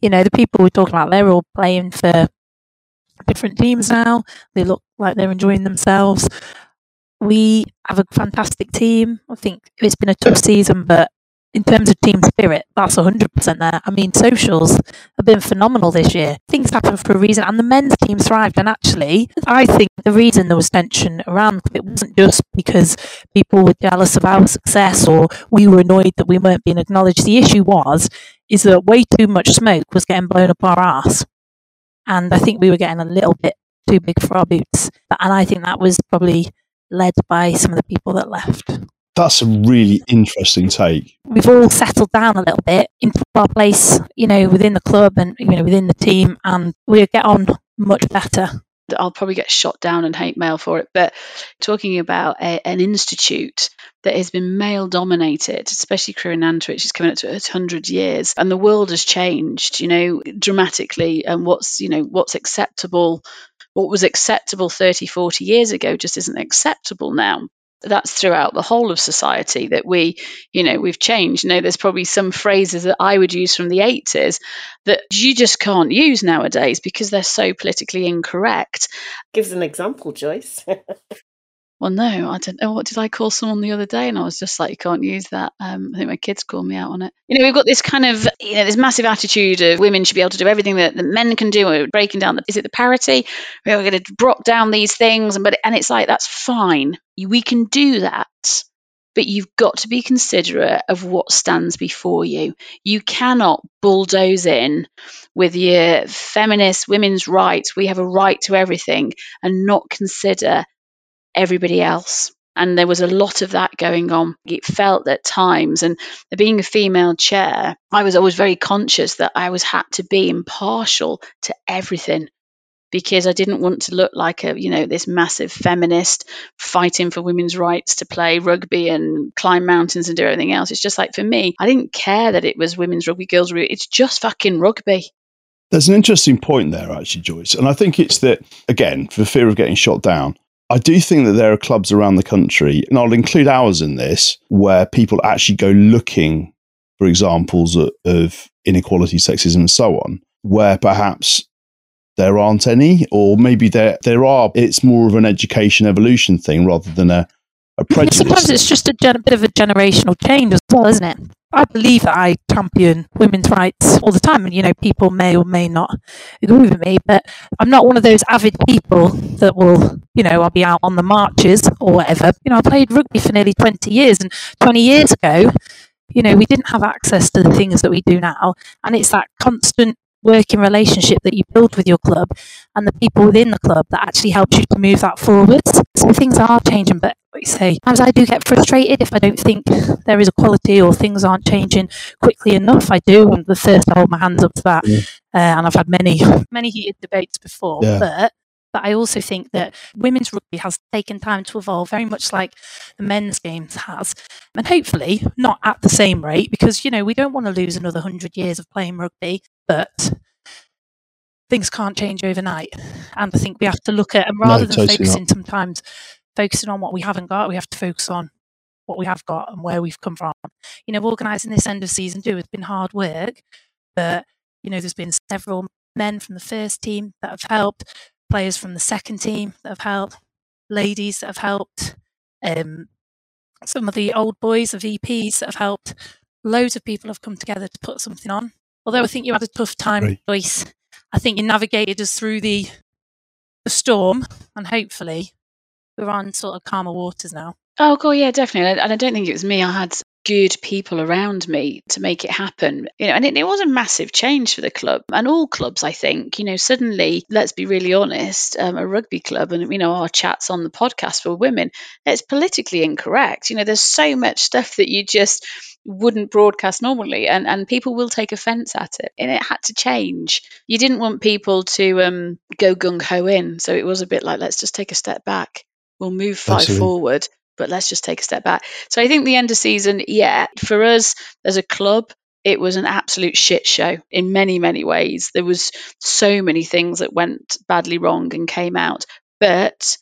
Speaker 7: you know, the people we're talking about, they're all playing for different teams now. They look like they're enjoying themselves. We have a fantastic team. I think it's been a tough season, but in terms of team spirit, that's 100% there. I mean, socials have been phenomenal this year. Things happen for a reason, and the men's team thrived. And actually, I think the reason there was tension around it wasn't just because people were jealous of our success or we were annoyed that we weren't being acknowledged. The issue was is that way too much smoke was getting blown up our arse, and I think we were getting a little bit too big for our boots. And I think that was probably led by some of the people that left
Speaker 3: That's a really interesting take.
Speaker 7: we've all settled down a little bit into our place, you know, within the club and you know within the team, and we get on much better.
Speaker 8: I'll probably get shot down and hate mail for it, but talking about a, an institute that has been male dominated, especially Crewe and Nantwich, which is coming up to its 100 years, and the world has changed, you know, dramatically. And what's, you know, what's acceptable, what was acceptable 30, 40 years ago just isn't acceptable now. That's throughout the whole of society that we, you know, we've changed. You know, there's probably some phrases that I would use from the 80s that you just can't use nowadays because they're so politically incorrect.
Speaker 6: Gives an example, Joyce. (laughs)
Speaker 8: well, no, I don't know. What did I call someone the other day? And I was just like, you can't use that. Um, I think my kids called me out on it. You know, we've got this kind of, you know, this massive attitude of women should be able to do everything that the men can do. We're breaking down the, is it the parity? We're going to drop down these things. And, but, and it's like, that's fine. We can do that. But you've got to be considerate of what stands before you. You cannot bulldoze in with your feminist women's rights. We have a right to everything and not consider everybody else. And there was a lot of that going on. It felt at times, and being a female chair, I was always very conscious that I was had to be impartial to everything because I didn't want to look like a, you know, this massive feminist fighting for women's rights to play rugby and climb mountains and do everything else. It's just like for me, I didn't care that it was women's rugby, girls rugby. It's just fucking rugby.
Speaker 3: There's an interesting point there, actually, Joyce. And I think it's that, again, for fear of getting shot down, I do think that there are clubs around the country, and I'll include ours in this, where people actually go looking for examples of, of inequality, sexism, and so on, where perhaps there aren't any, or maybe there there are. It's more of an education evolution thing rather than a, a prejudice.
Speaker 7: Sometimes it's just a gen- bit of a generational change as well, isn't it? I believe that I champion women's rights all the time, and you know, people may or may not agree with me, but I'm not one of those avid people that will, you know, I'll be out on the marches or whatever. You know, I played rugby for nearly 20 years, and 20 years ago, you know, we didn't have access to the things that we do now, and it's that constant working relationship that you build with your club and the people within the club that actually helps you to move that forwards. So things are changing, but like you say, sometimes I do get frustrated if I don't think there is equality or things aren't changing quickly enough. I do. I'm the first to hold my hands up to that.
Speaker 3: Yeah.
Speaker 7: Uh, and I've had many, many heated debates before.
Speaker 3: Yeah.
Speaker 7: But but I also think that women's rugby has taken time to evolve, very much like the men's games has, and hopefully not at the same rate, because you know we don't want to lose another hundred years of playing rugby, but things can't change overnight, and I think we have to look at and rather than
Speaker 3: totally
Speaker 7: focusing
Speaker 3: not.
Speaker 7: sometimes focusing on what we haven't got, we have to focus on what we have got and where we've come from. You know, organising this end of season do has been hard work, but you know, there's been several men from the first team that have helped, players from the second team that have helped, ladies that have helped, um, some of the old boys of EPs that have helped. Loads of people have come together to put something on. Although I think you had a tough time,
Speaker 3: Right.
Speaker 7: Joyce. I think you navigated us through the the storm, and hopefully we're on sort of calmer waters now.
Speaker 8: Oh, God, yeah, definitely. And I- don't think it was me. I had good people around me to make it happen. You know, and it, it was a massive change for the club and all clubs, I think. You know, suddenly, let's be really honest, um, a rugby club and, you know, our chats on the podcast for women, it's politically incorrect. You know, there's so much stuff that you just wouldn't broadcast normally and, and people will take offense at it. And it had to change. You didn't want people to um, go gung ho in. So it was a bit like, let's just take a step back. We'll move five
Speaker 3: Absolutely.
Speaker 8: forward, but let's just take a step back. So I think the end of season, yeah, for us as a club, it was an absolute shit show in many, many ways. There was so many things that went badly wrong and came out, but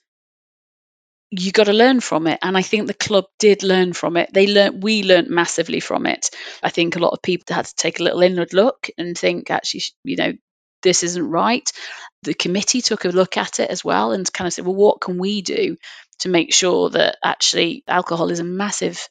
Speaker 8: you got to learn from it and i think the club did learn from it they learned we learned massively from it i think a lot of people had to take a little inward look and think actually you know this isn't right the committee took a look at it as well and kind of said well what can we do to make sure that actually alcohol is a massive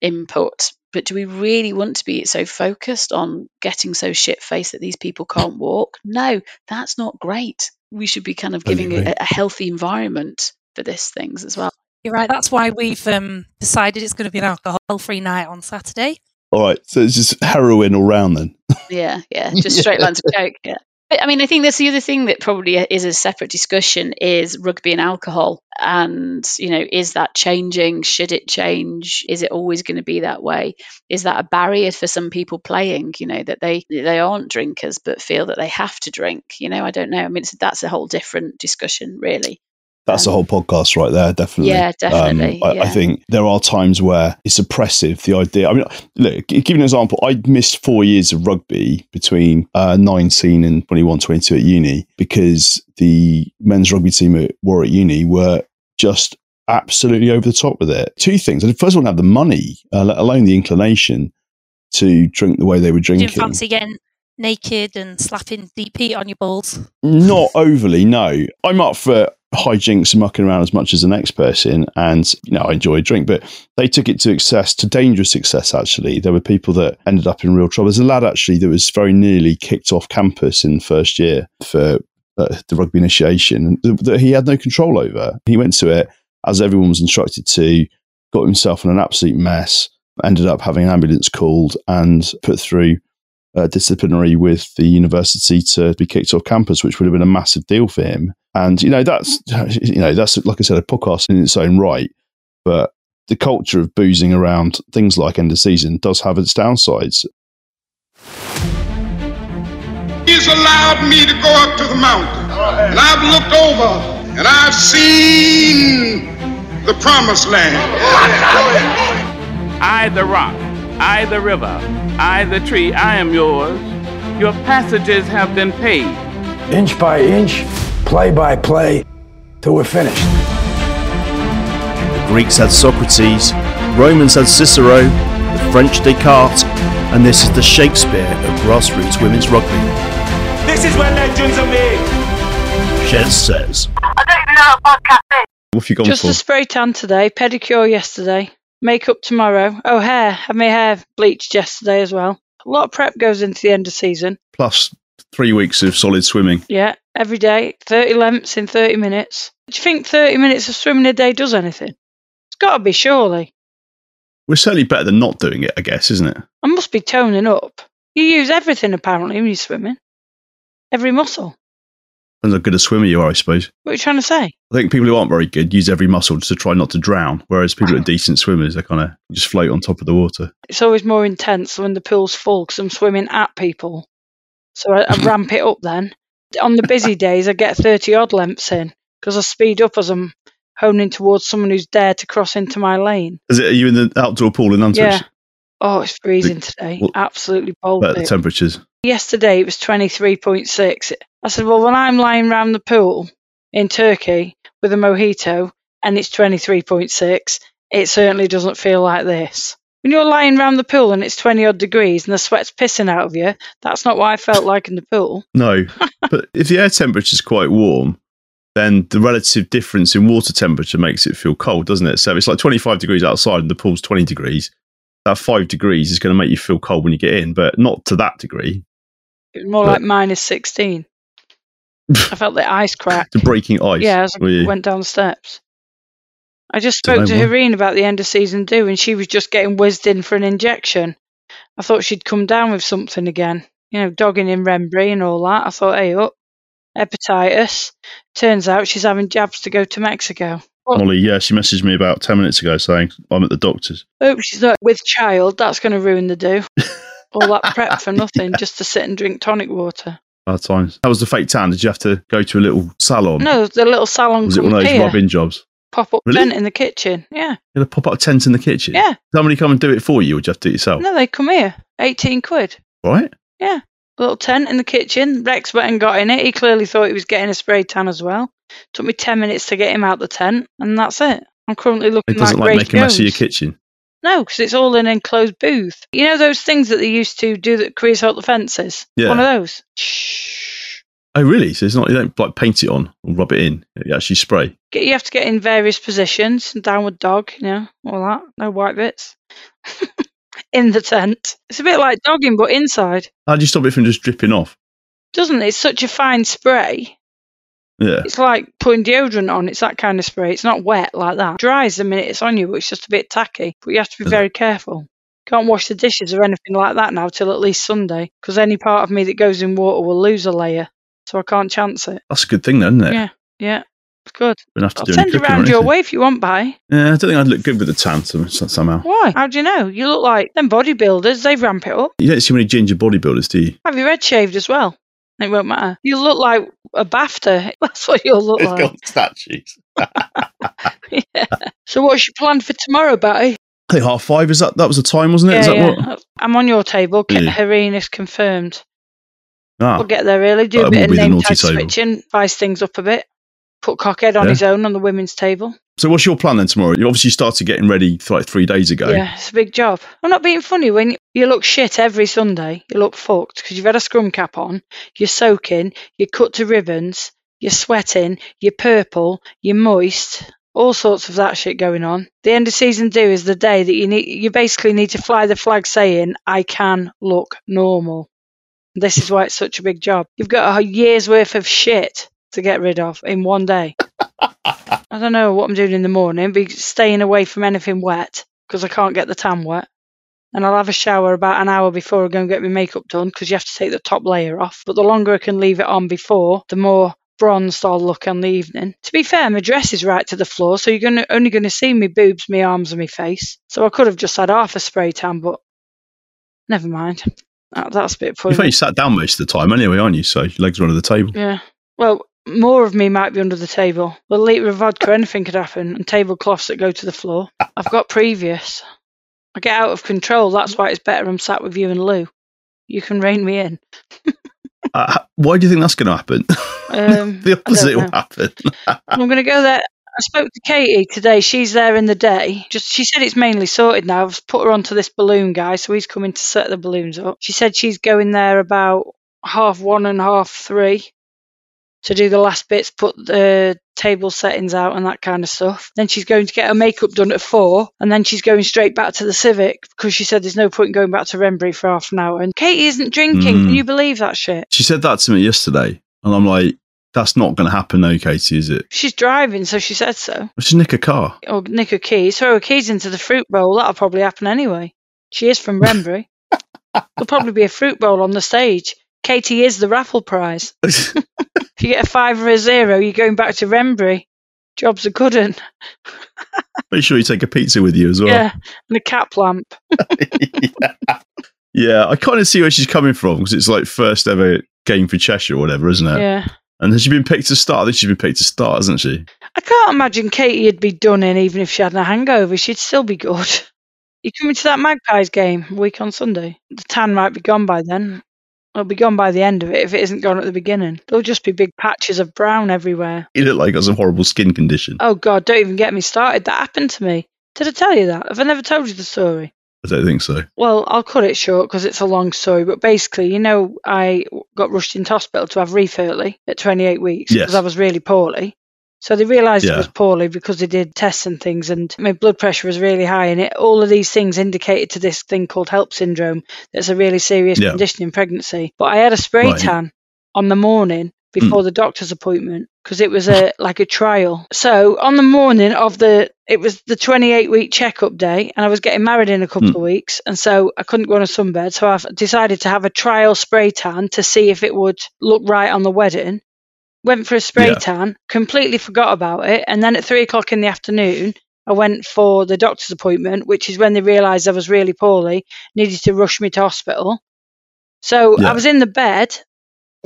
Speaker 8: input but do we really want to be so focused on getting so shit faced that these people can't walk no that's not great we should be kind of giving a, a healthy environment for this things as well
Speaker 7: You're right. That's why we've um, decided it's going to be an alcohol-free night on Saturday.
Speaker 3: All right, so it's just heroin all round then.
Speaker 8: Yeah, yeah, (laughs) just straight lines of coke. Yeah. I mean, I think that's the other thing that probably is a separate discussion is rugby and alcohol. And, you know, is that changing? Should it change? Is it always going to be that way? Is that a barrier for some people playing, you know, that they they aren't drinkers but feel that they have to drink? You know, I don't know. I mean, that's a whole different discussion, really.
Speaker 3: That's a whole podcast right there, definitely.
Speaker 8: Yeah, definitely,
Speaker 3: I, I
Speaker 8: yeah.
Speaker 3: think there are times where it's oppressive. The idea. I mean, look, give you an example. I missed four years of rugby between uh, 19 and 21, 22 at uni because the men's rugby team at Warwick Uni were just absolutely over the top with it. Two things. I first of all, I have the money, uh, let alone the inclination to drink the way they were
Speaker 7: drinking.
Speaker 3: Drinking.
Speaker 7: fancy getting naked and slapping DP on your balls?
Speaker 3: Not overly, no. I'm up for hijinks and mucking around as much as the next person. And, you know, I enjoy a drink, but they took it to excess, to dangerous excess, actually. There were people that ended up in real trouble. There's a lad, actually, that was very nearly kicked off campus in first year for uh, the rugby initiation that he had no control over. He went to it as everyone was instructed to, got himself in an absolute mess, ended up having an ambulance called and put through uh, disciplinary with the university to be kicked off campus, which would have been a massive deal for him. And you know that's you know that's like I said a podcast in its own right, but the culture of boozing around things like end of season does have its downsides.
Speaker 10: He's allowed me to go up to the mountain, and I've looked over and I've seen the promised land.
Speaker 11: I, the rock, I, the river, I, the tree, I am yours. Your passages have been paid.
Speaker 12: Inch by inch, play by play, till we're finished.
Speaker 3: The Greeks had Socrates, Romans had Cicero, the French Descartes, and this is the Shakespeare of grassroots women's rugby.
Speaker 13: This is where legends are made.
Speaker 3: Shez says.
Speaker 14: I don't even know how podcast is.
Speaker 3: What have you gone
Speaker 15: Just
Speaker 3: for?
Speaker 15: a spray tan today, pedicure yesterday, makeup tomorrow. Oh, hair. Had my hair bleached yesterday as well. A lot of prep goes into the end of season.
Speaker 3: Plus three weeks of solid swimming.
Speaker 15: Yeah, every day, 30 lengths in 30 minutes. Do you think 30 minutes of swimming a day does anything? It's got to be, surely.
Speaker 3: We're certainly better than not doing it, I guess, isn't it?
Speaker 15: I must be toning up. You use everything apparently when you're swimming. Every muscle.
Speaker 3: Depends how good a swimmer you are, I suppose.
Speaker 15: What are you trying to say?
Speaker 3: I think people who aren't very good use every muscle just to try not to drown, whereas people who are decent swimmers, they kind of just float on top of the water.
Speaker 15: It's always more intense when the pool's full because I'm swimming at people. So I, I (laughs) ramp it up then. On the busy days, I get 30 odd lengths in because I speed up as I'm honing towards someone who's dared to cross into my lane.
Speaker 3: Is it, are you in the outdoor pool in Nantwich?
Speaker 15: Yeah. Oh, it's freezing today.
Speaker 3: well,
Speaker 15: Absolutely
Speaker 3: About the temperatures.
Speaker 15: Yesterday it was 23.6. I said, well, when I'm lying round the pool in Turkey with a mojito and it's 23.6, it certainly doesn't feel like this. When you're lying round the pool and it's 20 odd degrees and the sweat's pissing out of you, that's not what I felt like in the pool.
Speaker 3: No, but if the air temperature is quite warm, then the relative difference in water temperature makes it feel cold, doesn't it? So it's like 25 degrees outside and the pool's 20 degrees. That five degrees is going to make you feel cold when you get in, but not to that degree.
Speaker 15: It was more
Speaker 3: But-
Speaker 15: like minus 16. (laughs) I felt the ice crack.
Speaker 3: To breaking ice.
Speaker 15: Yeah, as I went down the steps. I just spoke to. Hareen about the end of season two, and she was just getting whizzed in for an injection. I thought she'd come down with something again, you know, dogging in Wrenbury and all that. I thought, hey, up, hepatitis. Turns out she's having jabs to go to Mexico.
Speaker 3: Molly, yeah, she messaged me about 10 minutes ago saying, I'm at the doctor's.
Speaker 15: hope she's not with child. That's going to ruin the do. (laughs) all that prep for nothing, just to sit and drink tonic water.
Speaker 3: Bad times. How was the fake tan? Did you have to go to a little salon?
Speaker 15: No, the little salon
Speaker 3: Was it one of those
Speaker 15: here,
Speaker 3: rub jobs?
Speaker 15: Pop up
Speaker 3: Really?
Speaker 15: tent in the kitchen. Yeah,
Speaker 3: You had a pop up tent in the kitchen?
Speaker 15: Yeah.
Speaker 3: Somebody come and do it for you, or do you have to do it yourself?
Speaker 15: no, they come here, eighteen quid.
Speaker 3: Right?
Speaker 15: Yeah, little tent in the kitchen. Rex went and got in it. He clearly thought he was getting a spray tan as well. Took me ten minutes to get him out the tent, and that's it. I'm currently looking
Speaker 3: It doesn't
Speaker 15: like
Speaker 3: like making a mess of your kitchen.
Speaker 15: No, because it's all in an enclosed booth. You know those things that they used to do that creosote the fences.
Speaker 3: Yeah.
Speaker 15: One of those.
Speaker 3: Oh, really? So it's not, you don't like paint it on or rub it in. You actually spray.
Speaker 15: Get you have to get in various positions. Downward dog, you know, all that. No white bits. (laughs) in the tent. It's a bit like dogging, but inside.
Speaker 3: How do you stop it from just dripping off?
Speaker 15: Doesn't it? It's such a fine spray.
Speaker 3: Yeah.
Speaker 15: It's like putting deodorant on. It's that kind of spray. It's not wet like that. Dries the minute it's on you, but it's just a bit tacky. But you have to be very careful. Can't wash the dishes or anything like that now till at least Sunday, because any part of me that goes in water will lose a layer. So I can't chance it.
Speaker 3: That's a good thing, then, isn't it?
Speaker 15: Yeah, yeah, it's good.
Speaker 3: We don't have to
Speaker 15: I'll
Speaker 3: do
Speaker 15: send
Speaker 3: any
Speaker 15: you
Speaker 3: cooking
Speaker 15: around your way if you want, by.
Speaker 3: Yeah, I don't think I'd look good with a tan somehow.
Speaker 15: Why? How do you know? You look like them bodybuilders. They ramp it up.
Speaker 3: You don't see many ginger bodybuilders, do you?
Speaker 15: Have your head shaved as well. It won't matter. You look like a BAFTA. (laughs) That's what you'll look like.
Speaker 3: statues. (laughs)
Speaker 15: yeah. So what's your plan for tomorrow, Betty?
Speaker 3: I think half five is that? That was the time, wasn't it?
Speaker 15: Yeah,
Speaker 3: Is that
Speaker 15: yeah.
Speaker 3: what?
Speaker 15: I'm on your table. Ke-
Speaker 3: Yeah.
Speaker 15: Hareen is confirmed.
Speaker 3: Ah,
Speaker 15: We'll get there early, do a bit of name tag
Speaker 3: table.
Speaker 15: switching, spice things up a bit. Put Cockhead on
Speaker 3: Yeah.
Speaker 15: his own on the women's table.
Speaker 3: So what's your plan then tomorrow? You obviously started getting ready like three days ago.
Speaker 15: Yeah, it's a big job. I'm not being funny. When you look shit every Sunday, you look fucked because you've had a scrum cap on, you're soaking, you're cut to ribbons, you're sweating, you're purple, you're moist, all sorts of that shit going on. The end of season do is the day that you need you basically need to fly the flag saying, I can look normal. This is why it's such a big job. You've got a year's worth of shit to get rid of in one day. (laughs) I don't know what I'm doing in the morning, be staying away from anything wet because I can't get the tan wet. And I'll have a shower about an hour before I go and get my makeup done because you have to take the top layer off. But the longer I can leave it on before, the more bronzed I'll look on the evening. To be fair, my dress is right to the floor, so you're gonna, only going to see me boobs, my arms, and my face. So I could have just had half a spray tan, but never mind. That, that's a bit funny.
Speaker 3: only sat down most of the time anyway, aren't you? So your legs are under the table.
Speaker 15: Yeah. Well, more of me might be under the table. With a litre of vodka, anything could happen, and tablecloths that go to the floor. I've got previous. I get out of control. That's why it's better I'm sat with you and Lou. You can rein me in.
Speaker 3: Uh, why do you think that's going to happen? (laughs)
Speaker 15: Um,
Speaker 3: the opposite will happen. (laughs)
Speaker 15: I'm going to go there. I spoke to Katie today. She's there in the day. Just she said it's mainly sorted now. I've put her onto this balloon guy, so he's coming to set the balloons up. She said she's going there about half one and half three to do the last bits, put the table settings out and that kind of stuff. Then she's going to get her makeup done at four, and then she's going straight back to the Civic because she said there's no point in going back to Wrenbury for half an hour. And Katie isn't drinking.
Speaker 3: Mm.
Speaker 15: Can you believe that shit?
Speaker 3: She said that to me yesterday, and I'm like, that's not going to happen, though, Katie, is it?
Speaker 15: She's driving, so she said so.
Speaker 3: Let's nick a car.
Speaker 15: or nick a key. throw her keys into the fruit bowl. That'll probably happen anyway. She is from Wrenbury. (laughs) There'll probably be a fruit bowl on the stage. Katie is the raffle prize. (laughs) if you get a five or a zero, you're going back to Wrenbury. Job's are good one.
Speaker 3: Make sure you take a pizza with you as well.
Speaker 15: Yeah, and a cap lamp. (laughs)
Speaker 3: Yeah, I kind of see where she's coming from because it's like first ever game for Cheshire or whatever, isn't it?
Speaker 15: Yeah.
Speaker 3: And has she been picked to start? I think she's been picked to start, hasn't she?
Speaker 15: I can't imagine Katie would be done in even if she had a hangover. She'd still be good. (laughs) You coming to that Magpies game week on Sunday? The tan might be gone by then. It'll be gone by the end of it if it isn't gone at the beginning. There'll just be big patches of brown everywhere.
Speaker 3: You look like you got some horrible skin condition.
Speaker 15: Oh God, don't even get me started. That happened to me. Did I tell you that? Have I never told you the story?
Speaker 3: I don't think so.
Speaker 15: Well, I'll cut it short because it's a long story. But basically, you know, I got rushed into hospital to have reef early at 28 weeks
Speaker 3: Yes.
Speaker 15: because I was really poorly. So they realised I
Speaker 3: Yeah.
Speaker 15: was poorly because they did tests and things, and my blood pressure was really high. And it, all of these things indicated to this thing called HELLP syndrome. That's a really serious
Speaker 3: Yeah.
Speaker 15: condition in pregnancy. But I had a spray
Speaker 3: Right.
Speaker 15: tan on the morning Hmm. before the doctor's appointment because it was a like a trial. So on the morning of the it was the 28 week checkup day and I was getting married in a couple hmm. of weeks and so I couldn't go on a sunbed so I've decided to have a trial spray tan to see if it would look right on the wedding. Went for a spray
Speaker 3: Yeah.
Speaker 15: tan, completely forgot about it and then at three o'clock in the afternoon I went for the doctor's appointment, which is when they realised I was really poorly, needed to rush me to hospital. So
Speaker 3: Yeah.
Speaker 15: I was in the bed,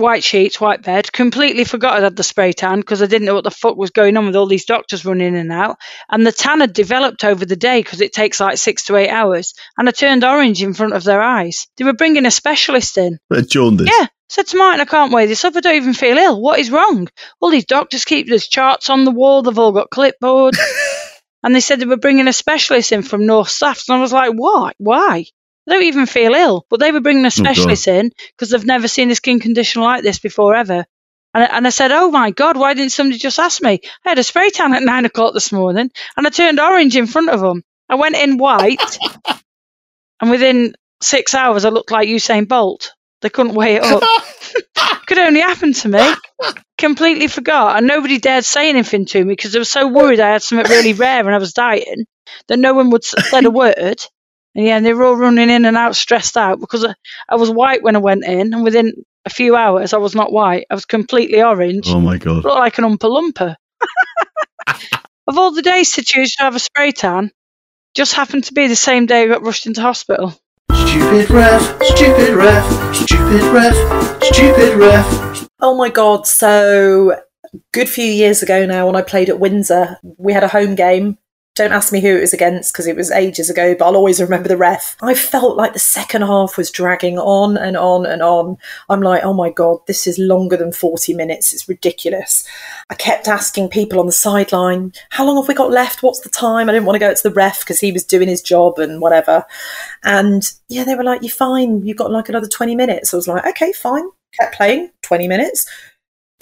Speaker 15: white sheets, white bed, completely forgot I'd had the spray tan because I didn't know what the fuck was going on with all these doctors running in and out. And the tan had developed over the day because it takes like six to eight hours. And I turned orange in front of their eyes. They were bringing a specialist in.
Speaker 3: Jaundice.
Speaker 15: Yeah. Said to Martin, I can't weigh this up. I don't even feel ill. What is wrong? All these doctors keep there's charts on the wall. They've all got clipboards. (laughs) and they said they were bringing a specialist in from North Staffs. And I was like, why? Why? I don't even feel ill. But they were bringing a specialist in because they've never seen a skin condition like this before ever. And, I- and I said, oh my God, why didn't somebody just ask me? I had a spray tan at nine o'clock this morning and I turned orange in front of them. I went in white (laughs) and within six hours I looked like Usain Bolt. They couldn't weigh it up. (laughs) Could only happen to me. Completely forgot, and nobody dared say anything to me because they were so worried I had something really rare and I was dying that no one would s- said a (laughs) word. And yeah, and they were all running in and out, stressed out because I, I was white when I went in, and within a few hours I was not white. I was completely orange.
Speaker 3: Oh my god.
Speaker 15: Looked like an Oompa Loompa. (laughs) of all the days to choose to have a spray tan, just happened to be the same day I got rushed into hospital.
Speaker 16: Stupid ref, stupid ref, stupid ref, stupid ref.
Speaker 1: Oh my god! So good few years ago now, when I played at Windsor, we had a home game. Don't ask me who it was against because it was ages ago, but I'll always remember the ref. I felt like the second half was dragging on and on and on. I'm like, oh my god, this is longer than 40 minutes. It's ridiculous. I kept asking people on the sideline, how long have we got left? What's the time? I didn't want to go to the ref because he was doing his job and whatever. And yeah, they were like, you're fine. You've got like another 20 minutes. I was like, okay, fine. Kept playing 20 minutes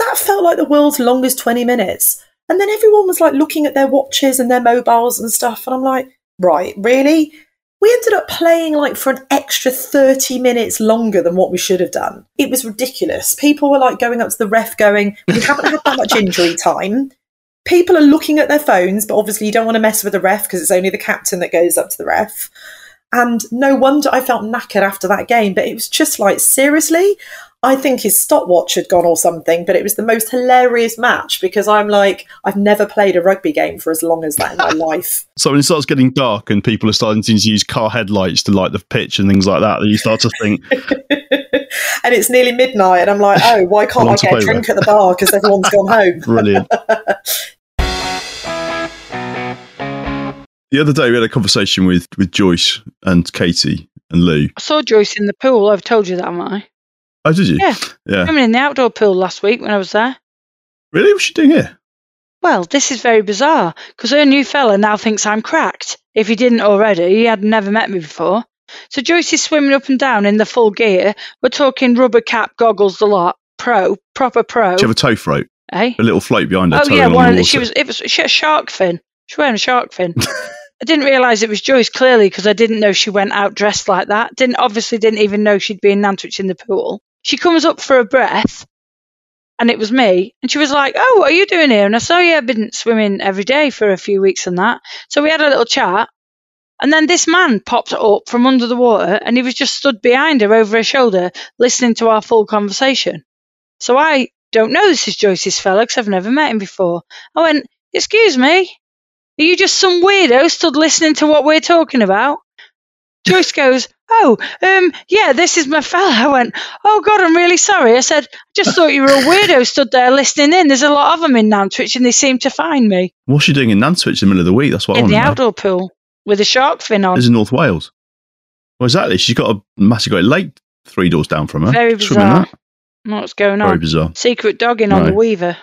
Speaker 1: that felt like the world's longest 20 minutes. And then everyone was like looking at their watches and their mobiles and stuff. And I'm like, right, really? We ended up playing like for an extra 30 minutes longer than what we should have done. It was ridiculous. People were like going up to the ref going, we haven't had that much injury time. People are looking at their phones, but obviously you don't want to mess with the ref because it's only the captain that goes up to the ref. And no wonder I felt knackered after that game. But it was just like, seriously? I think his stopwatch had gone or something, but it was the most hilarious match because I'm like, I've never played a rugby game for as long as that in my (laughs) life.
Speaker 3: So when it starts getting dark and people are starting to use car headlights to light the pitch and things like that, then you start to think, (laughs)
Speaker 1: and it's nearly midnight, and I'm like, oh, why (laughs) can't I
Speaker 3: want
Speaker 1: get a drink
Speaker 3: that.
Speaker 1: at the bar because everyone's gone home?
Speaker 3: brilliant. The other day we had a conversation with, with Joyce and Katie and Lou.
Speaker 15: I saw Joyce in the pool. I've told you that, haven't I?
Speaker 3: Oh, did you?
Speaker 15: Yeah.
Speaker 3: Yeah.
Speaker 15: I mean, in the outdoor pool last week when I was there.
Speaker 3: Really? What's she doing here?
Speaker 15: Well, this is very bizarre because her new fella now thinks I'm cracked. If he didn't already, he had never met me before. So Joyce is swimming up and down in the full gear. We're talking rubber cap, goggles, the lot. Pro, proper pro.
Speaker 3: Do you have a tow float?
Speaker 15: Eh?
Speaker 3: A little float behind her.
Speaker 15: Oh yeah, one
Speaker 3: the
Speaker 15: of the,
Speaker 3: water.
Speaker 15: she was. It was she had a shark fin. She was wearing a shark fin. (laughs) I didn't realise it was Joyce clearly because I didn't know she went out dressed like that. Didn't obviously didn't even know she'd be in Nantwich in the pool. She comes up for a breath, and it was me. And she was like, "Oh, what are you doing here?" And I said, "Oh yeah, I've been swimming every day for a few weeks and that." So we had a little chat, and then this man popped up from under the water, and he was just stood behind her over her shoulder, listening to our full conversation. So I don't know this is Joyce's fella because I've never met him before. I went, Excuse me, are you just some weirdo stood listening to what we're talking about? Joyce goes, Oh, um, yeah, this is my fella. I went, Oh, God, I'm really sorry. I said, I just thought you were a weirdo stood there listening in. There's a lot of them in Nantwich and they seem to find me
Speaker 3: What's she doing in Nantwich in the middle of the week? That's what I
Speaker 15: in the
Speaker 3: to know.
Speaker 15: outdoor pool with a shark fin on.
Speaker 3: This is North Wales. Well, exactly. She's got a massive great lake three doors down from her.
Speaker 15: Very bizarre.
Speaker 3: that.
Speaker 15: I don't know what's going on.
Speaker 3: Very bizarre.
Speaker 15: Secret dogging on the Weaver.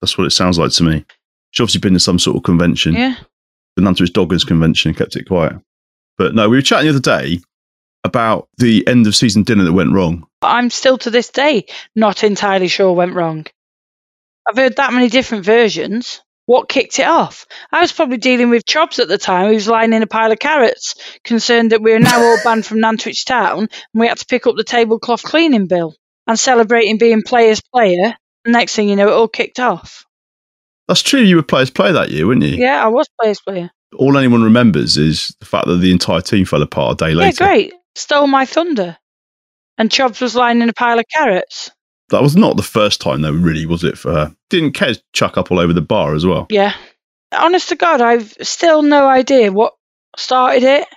Speaker 3: That's what it sounds like to me. She's obviously been to some sort of convention.
Speaker 15: Yeah.
Speaker 3: The Nantwich Doggers convention and kept it quiet. But no, we were chatting the other day about the end of season dinner that went wrong.
Speaker 15: I'm still to this day not entirely sure went wrong. I've heard that many different versions. What kicked it off? I was probably dealing with Chobs at the time, who was lying in a pile of carrots, concerned that we were now all banned from Nantwich Town and we had to pick up the tablecloth cleaning bill and celebrating being players player. Next thing you know, it all kicked off.
Speaker 3: That's true. You were players player that year, weren't you?
Speaker 15: Yeah, I was players player.
Speaker 3: All anyone remembers is the fact that the entire team fell apart a day later.
Speaker 15: Yeah, great. Stole my thunder. And Chobs was lying in a pile of carrots.
Speaker 3: That was not the first time, though, really, was it, for her? Didn't Kez chuck up all over the bar as well?
Speaker 15: Yeah. Honest to God, I've still no idea what started it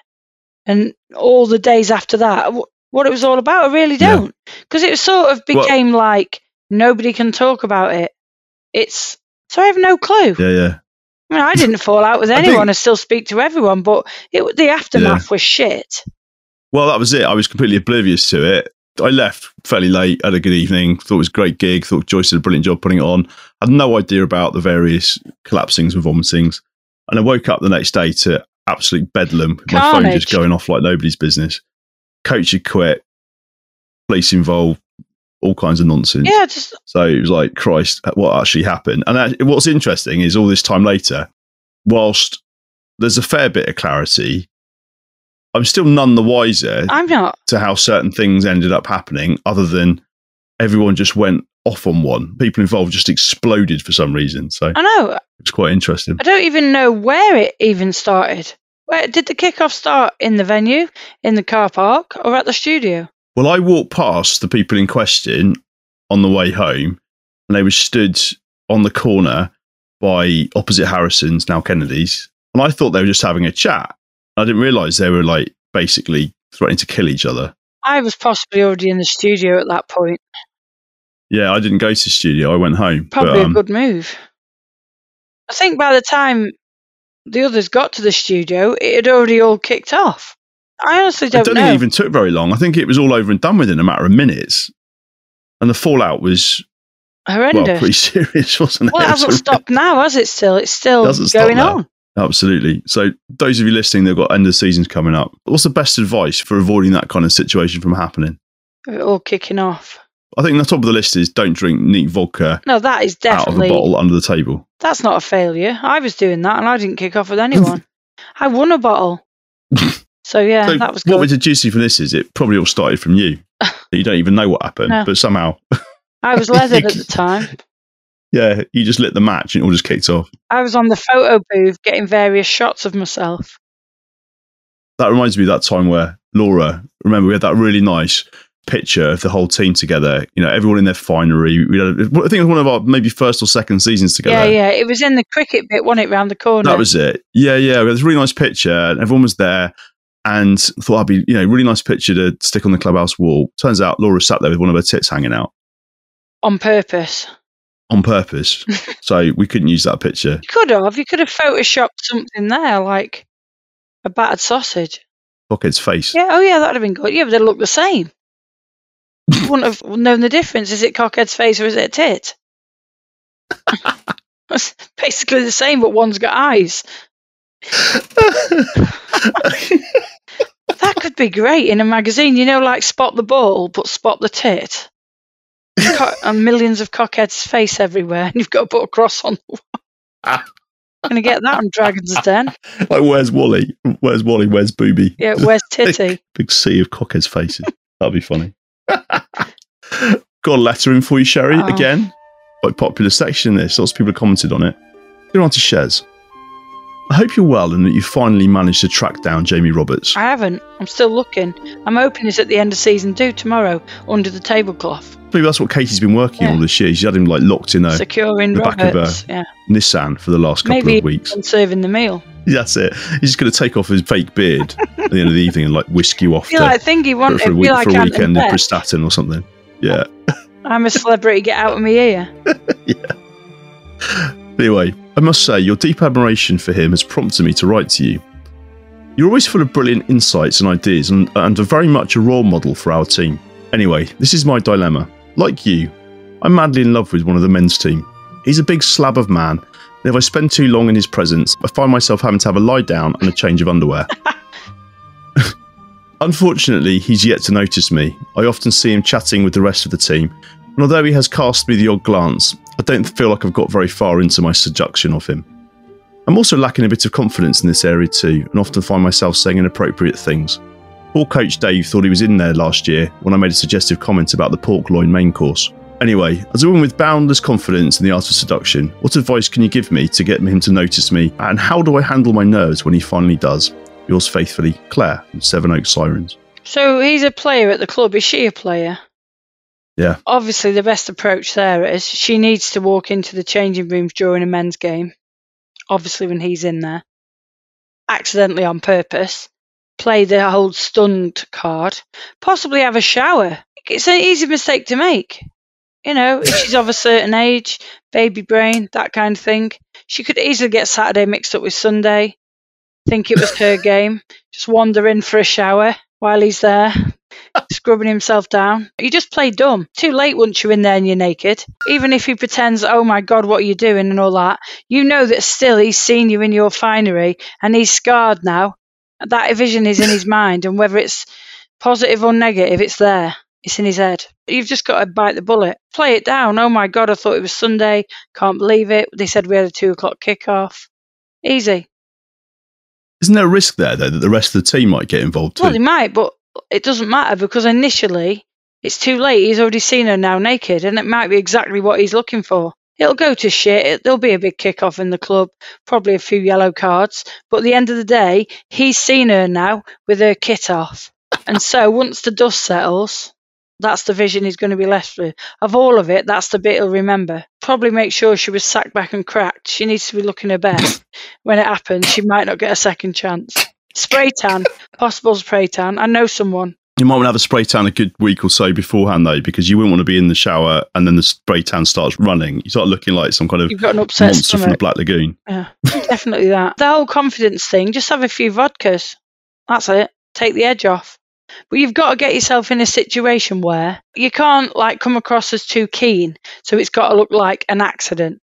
Speaker 15: and all the days after that, what it was all about. I really don't. Because it sort of
Speaker 3: Well-
Speaker 15: became like nobody can talk about it. It's. So I have no clue.
Speaker 3: Yeah, yeah.
Speaker 15: I mean, I (laughs) didn't fall out with
Speaker 3: I
Speaker 15: anyone.
Speaker 3: think-
Speaker 15: I still speak to everyone, but it, the aftermath was shit.
Speaker 3: Well, that was it. I was completely oblivious to it. I left fairly late, had a good evening, thought it was a great gig, thought Joyce did a brilliant job putting it on. I had no idea about the various collapsings and vomitings. And I woke up the next day to absolute bedlam, with my phone just going off like nobody's business. Coach had quit, police involved, all kinds of nonsense.
Speaker 15: Yeah, just
Speaker 3: So it was like, Christ, what actually happened? And that, what's interesting is all this time later, whilst there's a fair bit of clarity, I'm still none the wiser
Speaker 15: I'm not.
Speaker 3: to how certain things ended up happening, other than everyone just went off on one. People involved just exploded for some reason. So
Speaker 15: I know.
Speaker 3: it's quite interesting.
Speaker 15: I don't even know where it even started. Where did the kickoff start? In the venue, in the car park, or at the studio?
Speaker 3: Well, I walked past the people in question on the way home, and they were stood on the corner by opposite Harrison's, now Kennedy's, and I thought they were just having a chat. I didn't realise they were like basically threatening to kill each other.
Speaker 15: I was possibly already in the studio at that point.
Speaker 3: Yeah, I didn't go to the studio. I went home.
Speaker 15: Probably
Speaker 3: but, um,
Speaker 15: a good move. I think by the time the others got to the studio, it had already all kicked off. I honestly don't,
Speaker 3: don't
Speaker 15: know.
Speaker 3: think it even took very long. I think it was all over and done with in a matter of minutes. And the fallout was
Speaker 15: Horrendous.
Speaker 3: well pretty (laughs) serious, wasn't it?
Speaker 15: Well, it
Speaker 3: It
Speaker 15: hasn't stopped now, has it? Still, it's still
Speaker 3: Doesn't
Speaker 15: going on.
Speaker 3: Absolutely. So, those of you listening, they've got end of seasons coming up. What's the best advice for avoiding that kind of situation from happening?
Speaker 15: It all kicking off.
Speaker 3: I think the top of the list is don't drink neat vodka
Speaker 15: No, that is definitely
Speaker 3: out of a bottle under the table.
Speaker 15: that's not a failure. I was doing that and I didn't kick off with anyone. (laughs) I won a bottle. (laughs) So yeah,
Speaker 3: so
Speaker 15: that was
Speaker 3: what
Speaker 15: good.
Speaker 3: was deducing from this is it probably all started from you. (laughs) you don't even know what happened,
Speaker 15: No.
Speaker 3: but somehow,
Speaker 15: I was leathered at (laughs) the time.
Speaker 3: yeah, you just lit the match and it all just kicked off.
Speaker 15: I was on the photo booth getting various shots of myself.
Speaker 3: That reminds me of that time where Laura, remember, we had that really nice picture of the whole team together. You know, everyone in their finery. We had, I think it was one of our maybe first or second seasons together.
Speaker 15: Yeah, yeah. It was in the cricket bit, wasn't it, round the corner?
Speaker 3: That was it. Yeah, yeah. We had this really nice picture, and everyone was there. And thought I'd be, you know, really nice picture to stick on the clubhouse wall. Turns out Laura sat there with one of her tits hanging out
Speaker 15: on purpose.
Speaker 3: on purpose, (laughs) so we couldn't use that picture.
Speaker 15: You could have. You could have photoshopped something there, like a battered sausage.
Speaker 3: Pocket's face.
Speaker 15: Yeah. Oh, yeah. That'd have been good. Yeah, but they look the same. You wouldn't have known the difference. Is it cockhead's face or is it a tit? It's (laughs) basically the same, but one's got eyes. (laughs) that could be great in a magazine. You know, like Spot the Ball, but Spot the Tit. Co- (laughs) and millions of cockheads' face everywhere, and you've got to put a cross on the wall. (laughs) Gonna get that on Dragon's Den. (laughs)
Speaker 3: Like, where's Wally? Where's Wally? Where's Booby?
Speaker 15: Yeah, where's Titty?
Speaker 3: Big sea of cockheads' faces. That'd be funny. Got a letter in for you, Sherry,
Speaker 15: Oh.
Speaker 3: again. Quite popular section this. Lots of people have commented on it. Go on to Shez. I hope you're well and that you finally managed to track down Jamie Roberts.
Speaker 15: I haven't. I'm still looking. I'm hoping it's at the end of season two tomorrow, under the tablecloth,
Speaker 3: Maybe that's what Katie's been working on all this year. She's had him like locked in a
Speaker 15: securing
Speaker 3: the back of a
Speaker 15: Yeah,
Speaker 3: Nissan for the last couple
Speaker 15: maybe
Speaker 3: of weeks.
Speaker 15: even serving the meal. (laughs)
Speaker 3: That's it. He's just going to take off his fake beard at the end of the evening and like whisk you off to,
Speaker 15: like Thingy
Speaker 3: for,
Speaker 15: wanted.
Speaker 3: for a, week,
Speaker 15: like
Speaker 3: for a weekend in. Prestatyn or something. Yeah.
Speaker 15: I'm a celebrity. Get out of my ear. (laughs)
Speaker 3: Anyway, I must say, your deep admiration for him has prompted me to write to you. You're always full of brilliant insights and ideas and, and are very much a role model for our team. Anyway, this is my dilemma. Like you, I'm madly in love with one of the men's team. He's a big slab of man, and if I spend too long in his presence, I find myself having to have a lie down and a change of underwear. (laughs) Unfortunately, he's yet to notice me. I often see him chatting with the rest of the team, and although he has cast me the odd glance, I don't feel like I've got very far into my seduction of him. I'm also lacking a bit of confidence in this area too, and often find myself saying inappropriate things. Poor coach Dave thought he was in there last year when I made a suggestive comment about the pork loin main course. Anyway, as a woman with boundless confidence in the art of seduction, what advice can you give me to get him to notice me, and how do I handle my nerves when he finally does? Yours faithfully, Claire from Sevenoaks Sirens.
Speaker 15: So he's a player at the club. Is she a player?
Speaker 3: Yeah.
Speaker 15: Obviously, the best approach there is she needs to walk into the changing rooms during a men's game. Obviously, when he's in there, accidentally on purpose, play the whole stunned card, possibly have a shower. It's an easy mistake to make. You know, if she's of a certain age, baby brain, that kind of thing. She could easily get Saturday mixed up with Sunday, think it was her (laughs) game, just wander in for a shower while he's there, scrubbing himself down. You just play dumb. Too late once you're in there and you're naked. Even if he pretends, oh my God, what are you doing and all that, you know that still he's seen you in your finery and he's scarred now. That vision is in his mind, and whether it's positive or negative, it's there. It's in his head. You've just got to bite the bullet. Play it down. Oh my God, I thought it was Sunday. Can't believe it. They said we had a two o'clock kickoff. Easy.
Speaker 3: Isn't there a risk there, though, that the rest of the team might get involved too?
Speaker 15: Well, he might, but it doesn't matter because initially it's too late. He's already seen her now naked, and it might be exactly what he's looking for. It'll go to shit. It, there'll be a big kick off in the club, probably a few yellow cards. But at the end of the day, he's seen her now with her kit off. And so once the dust settles, that's the vision he's going to be left with. Of all of it, that's the bit he'll remember. Probably make sure she was sacked back and cracked. She needs to be looking her best. when it happens, she might not get a second chance. Spray tan, possible spray tan. I know someone.
Speaker 3: You might want to have a spray tan a good week or so beforehand, though, because you wouldn't want to be in the shower and then the spray tan starts running. You start looking like some kind of
Speaker 15: You've got an upset
Speaker 3: monster from the. Black Lagoon.
Speaker 15: Yeah, definitely that. The whole confidence thing, just have a few vodkas. That's it. Take the edge off. But you've got to get yourself in a situation where you can't like come across as too keen. So it's got to look like an accident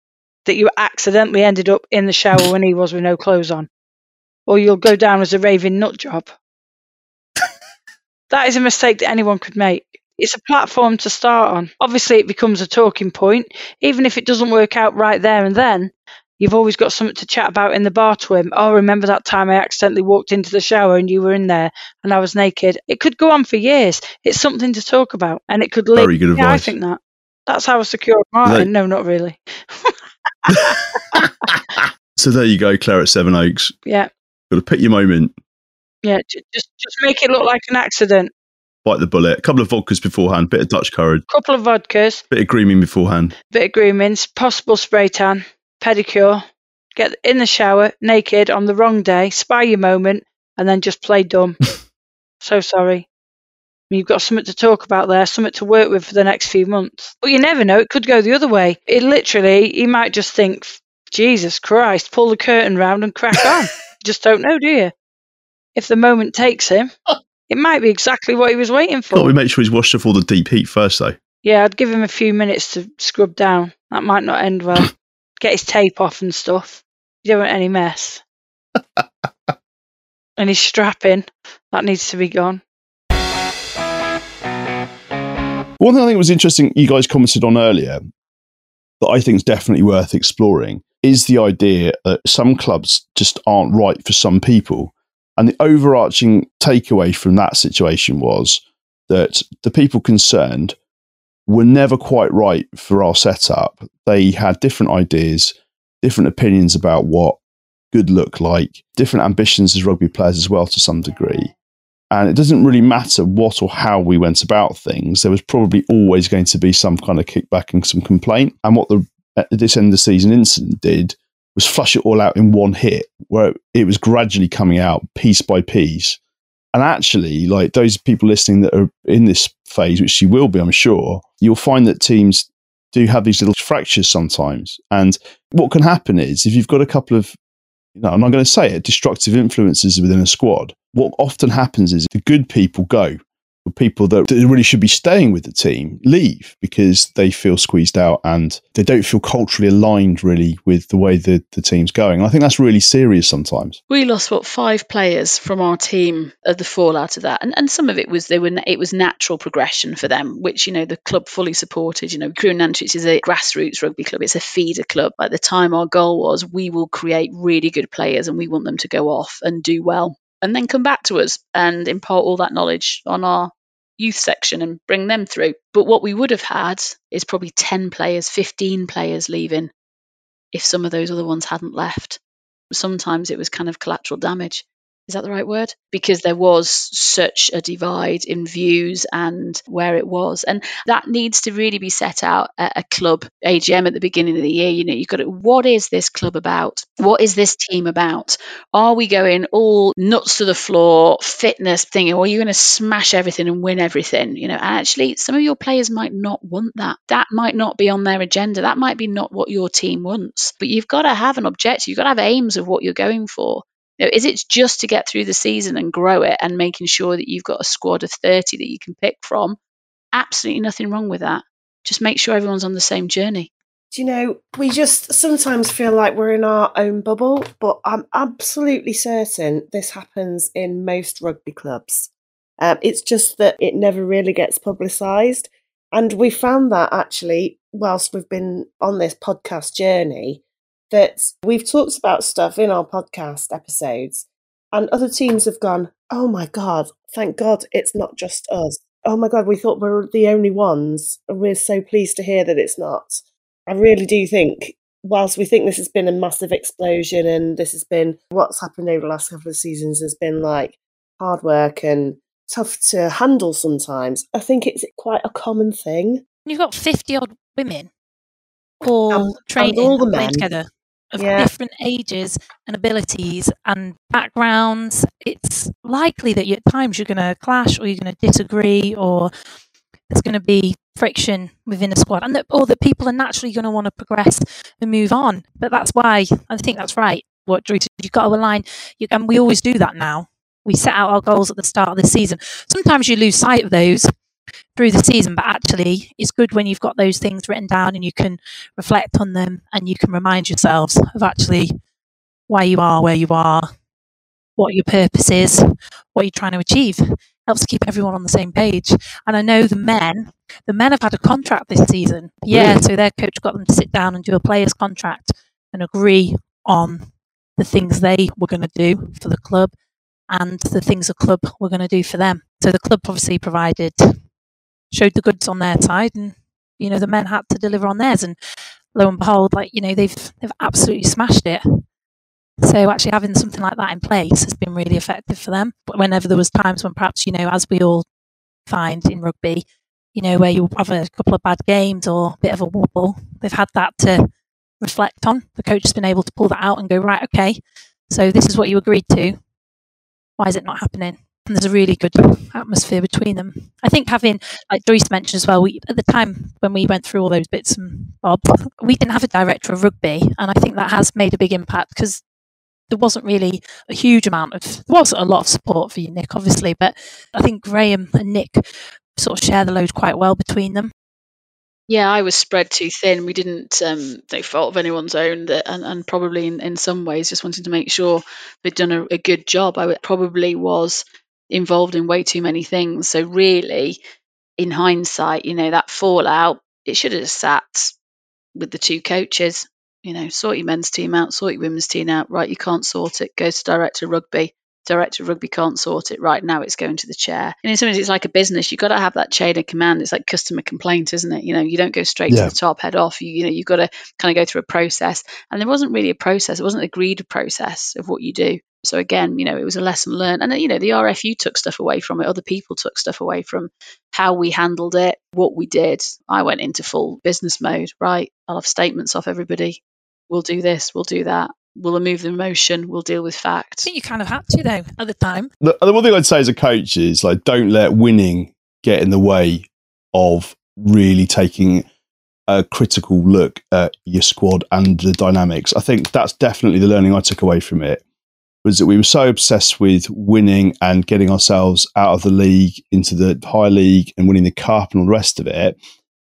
Speaker 15: that you accidentally ended up in the shower when he was with no clothes on. Or you'll go down as a raving nut job. that is a mistake that anyone could make. It's a platform to start on. Obviously, it becomes a talking point. Even if it doesn't work out right there and then, you've always got something to chat about in the bar to him. Oh, remember that time I accidentally walked into the shower and you were in there and I was naked? It could go on for years. It's something to talk about and it could lead.
Speaker 3: Very good
Speaker 15: yeah, I think that. That's how I secured Martin. No, not really. (laughs)
Speaker 3: So there you go, Claire at Sevenoaks.
Speaker 15: Yeah.
Speaker 3: Got to pick your moment,
Speaker 15: Yeah, just just make it look like an accident.
Speaker 3: bite the bullet. A couple of vodkas beforehand, bit of Dutch courage,
Speaker 15: Couple of vodkas,
Speaker 3: bit of grooming beforehand.
Speaker 15: bit of groomings, possible spray tan, pedicure, get in the shower naked on the wrong day, spy your moment, and then just play dumb. (laughs) so sorry. You've got something to talk about there, something to work with for the next few months. But you never know, it could go the other way. It literally, he might just think, Jesus Christ, pull the curtain round and crack on. (laughs) you just don't know, do you? If the moment takes him, (laughs) it might be exactly what he was waiting for.
Speaker 3: Got to make sure he's washed off all the deep heat first, though.
Speaker 15: Yeah, I'd give him a few minutes to scrub down. That might not end well. (laughs) Get his tape off and stuff. You don't want any mess. (laughs) and his strapping, that needs to be gone.
Speaker 3: One thing I think was interesting, you guys commented on earlier, that I think is definitely worth exploring is the idea that some clubs just aren't right for some people. And the overarching takeaway from that situation was that the people concerned were never quite right for our setup. They had different ideas, different opinions about what good looked like, different ambitions as rugby players as well to some degree. And it doesn't really matter what or how we went about things. There was probably always going to be some kind of kickback and some complaint. And what the at this end of the season incident did was flush it all out in one hit, where it was gradually coming out piece by piece. And actually, like those people listening that are in this phase, which you will be, I'm sure, you'll find that teams do have these little fractures sometimes. And what can happen is if you've got a couple of you know, I'm not going to say it, destructive influences within a squad. What often happens is the good people go. People that really should be staying with the team leave because they feel squeezed out and they don't feel culturally aligned really with the way the, the team's going. And I think that's really serious sometimes.
Speaker 8: We lost what five players from our team at the fallout of that, and and some of it was they were it was natural progression for them, which you know the club fully supported. You know, Crewe Nantwich is a grassroots rugby club; it's a feeder club. At the time, our goal was we will create really good players, and we want them to go off and do well, and then come back to us and impart all that knowledge on our youth section and bring them through. But what we would have had is probably 10 players, 15 players leaving if some of those other ones hadn't left. Sometimes it was kind of collateral damage. Is that the right word? Because there was such a divide in views and where it was. And that needs to really be set out at a club AGM at the beginning of the year. You know, you've got to, what is this club about? What is this team about? Are we going all nuts to the floor, fitness thing, or are you going to smash everything and win everything? You know, actually, some of your players might not want that. That might not be on their agenda. That might be not what your team wants. But you've got to have an objective. You've got to have aims of what you're going for. Know, is it just to get through the season and grow it and making sure that you've got a squad of 30 that you can pick from? Absolutely nothing wrong with that. Just make sure everyone's on the same journey.
Speaker 6: Do you know, we just sometimes feel like we're in our own bubble, but I'm absolutely certain this happens in most rugby clubs. Um, it's just that it never really gets publicised. And we found that actually, whilst we've been on this podcast journey, that we've talked about stuff in our podcast episodes, and other teams have gone, Oh my God, thank God it's not just us. Oh my God, we thought we were the only ones. And we're so pleased to hear that it's not. I really do think, whilst we think this has been a massive explosion and this has been what's happened over the last couple of seasons has been like hard work and tough to handle sometimes, I think it's quite a common thing.
Speaker 7: You've got 50 odd women all training
Speaker 6: all the men.
Speaker 7: together of
Speaker 6: Yeah.
Speaker 7: different ages and abilities and backgrounds. It's likely that you, at times you're going to clash or you're going to disagree or there's going to be friction within a squad and that, or that people are naturally going to want to progress and move on. But that's why I think that's right. What Drew said, you've got to align, you, and we always do that now. We set out our goals at the start of the season. Sometimes you lose sight of those through the season, but actually, it's good when you've got those things written down and you can reflect on them and you can remind yourselves of actually why you are where you are, what your purpose is, what you're trying to achieve. helps to keep everyone on the same page. And I know the men, the men have had a contract this season. Oh, yeah,
Speaker 3: Really?
Speaker 7: so their coach got them to sit down and do a player's contract and agree on the things they were going to do for the club and the things the club were going to do for them. So the club obviously provided, showed the goods on their side, and you know the men had to deliver on theirs. And lo and behold, like you know they've they've absolutely smashed it. So actually having something like that in place has been really effective for them. But whenever there was times when perhaps you know, as we all find in rugby, you know, where you have a couple of bad games or a bit of a wobble, they've had that to reflect on. The coach has been able to pull that out and go, right, okay, so this is what you agreed to. Why is it not happening? And there's a really good atmosphere between them. I think having, like Joyce mentioned as well, we at the time when we went through all those bits and Bob, we didn't have a director of rugby, and I think that has made a big impact because there wasn't really a huge amount of there was a lot of support for you, Nick, obviously, but I think Graham and Nick sort of share the load quite well between them.
Speaker 8: Yeah, I was spread too thin. We didn't um, no fault of anyone's own, that, and, and probably in, in some ways just wanted to make sure they'd done a, a good job. I probably was involved in way too many things. So really, in hindsight, you know, that fallout, it should have sat with the two coaches. You know, sort your men's team out, sort your women's team out. Right, you can't sort it. Goes to director rugby. Director of rugby can't sort it. Right now, it's going to the chair. And in some ways, it's like a business. You've got to have that chain of command. It's like customer complaint, isn't it? You know, you don't go straight
Speaker 3: Yeah.
Speaker 8: to the top, head off. You, you know, you've got to kind of go through a process. And there wasn't really a process. It wasn't agreed process of what you do. So again, you know, it was a lesson learned. And uh, you know, the RFU took stuff away from it. Other people took stuff away from how we handled it, what we did. I went into full business mode. Right, I'll have statements off everybody. We'll do this. We'll do that. We'll remove the emotion. We'll deal with
Speaker 7: I think you kind of had to though at the time.
Speaker 3: The, the one thing I'd say as a coach is like, don't let winning get in the way of really taking a critical look at your squad and the dynamics. I think that's definitely the learning I took away from it was that we were so obsessed with winning and getting ourselves out of the league into the high league and winning the cup and all the rest of it.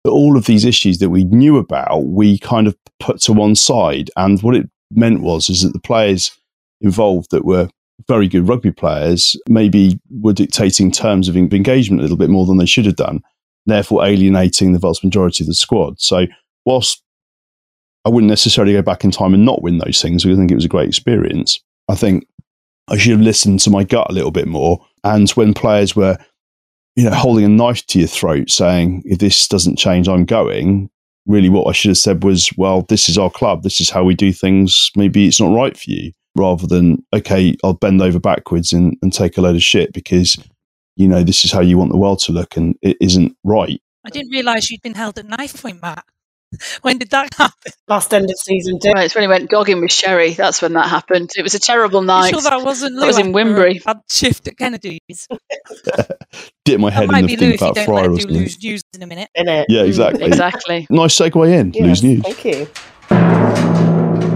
Speaker 3: That all of these issues that we knew about, we kind of put to one side. And what it meant was is that the players involved that were very good rugby players maybe were dictating terms of engagement a little bit more than they should have done, therefore alienating the vast majority of the squad. So, whilst I wouldn't necessarily go back in time and not win those things, because I think it was a great experience, I think I should have listened to my gut a little bit more. And when players were, you know, holding a knife to your throat, saying, if this doesn't change, I'm going, really what I should have said was, well, this is our club. This is how we do things. Maybe it's not right for you. Rather than, okay, I'll bend over backwards and, and take a load of shit because, you know, this is how you want the world to look and it isn't right.
Speaker 7: I didn't realise you'd been held at knife point, Matt. (laughs) When did that happen?
Speaker 6: Last end of season two.
Speaker 8: Right, it's when he went gogging with Sherry. That's when that happened. It was a terrible
Speaker 7: You
Speaker 8: night.
Speaker 7: sure that wasn't Lou
Speaker 8: That was in
Speaker 7: after a
Speaker 8: Wrenbury.
Speaker 7: bad shift at Kennedy's. (laughs)
Speaker 3: Dip my head
Speaker 7: might
Speaker 3: in
Speaker 7: be
Speaker 3: the
Speaker 7: Lou
Speaker 3: thing
Speaker 7: if
Speaker 3: about
Speaker 7: don't
Speaker 3: Fryer
Speaker 7: let
Speaker 3: or
Speaker 7: him do
Speaker 3: something.
Speaker 7: lose news in a minute.
Speaker 6: In it.
Speaker 3: Yeah, exactly.
Speaker 8: Exactly.
Speaker 3: Nice segue in.
Speaker 6: Yes,
Speaker 3: Lose news.
Speaker 6: Thank you.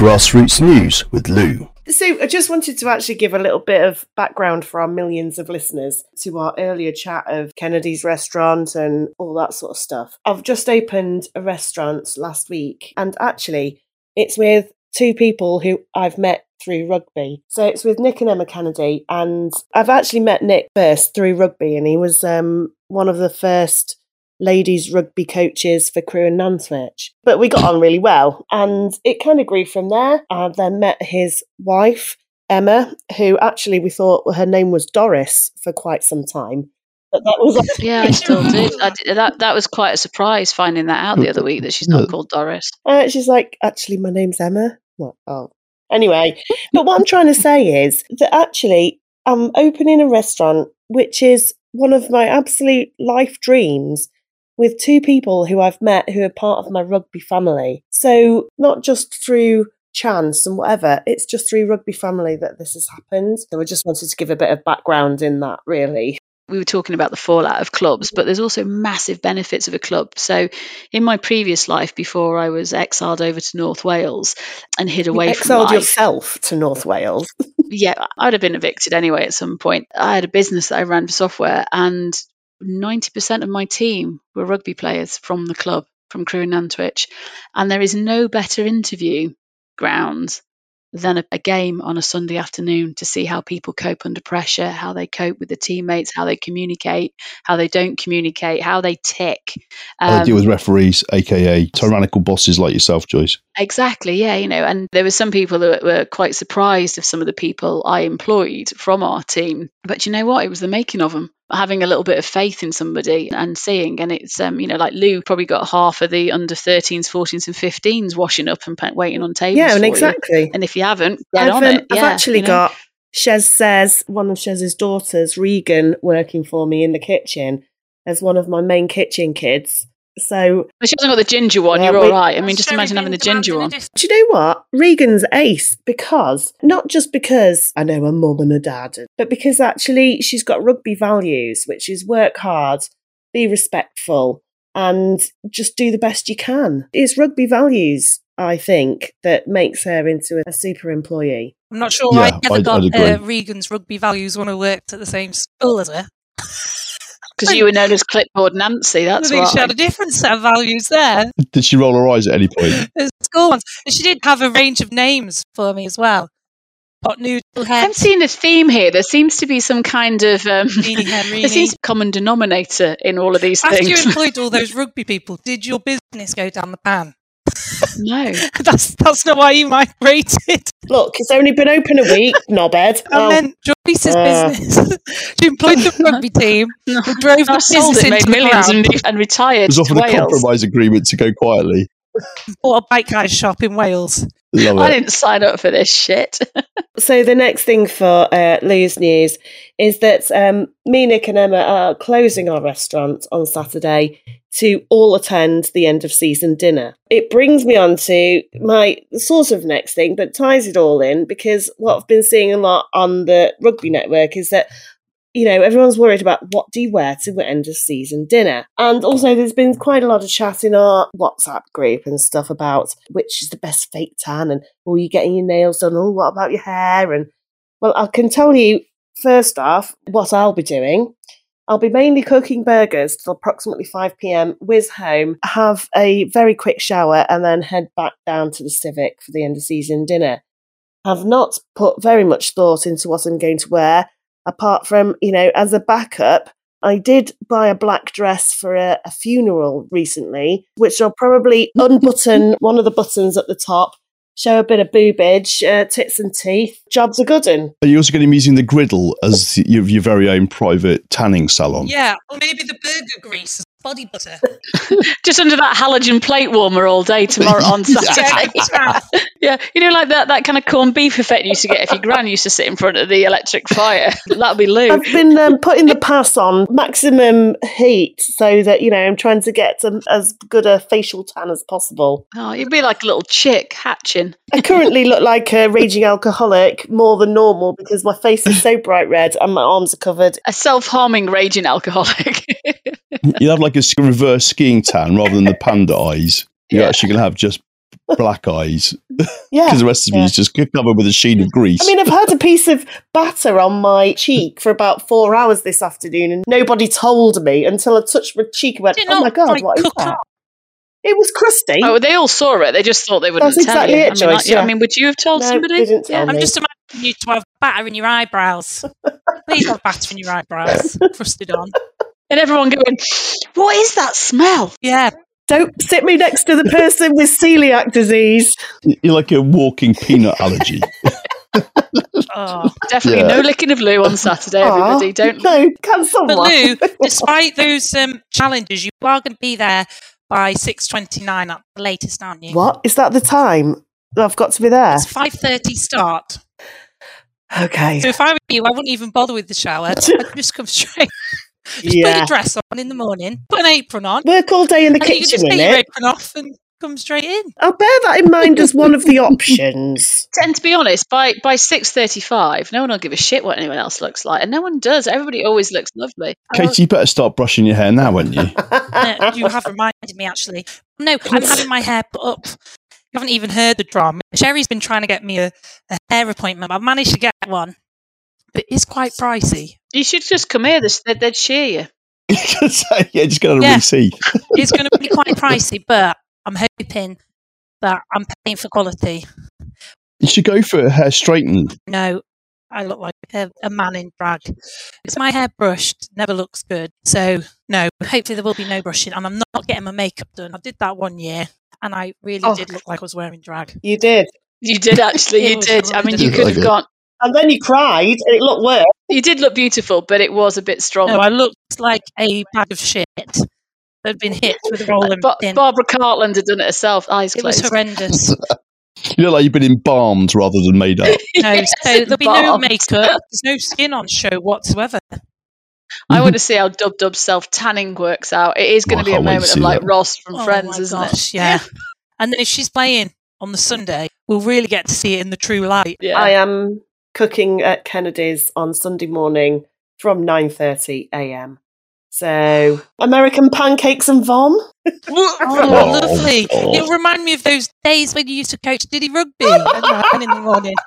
Speaker 3: Grassroots News with Lou.
Speaker 6: So I just wanted to actually give a little bit of background for our millions of listeners to our earlier chat of Kennedy's restaurant and all that sort of stuff. I've just opened a restaurant last week and actually it's with two people who I've met through rugby. So it's with Nick and Emma Kennedy and I've actually met Nick first through rugby and he was um, one of the first ladies rugby coaches for Crewe and Nantwich. But we got on really well and it kind of grew from there. I then met his wife, Emma, who actually we thought her name was Doris for quite some time. But that was (laughs)
Speaker 8: Yeah, I still did. I did. That that was quite a surprise finding that out the other week that she's not called Doris.
Speaker 6: Uh, she's like, actually, my name's Emma. What? Oh. Anyway, but what I'm trying to say is that actually, I'm opening a restaurant, which is one of my absolute life dreams with two people who I've met who are part of my rugby family. So, not just through chance and whatever, it's just through rugby family that this has happened. So, I just wanted to give a bit of background in that, really.
Speaker 8: we were talking about the fallout of clubs, but there's also massive benefits of a club. So, in my previous life, before I was exiled over to North Wales and hid away
Speaker 6: you
Speaker 8: from
Speaker 6: exiled
Speaker 8: life,
Speaker 6: yourself to North Wales. (laughs)
Speaker 8: yeah, I'd have been evicted anyway at some point. I had a business that I ran for software, and 90% of my team were rugby players from the club, from Crewe and Nantwich. And there is no better interview ground than a, a, game on a Sunday afternoon to see how people cope under pressure, how they cope with the teammates, how they communicate, how they don't communicate, how they tick.
Speaker 3: Um, they deal with referees, aka tyrannical bosses like yourself, Joyce.
Speaker 8: Exactly, yeah, you know, and there were some people that were quite surprised of some of the people I employed from our team. But you know what? It was the making of them having a little bit of faith in somebody and seeing and it's um you know like Lou probably got half of the under 13s 14s and 15s washing up and waiting on tables
Speaker 6: yeah and exactly
Speaker 8: you. and if you haven't get
Speaker 6: I've,
Speaker 8: on
Speaker 6: um,
Speaker 8: it
Speaker 6: I've
Speaker 8: yeah,
Speaker 6: actually
Speaker 8: you know.
Speaker 6: got Shez says one of Shez's daughters Regan working for me in the kitchen as one of my main kitchen kids so
Speaker 8: but she hasn't got the ginger one.
Speaker 6: Yeah,
Speaker 8: You're
Speaker 6: we-
Speaker 8: all right. I mean, just imagine having the ginger one.
Speaker 6: Do you know what? Regan's ace because not just because I know a mum and a dad, but because actually she's got rugby values, which is work hard, be respectful, and just do the best you can. It's rugby values, I think, that makes her into a super employee.
Speaker 17: I'm not sure
Speaker 3: Yeah,
Speaker 17: I ever
Speaker 3: I'd-
Speaker 17: got
Speaker 3: I'd agree.
Speaker 17: uh, Regan's rugby values when I worked at the same school as her. (laughs)
Speaker 8: Because you were known as Clipboard Nancy.
Speaker 17: I
Speaker 8: That's
Speaker 17: think
Speaker 8: why.
Speaker 17: she had a different set of values there.
Speaker 3: Did she roll her eyes at any point? (laughs)
Speaker 17: The school ones. And she did have a range of names for me as well. Pot noodle head.
Speaker 8: I'm seeing a theme here. There seems to be some kind of um, (laughs) there seems to be a common denominator in all of these
Speaker 17: After
Speaker 8: things.
Speaker 17: After (laughs) you employed all those rugby people, did your business go down the pan?
Speaker 8: No. (laughs)
Speaker 17: that's that's not why you migrated.
Speaker 6: Look, it's only been open a week, (laughs) knobhead.
Speaker 17: And
Speaker 6: Oh,
Speaker 17: then Joyce's
Speaker 6: Uh.
Speaker 17: business. (laughs) she employed the rugby team, who drove
Speaker 8: I
Speaker 17: the
Speaker 8: sold
Speaker 17: business
Speaker 8: it, made
Speaker 17: into
Speaker 8: millions, and, and retired
Speaker 3: It was
Speaker 8: to
Speaker 3: offered a
Speaker 8: Wales.
Speaker 3: compromise agreement to go quietly.
Speaker 17: bought a bike guy shop in Wales.
Speaker 3: Love
Speaker 8: I didn't sign up for this shit.
Speaker 6: So the next thing for uh, Lou's news is that um, me, Nick, and Emma are closing our restaurant on Saturday to all attend the end of season dinner. It brings me on to my sort of next thing, but ties it all in because what I've been seeing a lot on the rugby network is that you know, everyone's worried about what do you wear to the end of season dinner. And also, there's been quite a lot of chat in our WhatsApp group and stuff about which is the best fake tan and, oh, you getting your nails done? Oh, what about your hair? And, well, I can tell you, first off, what I'll be doing. I'll be mainly cooking burgers till approximately 5 pm, whiz home, have a very quick shower, and then head back down to the Civic for the end of season dinner. I've not put very much thought into what I'm going to wear apart from, you know, as a backup, I did buy a black dress for a, a funeral recently, which I'll probably (laughs) unbutton one of the buttons at the top, show a bit of boobage, uh, tits and teeth. Job's are good one.
Speaker 3: Are you also going to be using the griddle as your, your very own private tanning salon?
Speaker 17: Yeah, or maybe the burger grease as body butter. (laughs)
Speaker 8: Just under that halogen plate warmer all day tomorrow on (laughs) Saturday. (laughs) yeah, you know, like that, that kind of corned beef effect you used to get if your gran used to sit in front of the electric fire. That'll be Lou.
Speaker 6: I've been um, putting the pass on maximum heat so that, you know, I'm trying to get um, as good a facial tan as possible.
Speaker 8: Oh, you'd be like a little chick hatching.
Speaker 6: I currently look like a raging alcoholic more than normal because my face is so bright red and my arms are covered.
Speaker 8: A self harming raging alcoholic.
Speaker 3: You'll have like a reverse skiing tan rather than the panda (laughs) eyes. You're actually going to have just black eyes (laughs) (laughs)
Speaker 6: Yeah.
Speaker 3: because the rest of you is just covered with a sheen of mm. grease.
Speaker 6: I mean, I've had a piece of batter on my cheek for about four hours this afternoon, and nobody told me until I touched my cheek and went,
Speaker 17: Did it
Speaker 6: "Oh my god,
Speaker 17: like,
Speaker 6: what is
Speaker 17: cook
Speaker 6: that?" It was crusty.
Speaker 8: Oh, they all saw it. They just thought they wouldn't
Speaker 6: That's
Speaker 8: tell
Speaker 6: exactly
Speaker 8: you.
Speaker 6: it,
Speaker 8: I, mean,
Speaker 6: Joyce,
Speaker 8: like, yeah, I mean, would you have told
Speaker 6: No,
Speaker 8: somebody?
Speaker 6: they didn't tell
Speaker 17: I'm just imagining you to have batter in your eyebrows. Please have batter in your eyebrows, crusted on.
Speaker 8: And everyone going, "What is that smell?"
Speaker 17: Yeah.
Speaker 6: Don't sit me next to the person with celiac disease.
Speaker 3: You're like a walking peanut allergy. (laughs)
Speaker 17: Oh.
Speaker 8: Definitely
Speaker 3: Yeah.
Speaker 8: no licking of Lou on Saturday.
Speaker 6: Aw,
Speaker 8: Everybody, don't.
Speaker 6: No, cancel
Speaker 17: But. Lou, (laughs) despite those um, challenges, you are going to be there by six twenty nine at the latest, aren't you?
Speaker 6: What is that? The time I've got to be there?
Speaker 17: It's five thirty start.
Speaker 6: Okay.
Speaker 17: So if I were you, I wouldn't even bother with the shower. (laughs) I'd just come straight. Just put a dress on in the morning, put an apron on,
Speaker 6: Work all day in the
Speaker 17: and you can
Speaker 6: kitchen
Speaker 17: just
Speaker 6: with
Speaker 17: take your
Speaker 6: it.
Speaker 17: apron off and
Speaker 7: come straight in.
Speaker 6: I'll bear that in mind as one of the (laughs) options.
Speaker 8: And to be honest, by by six thirty-five, no one will give a shit what anyone else looks like, and no one does. Everybody always looks lovely.
Speaker 3: Katie, you better start brushing your hair now, wouldn't you? (laughs)
Speaker 7: Uh, you have reminded me, actually. No, I'm having my hair put up. You haven't even heard the drama. Sherry's been trying to get me a, a hair appointment. I've managed to get one, but it is quite pricey.
Speaker 8: You should just come here. They'd, they'd cheer you. (laughs)
Speaker 3: yeah, just going to
Speaker 7: Yeah.
Speaker 3: re-see. (laughs)
Speaker 7: It's going to be quite pricey, but I'm hoping that I'm paying for quality.
Speaker 3: You should go for a hair straightened.
Speaker 7: No, I look like a, a man in drag. It's my hair brushed, never looks good. So, no, hopefully there will be no brushing. And I'm not getting my makeup done. I did that one year and I really
Speaker 6: Oh.
Speaker 7: did look like I was wearing drag.
Speaker 6: You did. (laughs)
Speaker 8: You did actually. You did. I mean, you
Speaker 7: horrendous.
Speaker 8: could have gone.
Speaker 6: And then you cried, and it looked worse.
Speaker 8: You did look beautiful, but it was a bit strong.
Speaker 7: No, I looked like a bag of shit that had been hit with a rolling (laughs)
Speaker 8: Ba-
Speaker 7: pin.
Speaker 8: Barbara Cartland had done it herself, eyes
Speaker 7: It was horrendous. (laughs)
Speaker 3: You look like you've been embalmed rather than made up. (laughs)
Speaker 7: No, so there'll be no makeup. There's no skin on show whatsoever.
Speaker 8: I want to see how Dub Dub's self tanning works out. It is going
Speaker 3: Oh,
Speaker 8: to be a
Speaker 3: can't wait to
Speaker 8: moment of
Speaker 3: see
Speaker 8: like
Speaker 3: that.
Speaker 8: Ross from
Speaker 7: Oh
Speaker 8: Friends,
Speaker 7: my
Speaker 8: isn't
Speaker 7: gosh,
Speaker 8: it?
Speaker 7: yeah. And then if she's playing on the Sunday, we'll really get to see it in the true light.
Speaker 8: Yeah.
Speaker 6: I am cooking at Kennedy's on Sunday morning from 9:30 a.m. So, (sighs) American pancakes and vom.
Speaker 7: Oh,
Speaker 3: Oh,
Speaker 7: lovely.
Speaker 3: God.
Speaker 7: It'll remind me of those days when you used to coach Diddy Rugby at nine in the morning. (laughs)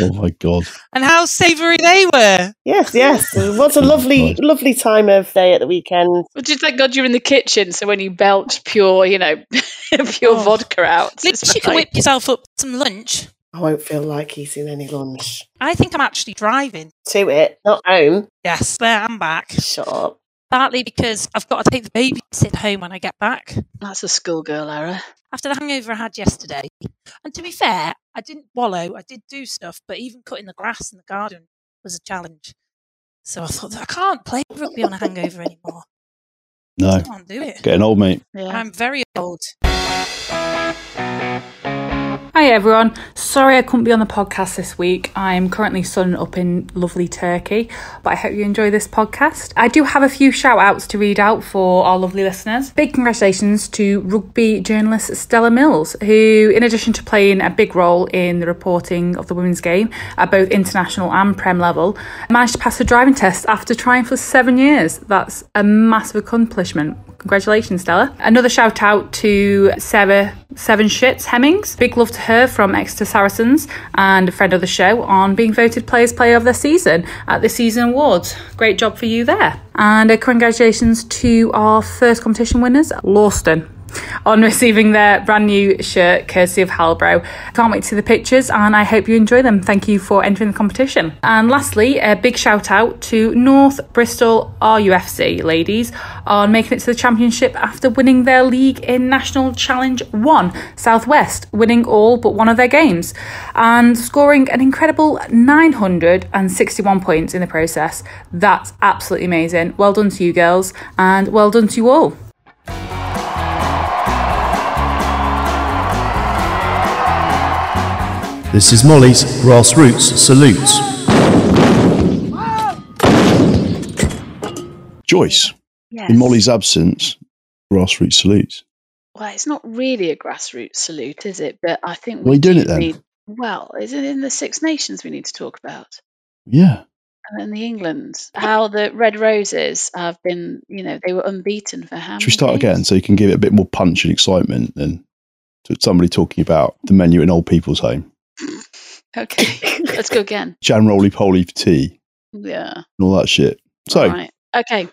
Speaker 3: Oh my god!
Speaker 7: And how savoury they were.
Speaker 6: Yes, yes. What a (laughs) oh, lovely, lovely time of day at the weekend.
Speaker 8: But just thank God you're in the kitchen, so when you belch pure, you know, (laughs) pure
Speaker 7: Oh.
Speaker 8: vodka out,
Speaker 7: At least you can
Speaker 8: fine.
Speaker 7: whip yourself up some lunch.
Speaker 6: I won't feel like eating any lunch.
Speaker 7: I think I'm actually driving.
Speaker 6: To it, not home.
Speaker 7: Yes, there I'm back.
Speaker 6: Shut up.
Speaker 7: Partly because I've got to take the baby to sit home when I get back.
Speaker 8: That's a schoolgirl error.
Speaker 7: After the hangover I had yesterday. And to be fair, I didn't wallow. I did do stuff, but even cutting the grass in the garden was a challenge. So I thought, I can't play rugby on a hangover anymore.
Speaker 3: No,
Speaker 7: I can't do it.
Speaker 3: getting old, mate.
Speaker 7: I'm very old.
Speaker 18: Hi everyone. Sorry I couldn't be on the podcast this week. I'm currently sunning up in lovely Turkey, but I hope you enjoy this podcast. I do have a few shout outs to read out for our lovely listeners. Big congratulations to rugby journalist Stella Mills, who, in addition to playing a big role in the reporting of the women's game at both international and Prem level, managed to pass her driving test after trying for seven years. That's a massive accomplishment. Congratulations, Stella. Another shout out to Sarah Seven Shits Hemmings. Big love to her from Exeter Saracens and a friend of the show on being voted Players Player of the Season at the Season Awards. Great job for you there. And uh, congratulations to our first competition winners, Lawston on receiving their brand new shirt courtesy of Halbro. Can't wait to see the pictures and I hope you enjoy them. Thank you for entering the competition. And lastly, a big shout out to North Bristol RUFC ladies on making it to the championship after winning their league in National Challenge 1 Southwest, winning all but one of their games and scoring an incredible 961 points in the process. That's absolutely amazing. Well done to you girls and well done to you all.
Speaker 3: This is Molly's grassroots salutes. Joyce,
Speaker 8: Yes.
Speaker 3: in Molly's absence, grassroots salutes.
Speaker 8: Well, it's not really a grassroots salute, is it? But I think
Speaker 3: Why are you doing it then?
Speaker 8: Need, well, is it in the Six Nations we need to talk about?
Speaker 3: Yeah.
Speaker 8: And then the England, how the Red Roses have been, you know, they were unbeaten for how
Speaker 3: Should we start
Speaker 8: games?
Speaker 3: again so you can give it a bit more punch and excitement than to somebody talking about the menu in old people's home?
Speaker 8: Okay, let's go again. (laughs)
Speaker 3: Jan roly poly for tea
Speaker 8: Yeah.
Speaker 3: and all that shit. So,
Speaker 8: right. Okay.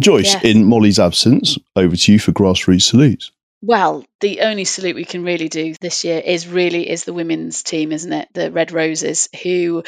Speaker 3: Joyce, in Molly's absence, over to you for grassroots salutes.
Speaker 8: Well, the only salute we can really do this year is really is the women's team, isn't it? The Red Roses, who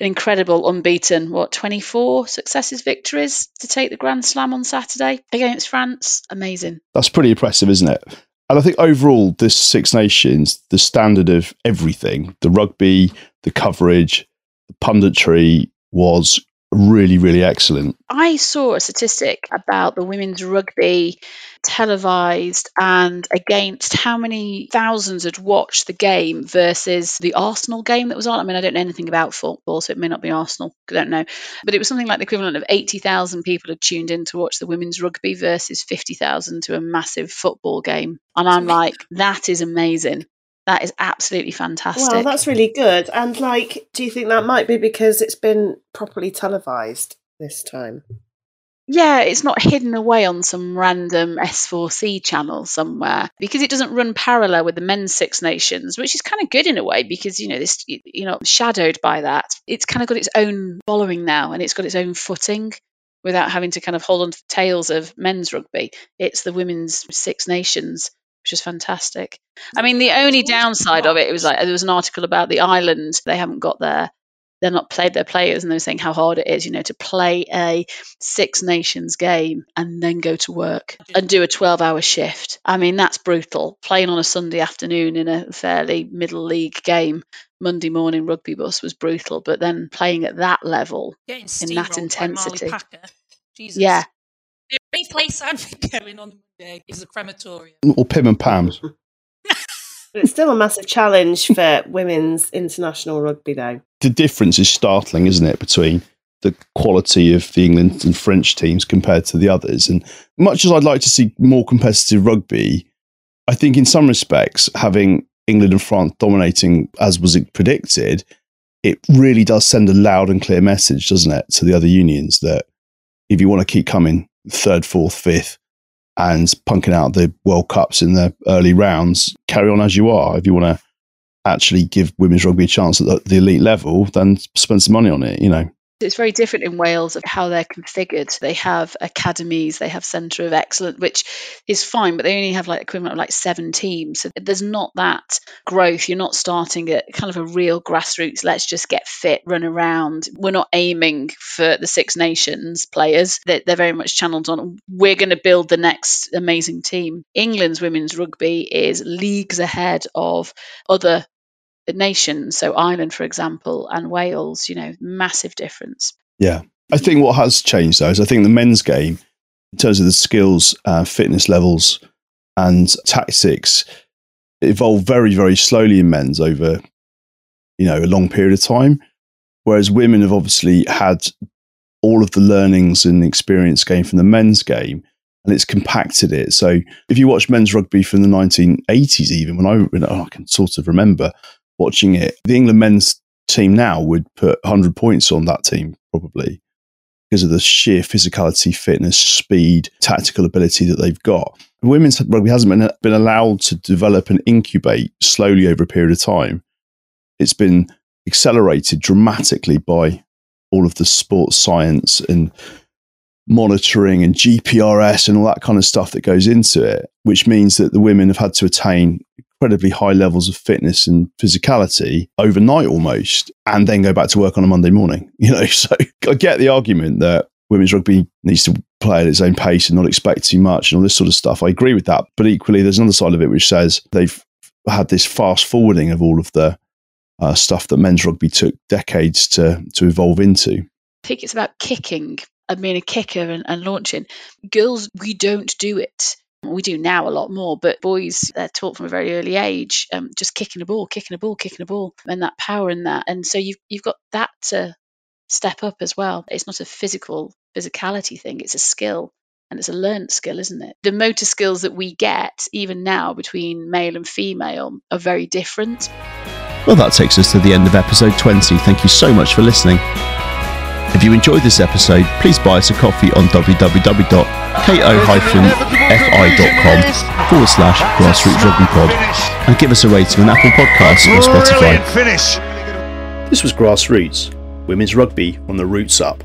Speaker 8: an incredible unbeaten, what, 24 successes, victories to take the Grand Slam on Saturday against France. Amazing.
Speaker 3: That's pretty impressive, isn't it? And I think overall, this Six Nations, the standard of everything, the rugby, the coverage, the punditry was really, really excellent.
Speaker 8: I saw a statistic about the women's rugby televised and against how many thousands had watched the game versus the Arsenal game that was on. I mean, I don't know anything about football, so it may not be Arsenal. I don't know. But it was something like the equivalent of 80,000 people had tuned in to watch the women's rugby versus 50,000 to a massive football game. And I'm like, that is amazing. That is absolutely fantastic.
Speaker 6: Well, that's really good. And like, do you think that might be because it's been properly televised this time?
Speaker 8: Yeah, it's not hidden away on some random S4C channel somewhere because it doesn't run parallel with the men's Six Nations, which is kind of good in a way because you know this you know shadowed by that. It's kind of got its own following now and it's got its own footing without having to kind of hold on to the tails of men's rugby. It's the women's Six Nations which is fantastic. I mean, the only downside of it, it was like there was an article about the island. They haven't got their, they're not played their players, and they were saying how hard it is, you know, to play a Six Nations game and then go to work and do a 12 hour shift. I mean, that's brutal. Playing on a Sunday afternoon in a fairly middle league game. Monday morning rugby bus was brutal, but then playing at that level in that
Speaker 17: steamrolled by Marley
Speaker 8: intensity,
Speaker 17: Jesus.
Speaker 8: yeah,
Speaker 17: only place I'd be going on Monday is a crematorium.
Speaker 3: Or Pim and Pam's. (laughs)
Speaker 6: But it's still a massive challenge for women's international rugby, though.
Speaker 3: the difference is startling, isn't it, between the quality of the England and French teams compared to the others? And much as I'd like to see more competitive rugby, I think in some respects, having England and France dominating as was predicted, it really does send a loud and clear message, doesn't it, to the other unions that if you want to keep coming third, fourth, fifth, and punking out the World Cups in the early rounds, carry on as you are. If you want to actually give women's rugby a chance at the, the elite level, then spend some money on it. You know,
Speaker 8: It's very different in Wales of how they're configured. They have academies, they have centre of excellence, which is fine, but they only have like equivalent of like seven teams. So there's not that growth. You're not starting at kind of a real grassroots. Let's just get fit, run around. We're not aiming for the Six Nations players. They're, they're very much channeled on. We're going to build the next amazing team. England's women's rugby is leagues ahead of other nations. So Ireland, for example, and Wales. You know, massive difference.
Speaker 3: Yeah. I think what has changed though is I think the men's game, in terms of the skills, uh, fitness levels, and tactics, evolved very, very slowly in men's over, you know, a long period of time. Whereas women have obviously had all of the learnings and experience gained from the men's game, and it's compacted it. So if you watch men's rugby from the 1980s, even when I, when I can sort of remember watching it, the England men's team now would put 100 points on that team probably because of the sheer physicality, fitness, speed, tactical ability that they've got. Women's rugby hasn't been, been allowed to develop and incubate slowly over a period of time. It's been accelerated dramatically by all of the sports science and monitoring and GPRS and all that kind of stuff that goes into it, which means that the women have had to attain incredibly high levels of fitness and physicality overnight almost, and then go back to work on a Monday morning. (laughs) You know, so I get the argument that women's rugby needs to play at its own pace and not expect too much and all this sort of stuff. I agree with that, but equally, there's another side of it which says they've had this fast forwarding of all of the uh, stuff that men's rugby took decades to to evolve into.
Speaker 8: I think it's about kicking and being a kicker and, and launching. Girls, we don't do it. We do now a lot more, but boys, they're taught from a very early age, um, just kicking a ball, kicking a ball, kicking a ball, and that power in that. And so you've you've got that to step up as well. It's not a physical physicality thing; it's a skill, and it's a learned skill, isn't it? The motor skills that we get, even now, between male and female, are very different.
Speaker 3: Well, that takes us to the end of episode 20. Thank you so much for listening. If you enjoyed this episode, please buy us a coffee on www.ko-fi.com forward slash grassroots rugby pod and give us a rating on Apple Podcasts or Spotify.
Speaker 4: Finish.
Speaker 3: This was Grassroots, women's rugby on the roots up.